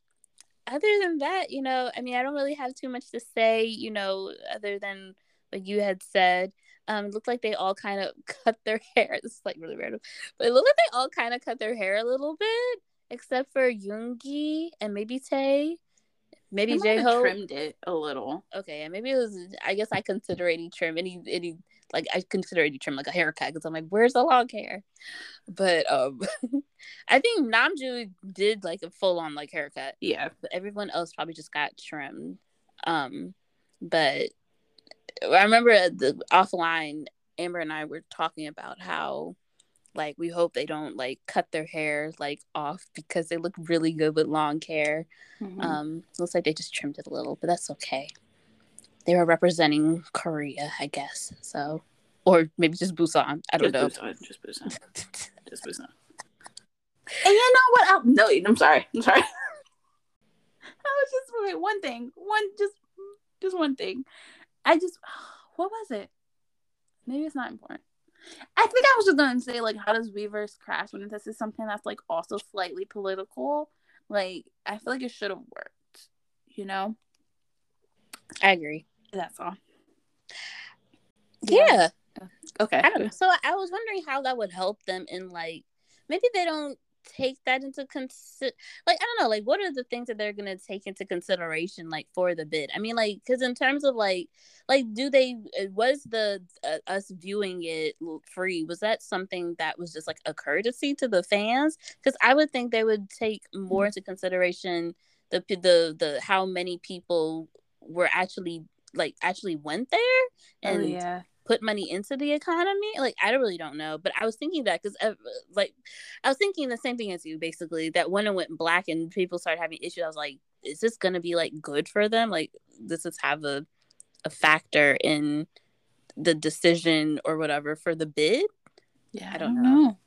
other than that, you know, I mean, I don't really have too much to say, you know, other than what you had said. Um, it looked like they all kind of cut their hair. This is like really random, but it looked like they all kind of cut their hair a little bit, except for Yoongi and maybe Tae. Maybe J Hope trimmed it a little. Okay, and maybe it was. I guess I consider any trim, any any like I consider any trim like a haircut because I'm like, where's the long hair? But um, I think Namjoon did like a full on like haircut. Yeah, but everyone else probably just got trimmed. Um, but I remember the offline, Amber and I were talking about how like we hope they don't like cut their hair like off because they look really good with long hair. Mm-hmm. Um, looks like they just trimmed it a little, but that's okay. They were representing Korea, I guess. So, or maybe just Busan. I don't just know. Busan, just Busan. just Busan. And you know what? I'll, no, I'm sorry. I'm sorry. I was just wait, one thing. One just just one thing. I just what was it? Maybe it's not important. I think I was just gonna say like how does Weverse crash when this is something that's like also slightly political? Like I feel like it should have worked, you know? I agree. That's all. Yeah. yeah. Okay. I. So I was wondering how that would help them in like maybe they don't take that into consider like i don't know like what are the things that they're gonna take into consideration like for the bid? I mean like because in terms of like like do they uh, was the uh, us viewing it free was that something that was just like a courtesy to the fans? Because i would think they would take more mm-hmm. into consideration the the the how many people were actually like actually went there oh, and oh, yeah put money into the economy like i really don't know but i was thinking that because uh, like i was thinking the same thing as you basically that when it went black and people started having issues i was like is this gonna be like good for them like does this have a, a factor in the decision or whatever for the bid yeah i don't, I don't know. know.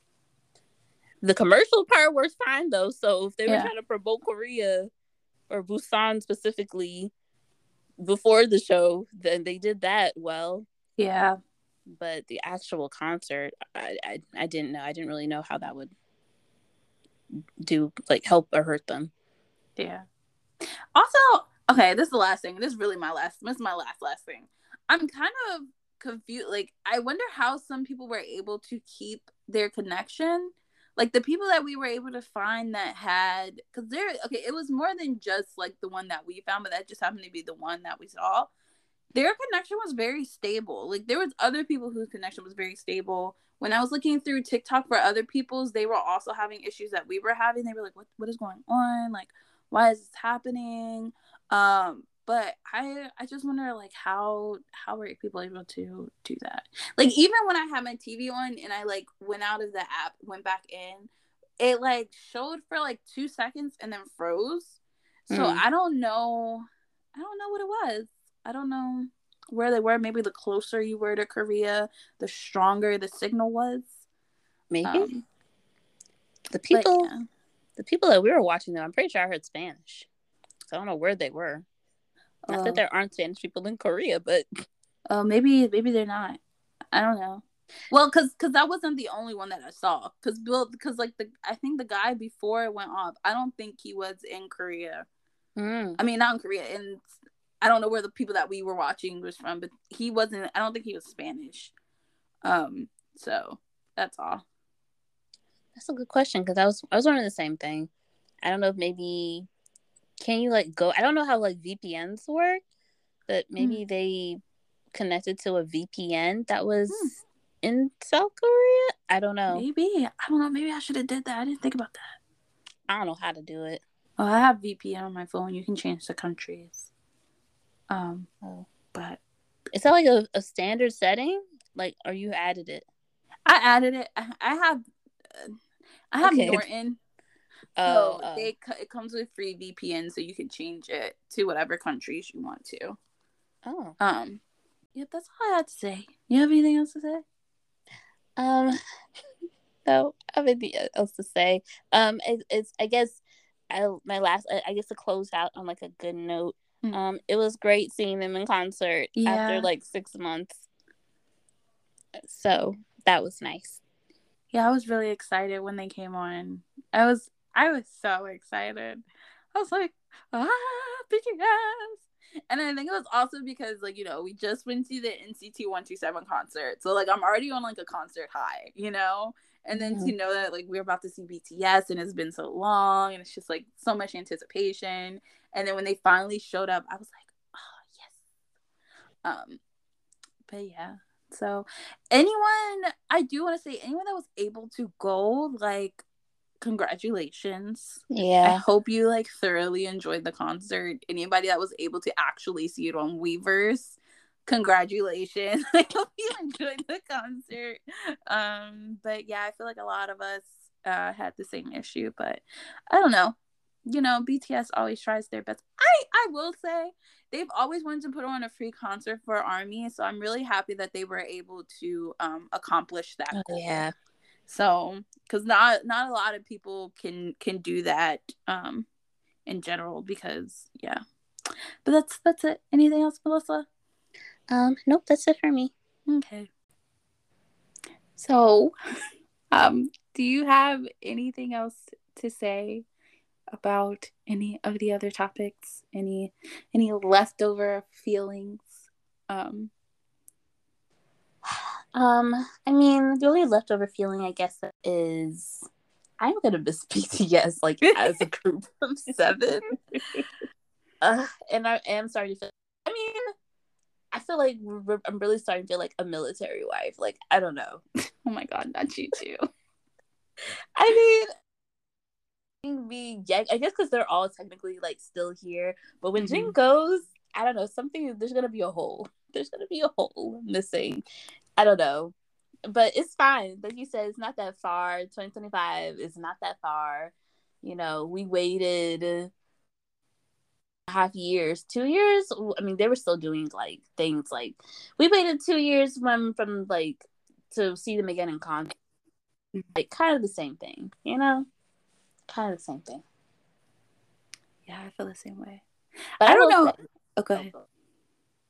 the commercial part works fine though so if they were yeah. trying to promote korea or busan specifically before the show then they did that well yeah. But the actual concert, I, I I didn't know. I didn't really know how that would do like help or hurt them. Yeah. Also, okay, this is the last thing. This is really my last. This is my last last thing. I'm kind of confused. Like, I wonder how some people were able to keep their connection. Like the people that we were able to find that had, because there, okay, it was more than just like the one that we found, but that just happened to be the one that we saw their connection was very stable. Like there was other people whose connection was very stable. When I was looking through TikTok for other people's, they were also having issues that we were having. They were like, "What what is going on? Like, why is this happening?" Um, but I I just wonder like how how were people able to do that? Like even when I had my TV on and I like went out of the app, went back in, it like showed for like two seconds and then froze. So mm. I don't know. I don't know what it was. I don't know where they were. Maybe the closer you were to Korea, the stronger the signal was. Maybe. Um, the people, yeah. the people that we were watching, though, I'm pretty sure I heard Spanish. So I don't know where they were. Not that oh. there aren't Spanish people in Korea, but oh, maybe maybe they're not. I don't know. Well, because because that wasn't the only one that I saw. Because Bill, because like the I think the guy before it went off, I don't think he was in Korea. Mm. I mean, not in Korea, and I don't know where the people that we were watching was from, but he wasn't. I don't think he was Spanish. Um, so that's all. That's a good question because I was I was wondering the same thing. I don't know if maybe can you like go? I don't know how like VPNs work, but maybe mm. they connected to a VPN that was mm. in South Korea. I don't know. Maybe I don't know. Maybe I should have did that. I didn't think about that. I don't know how to do it. Oh, I have VPN on my phone. You can change the countries. Um, oh. but is that like a, a standard setting? Like, are you added it? I added it. I have. Uh, I have okay. Norton. Oh, so oh. they it comes with free VPN, so you can change it to whatever countries you want to. Oh. Um. Yep, that's all I had to say. You have anything else to say? Um. No, I have anything else to say. Um. It, it's I guess. I, my last, I guess, to close out on like a good note. Mm. Um, it was great seeing them in concert yeah. after like six months. So that was nice. Yeah, I was really excited when they came on. I was I was so excited. I was like, ah, BTS. And I think it was also because, like, you know, we just went to the NCT 127 concert. So, like, I'm already on, like, a concert high, you know? And then mm-hmm. to know that, like, we're about to see BTS and it's been so long and it's just, like, so much anticipation. And then when they finally showed up, I was like, oh, yes. Um, but yeah. So, anyone, I do want to say, anyone that was able to go, like, congratulations. Yeah. I hope you like thoroughly enjoyed the concert. Anybody that was able to actually see it on Weverse, congratulations. I hope you enjoyed the concert. Um, but yeah, I feel like a lot of us uh had the same issue, but I don't know. You know, BTS always tries their best. I I will say they've always wanted to put on a free concert for Army, so I'm really happy that they were able to um accomplish that. Oh, yeah. So because not not a lot of people can can do that um in general because yeah. But that's that's it. Anything else melissa? Um nope that's it for me. Okay. So um do you have anything else to say about any of the other topics any any leftover feelings um um, I mean, the only leftover feeling, I guess, is I'm gonna miss BTS like as a group of seven. Uh, and I am starting to feel. I mean, I feel like I'm really starting to feel like a military wife. Like I don't know. oh my god, not you too. I mean, me, yeah, I guess because they're all technically like still here. But when mm-hmm. Jin goes, I don't know, something. There's gonna be a hole. There's gonna be a hole missing, I don't know. But it's fine. Like you said, it's not that far. 2025 is not that far. You know, we waited half years, two years. I mean, they were still doing like things like we waited two years from from like to see them again in con, like kind of the same thing, you know, kind of the same thing. Yeah, I feel the same way. But I, I don't know. Say, oh, go ahead.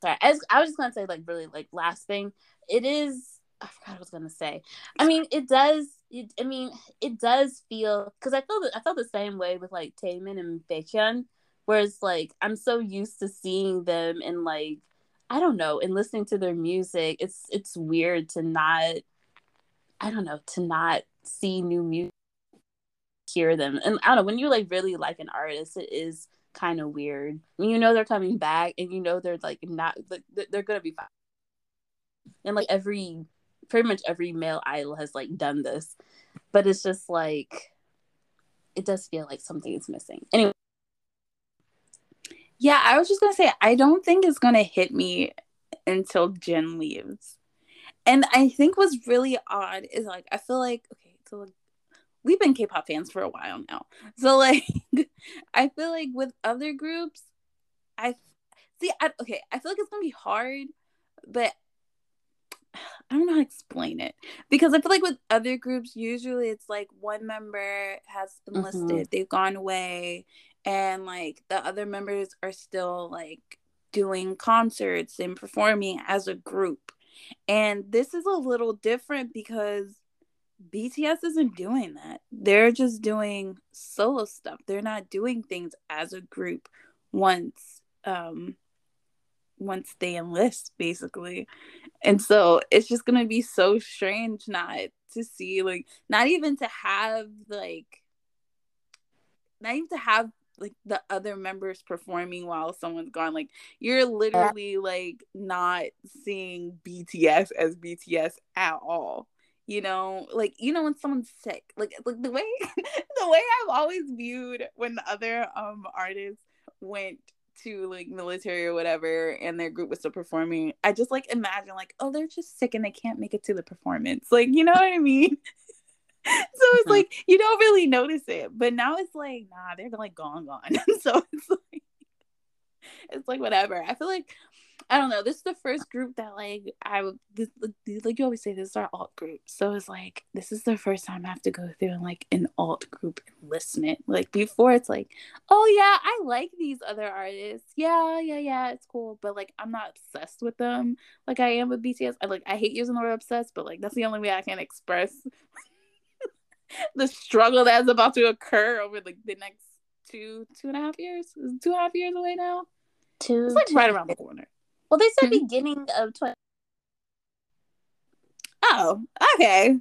Sorry, as I was just gonna say, like, really, like, last thing it is I forgot what I was gonna say. I mean, it does. It, I mean, it does feel because I feel that I felt the same way with like Taemin and Baekhyun, whereas like I'm so used to seeing them and like I don't know and listening to their music. It's it's weird to not I don't know to not see new music, hear them, and I don't know when you like really like an artist, it is kind of weird. When you know they're coming back and you know they're like not like they're gonna be fine. And like every pretty much every male idol has like done this. But it's just like it does feel like something is missing. Anyway. Yeah i was just gonna say i don't think it's gonna hit me until Jin leaves. And i think what's really odd is like i feel like okay so we've been K-pop fans for a while now. So like I feel like with other groups, I see I, okay, I feel like it's going to be hard, but I don't know how to explain it because I feel like with other groups, usually it's like one member has enlisted, mm-hmm. they've gone away, and like the other members are still like doing concerts and performing as a group. And this is a little different because BTS isn't doing that. They're just doing solo stuff. They're not doing things as a group once um once they enlist basically. And so it's just going to be so strange not to see like not even to have like not even to have like the other members performing while someone's gone like you're literally like not seeing BTS as BTS at all you know like you know when someone's sick like like the way the way i've always viewed when the other um artists went to like military or whatever and their group was still performing i just like imagine like oh they're just sick and they can't make it to the performance like you know what i mean? So it's mm-hmm. like you don't really notice it but now it's like nah they're like gone gone. So it's like it's like whatever. I feel like I don't know. This is the first group that like I would this, like you always say this is our alt group. So it's like this is the first time I have to go through like an alt group it. Like before it's like, oh yeah, I like these other artists. Yeah, yeah, yeah, it's cool. But like I'm not obsessed with them like I am with BTS. I like I hate using the word obsessed, but like that's the only way I can express the struggle that's about to occur over like the next two two and a half years. Two and a half years away now. Two. It's like two, right around the corner. Well, they said mm-hmm. beginning of 20. Oh, okay.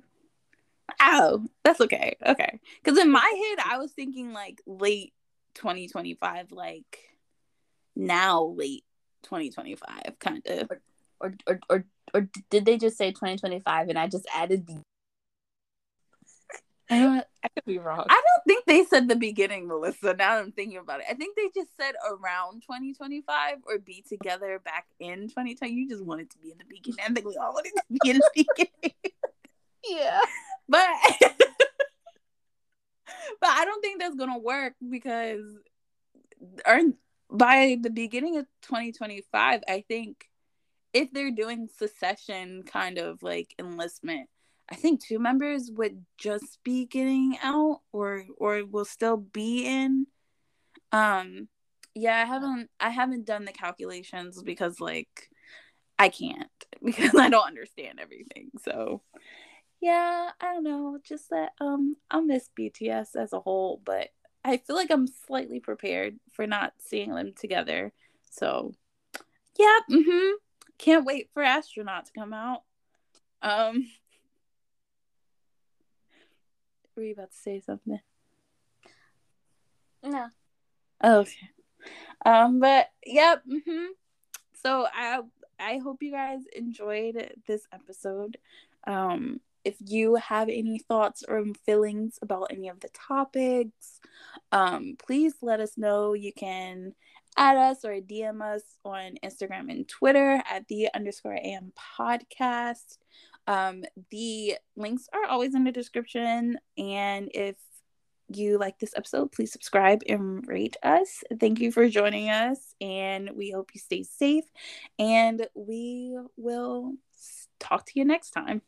Oh, that's okay. Okay. Because in my head, I was thinking like late 2025, like now late 2025, kind of. Or, or, or, or, did they just say 2025 and I just added the I don't. I could be wrong. I don't think they said the beginning, Melissa. Now I'm thinking about it. I think they just said around 2025 or be together back in 2020. You just wanted to be in the beginning. I think we all wanted to be in the beginning. yeah, but but I don't think that's gonna work because by the beginning of 2025, I think if they're doing secession kind of like enlistment I think two members would just be getting out or or will still be in. Um yeah, I haven't I haven't done the calculations because like I can't because I don't understand everything. So yeah, I don't know. Just that um I'll miss BTS as a whole, but I feel like I'm slightly prepared for not seeing them together. So yeah, mm-hmm. Can't wait for Astronaut to come out. Um were you about to say something? No. Oh, okay. Um, but yep. Mm-hmm. So I I hope you guys enjoyed this episode. Um, if you have any thoughts or feelings about any of the topics, um, please let us know. You can add us or DM us on Instagram and Twitter at the underscore am podcast. Um, the links are always in the description. And if you like this episode, please subscribe and rate us. Thank you for joining us. And we hope you stay safe. And we will talk to you next time.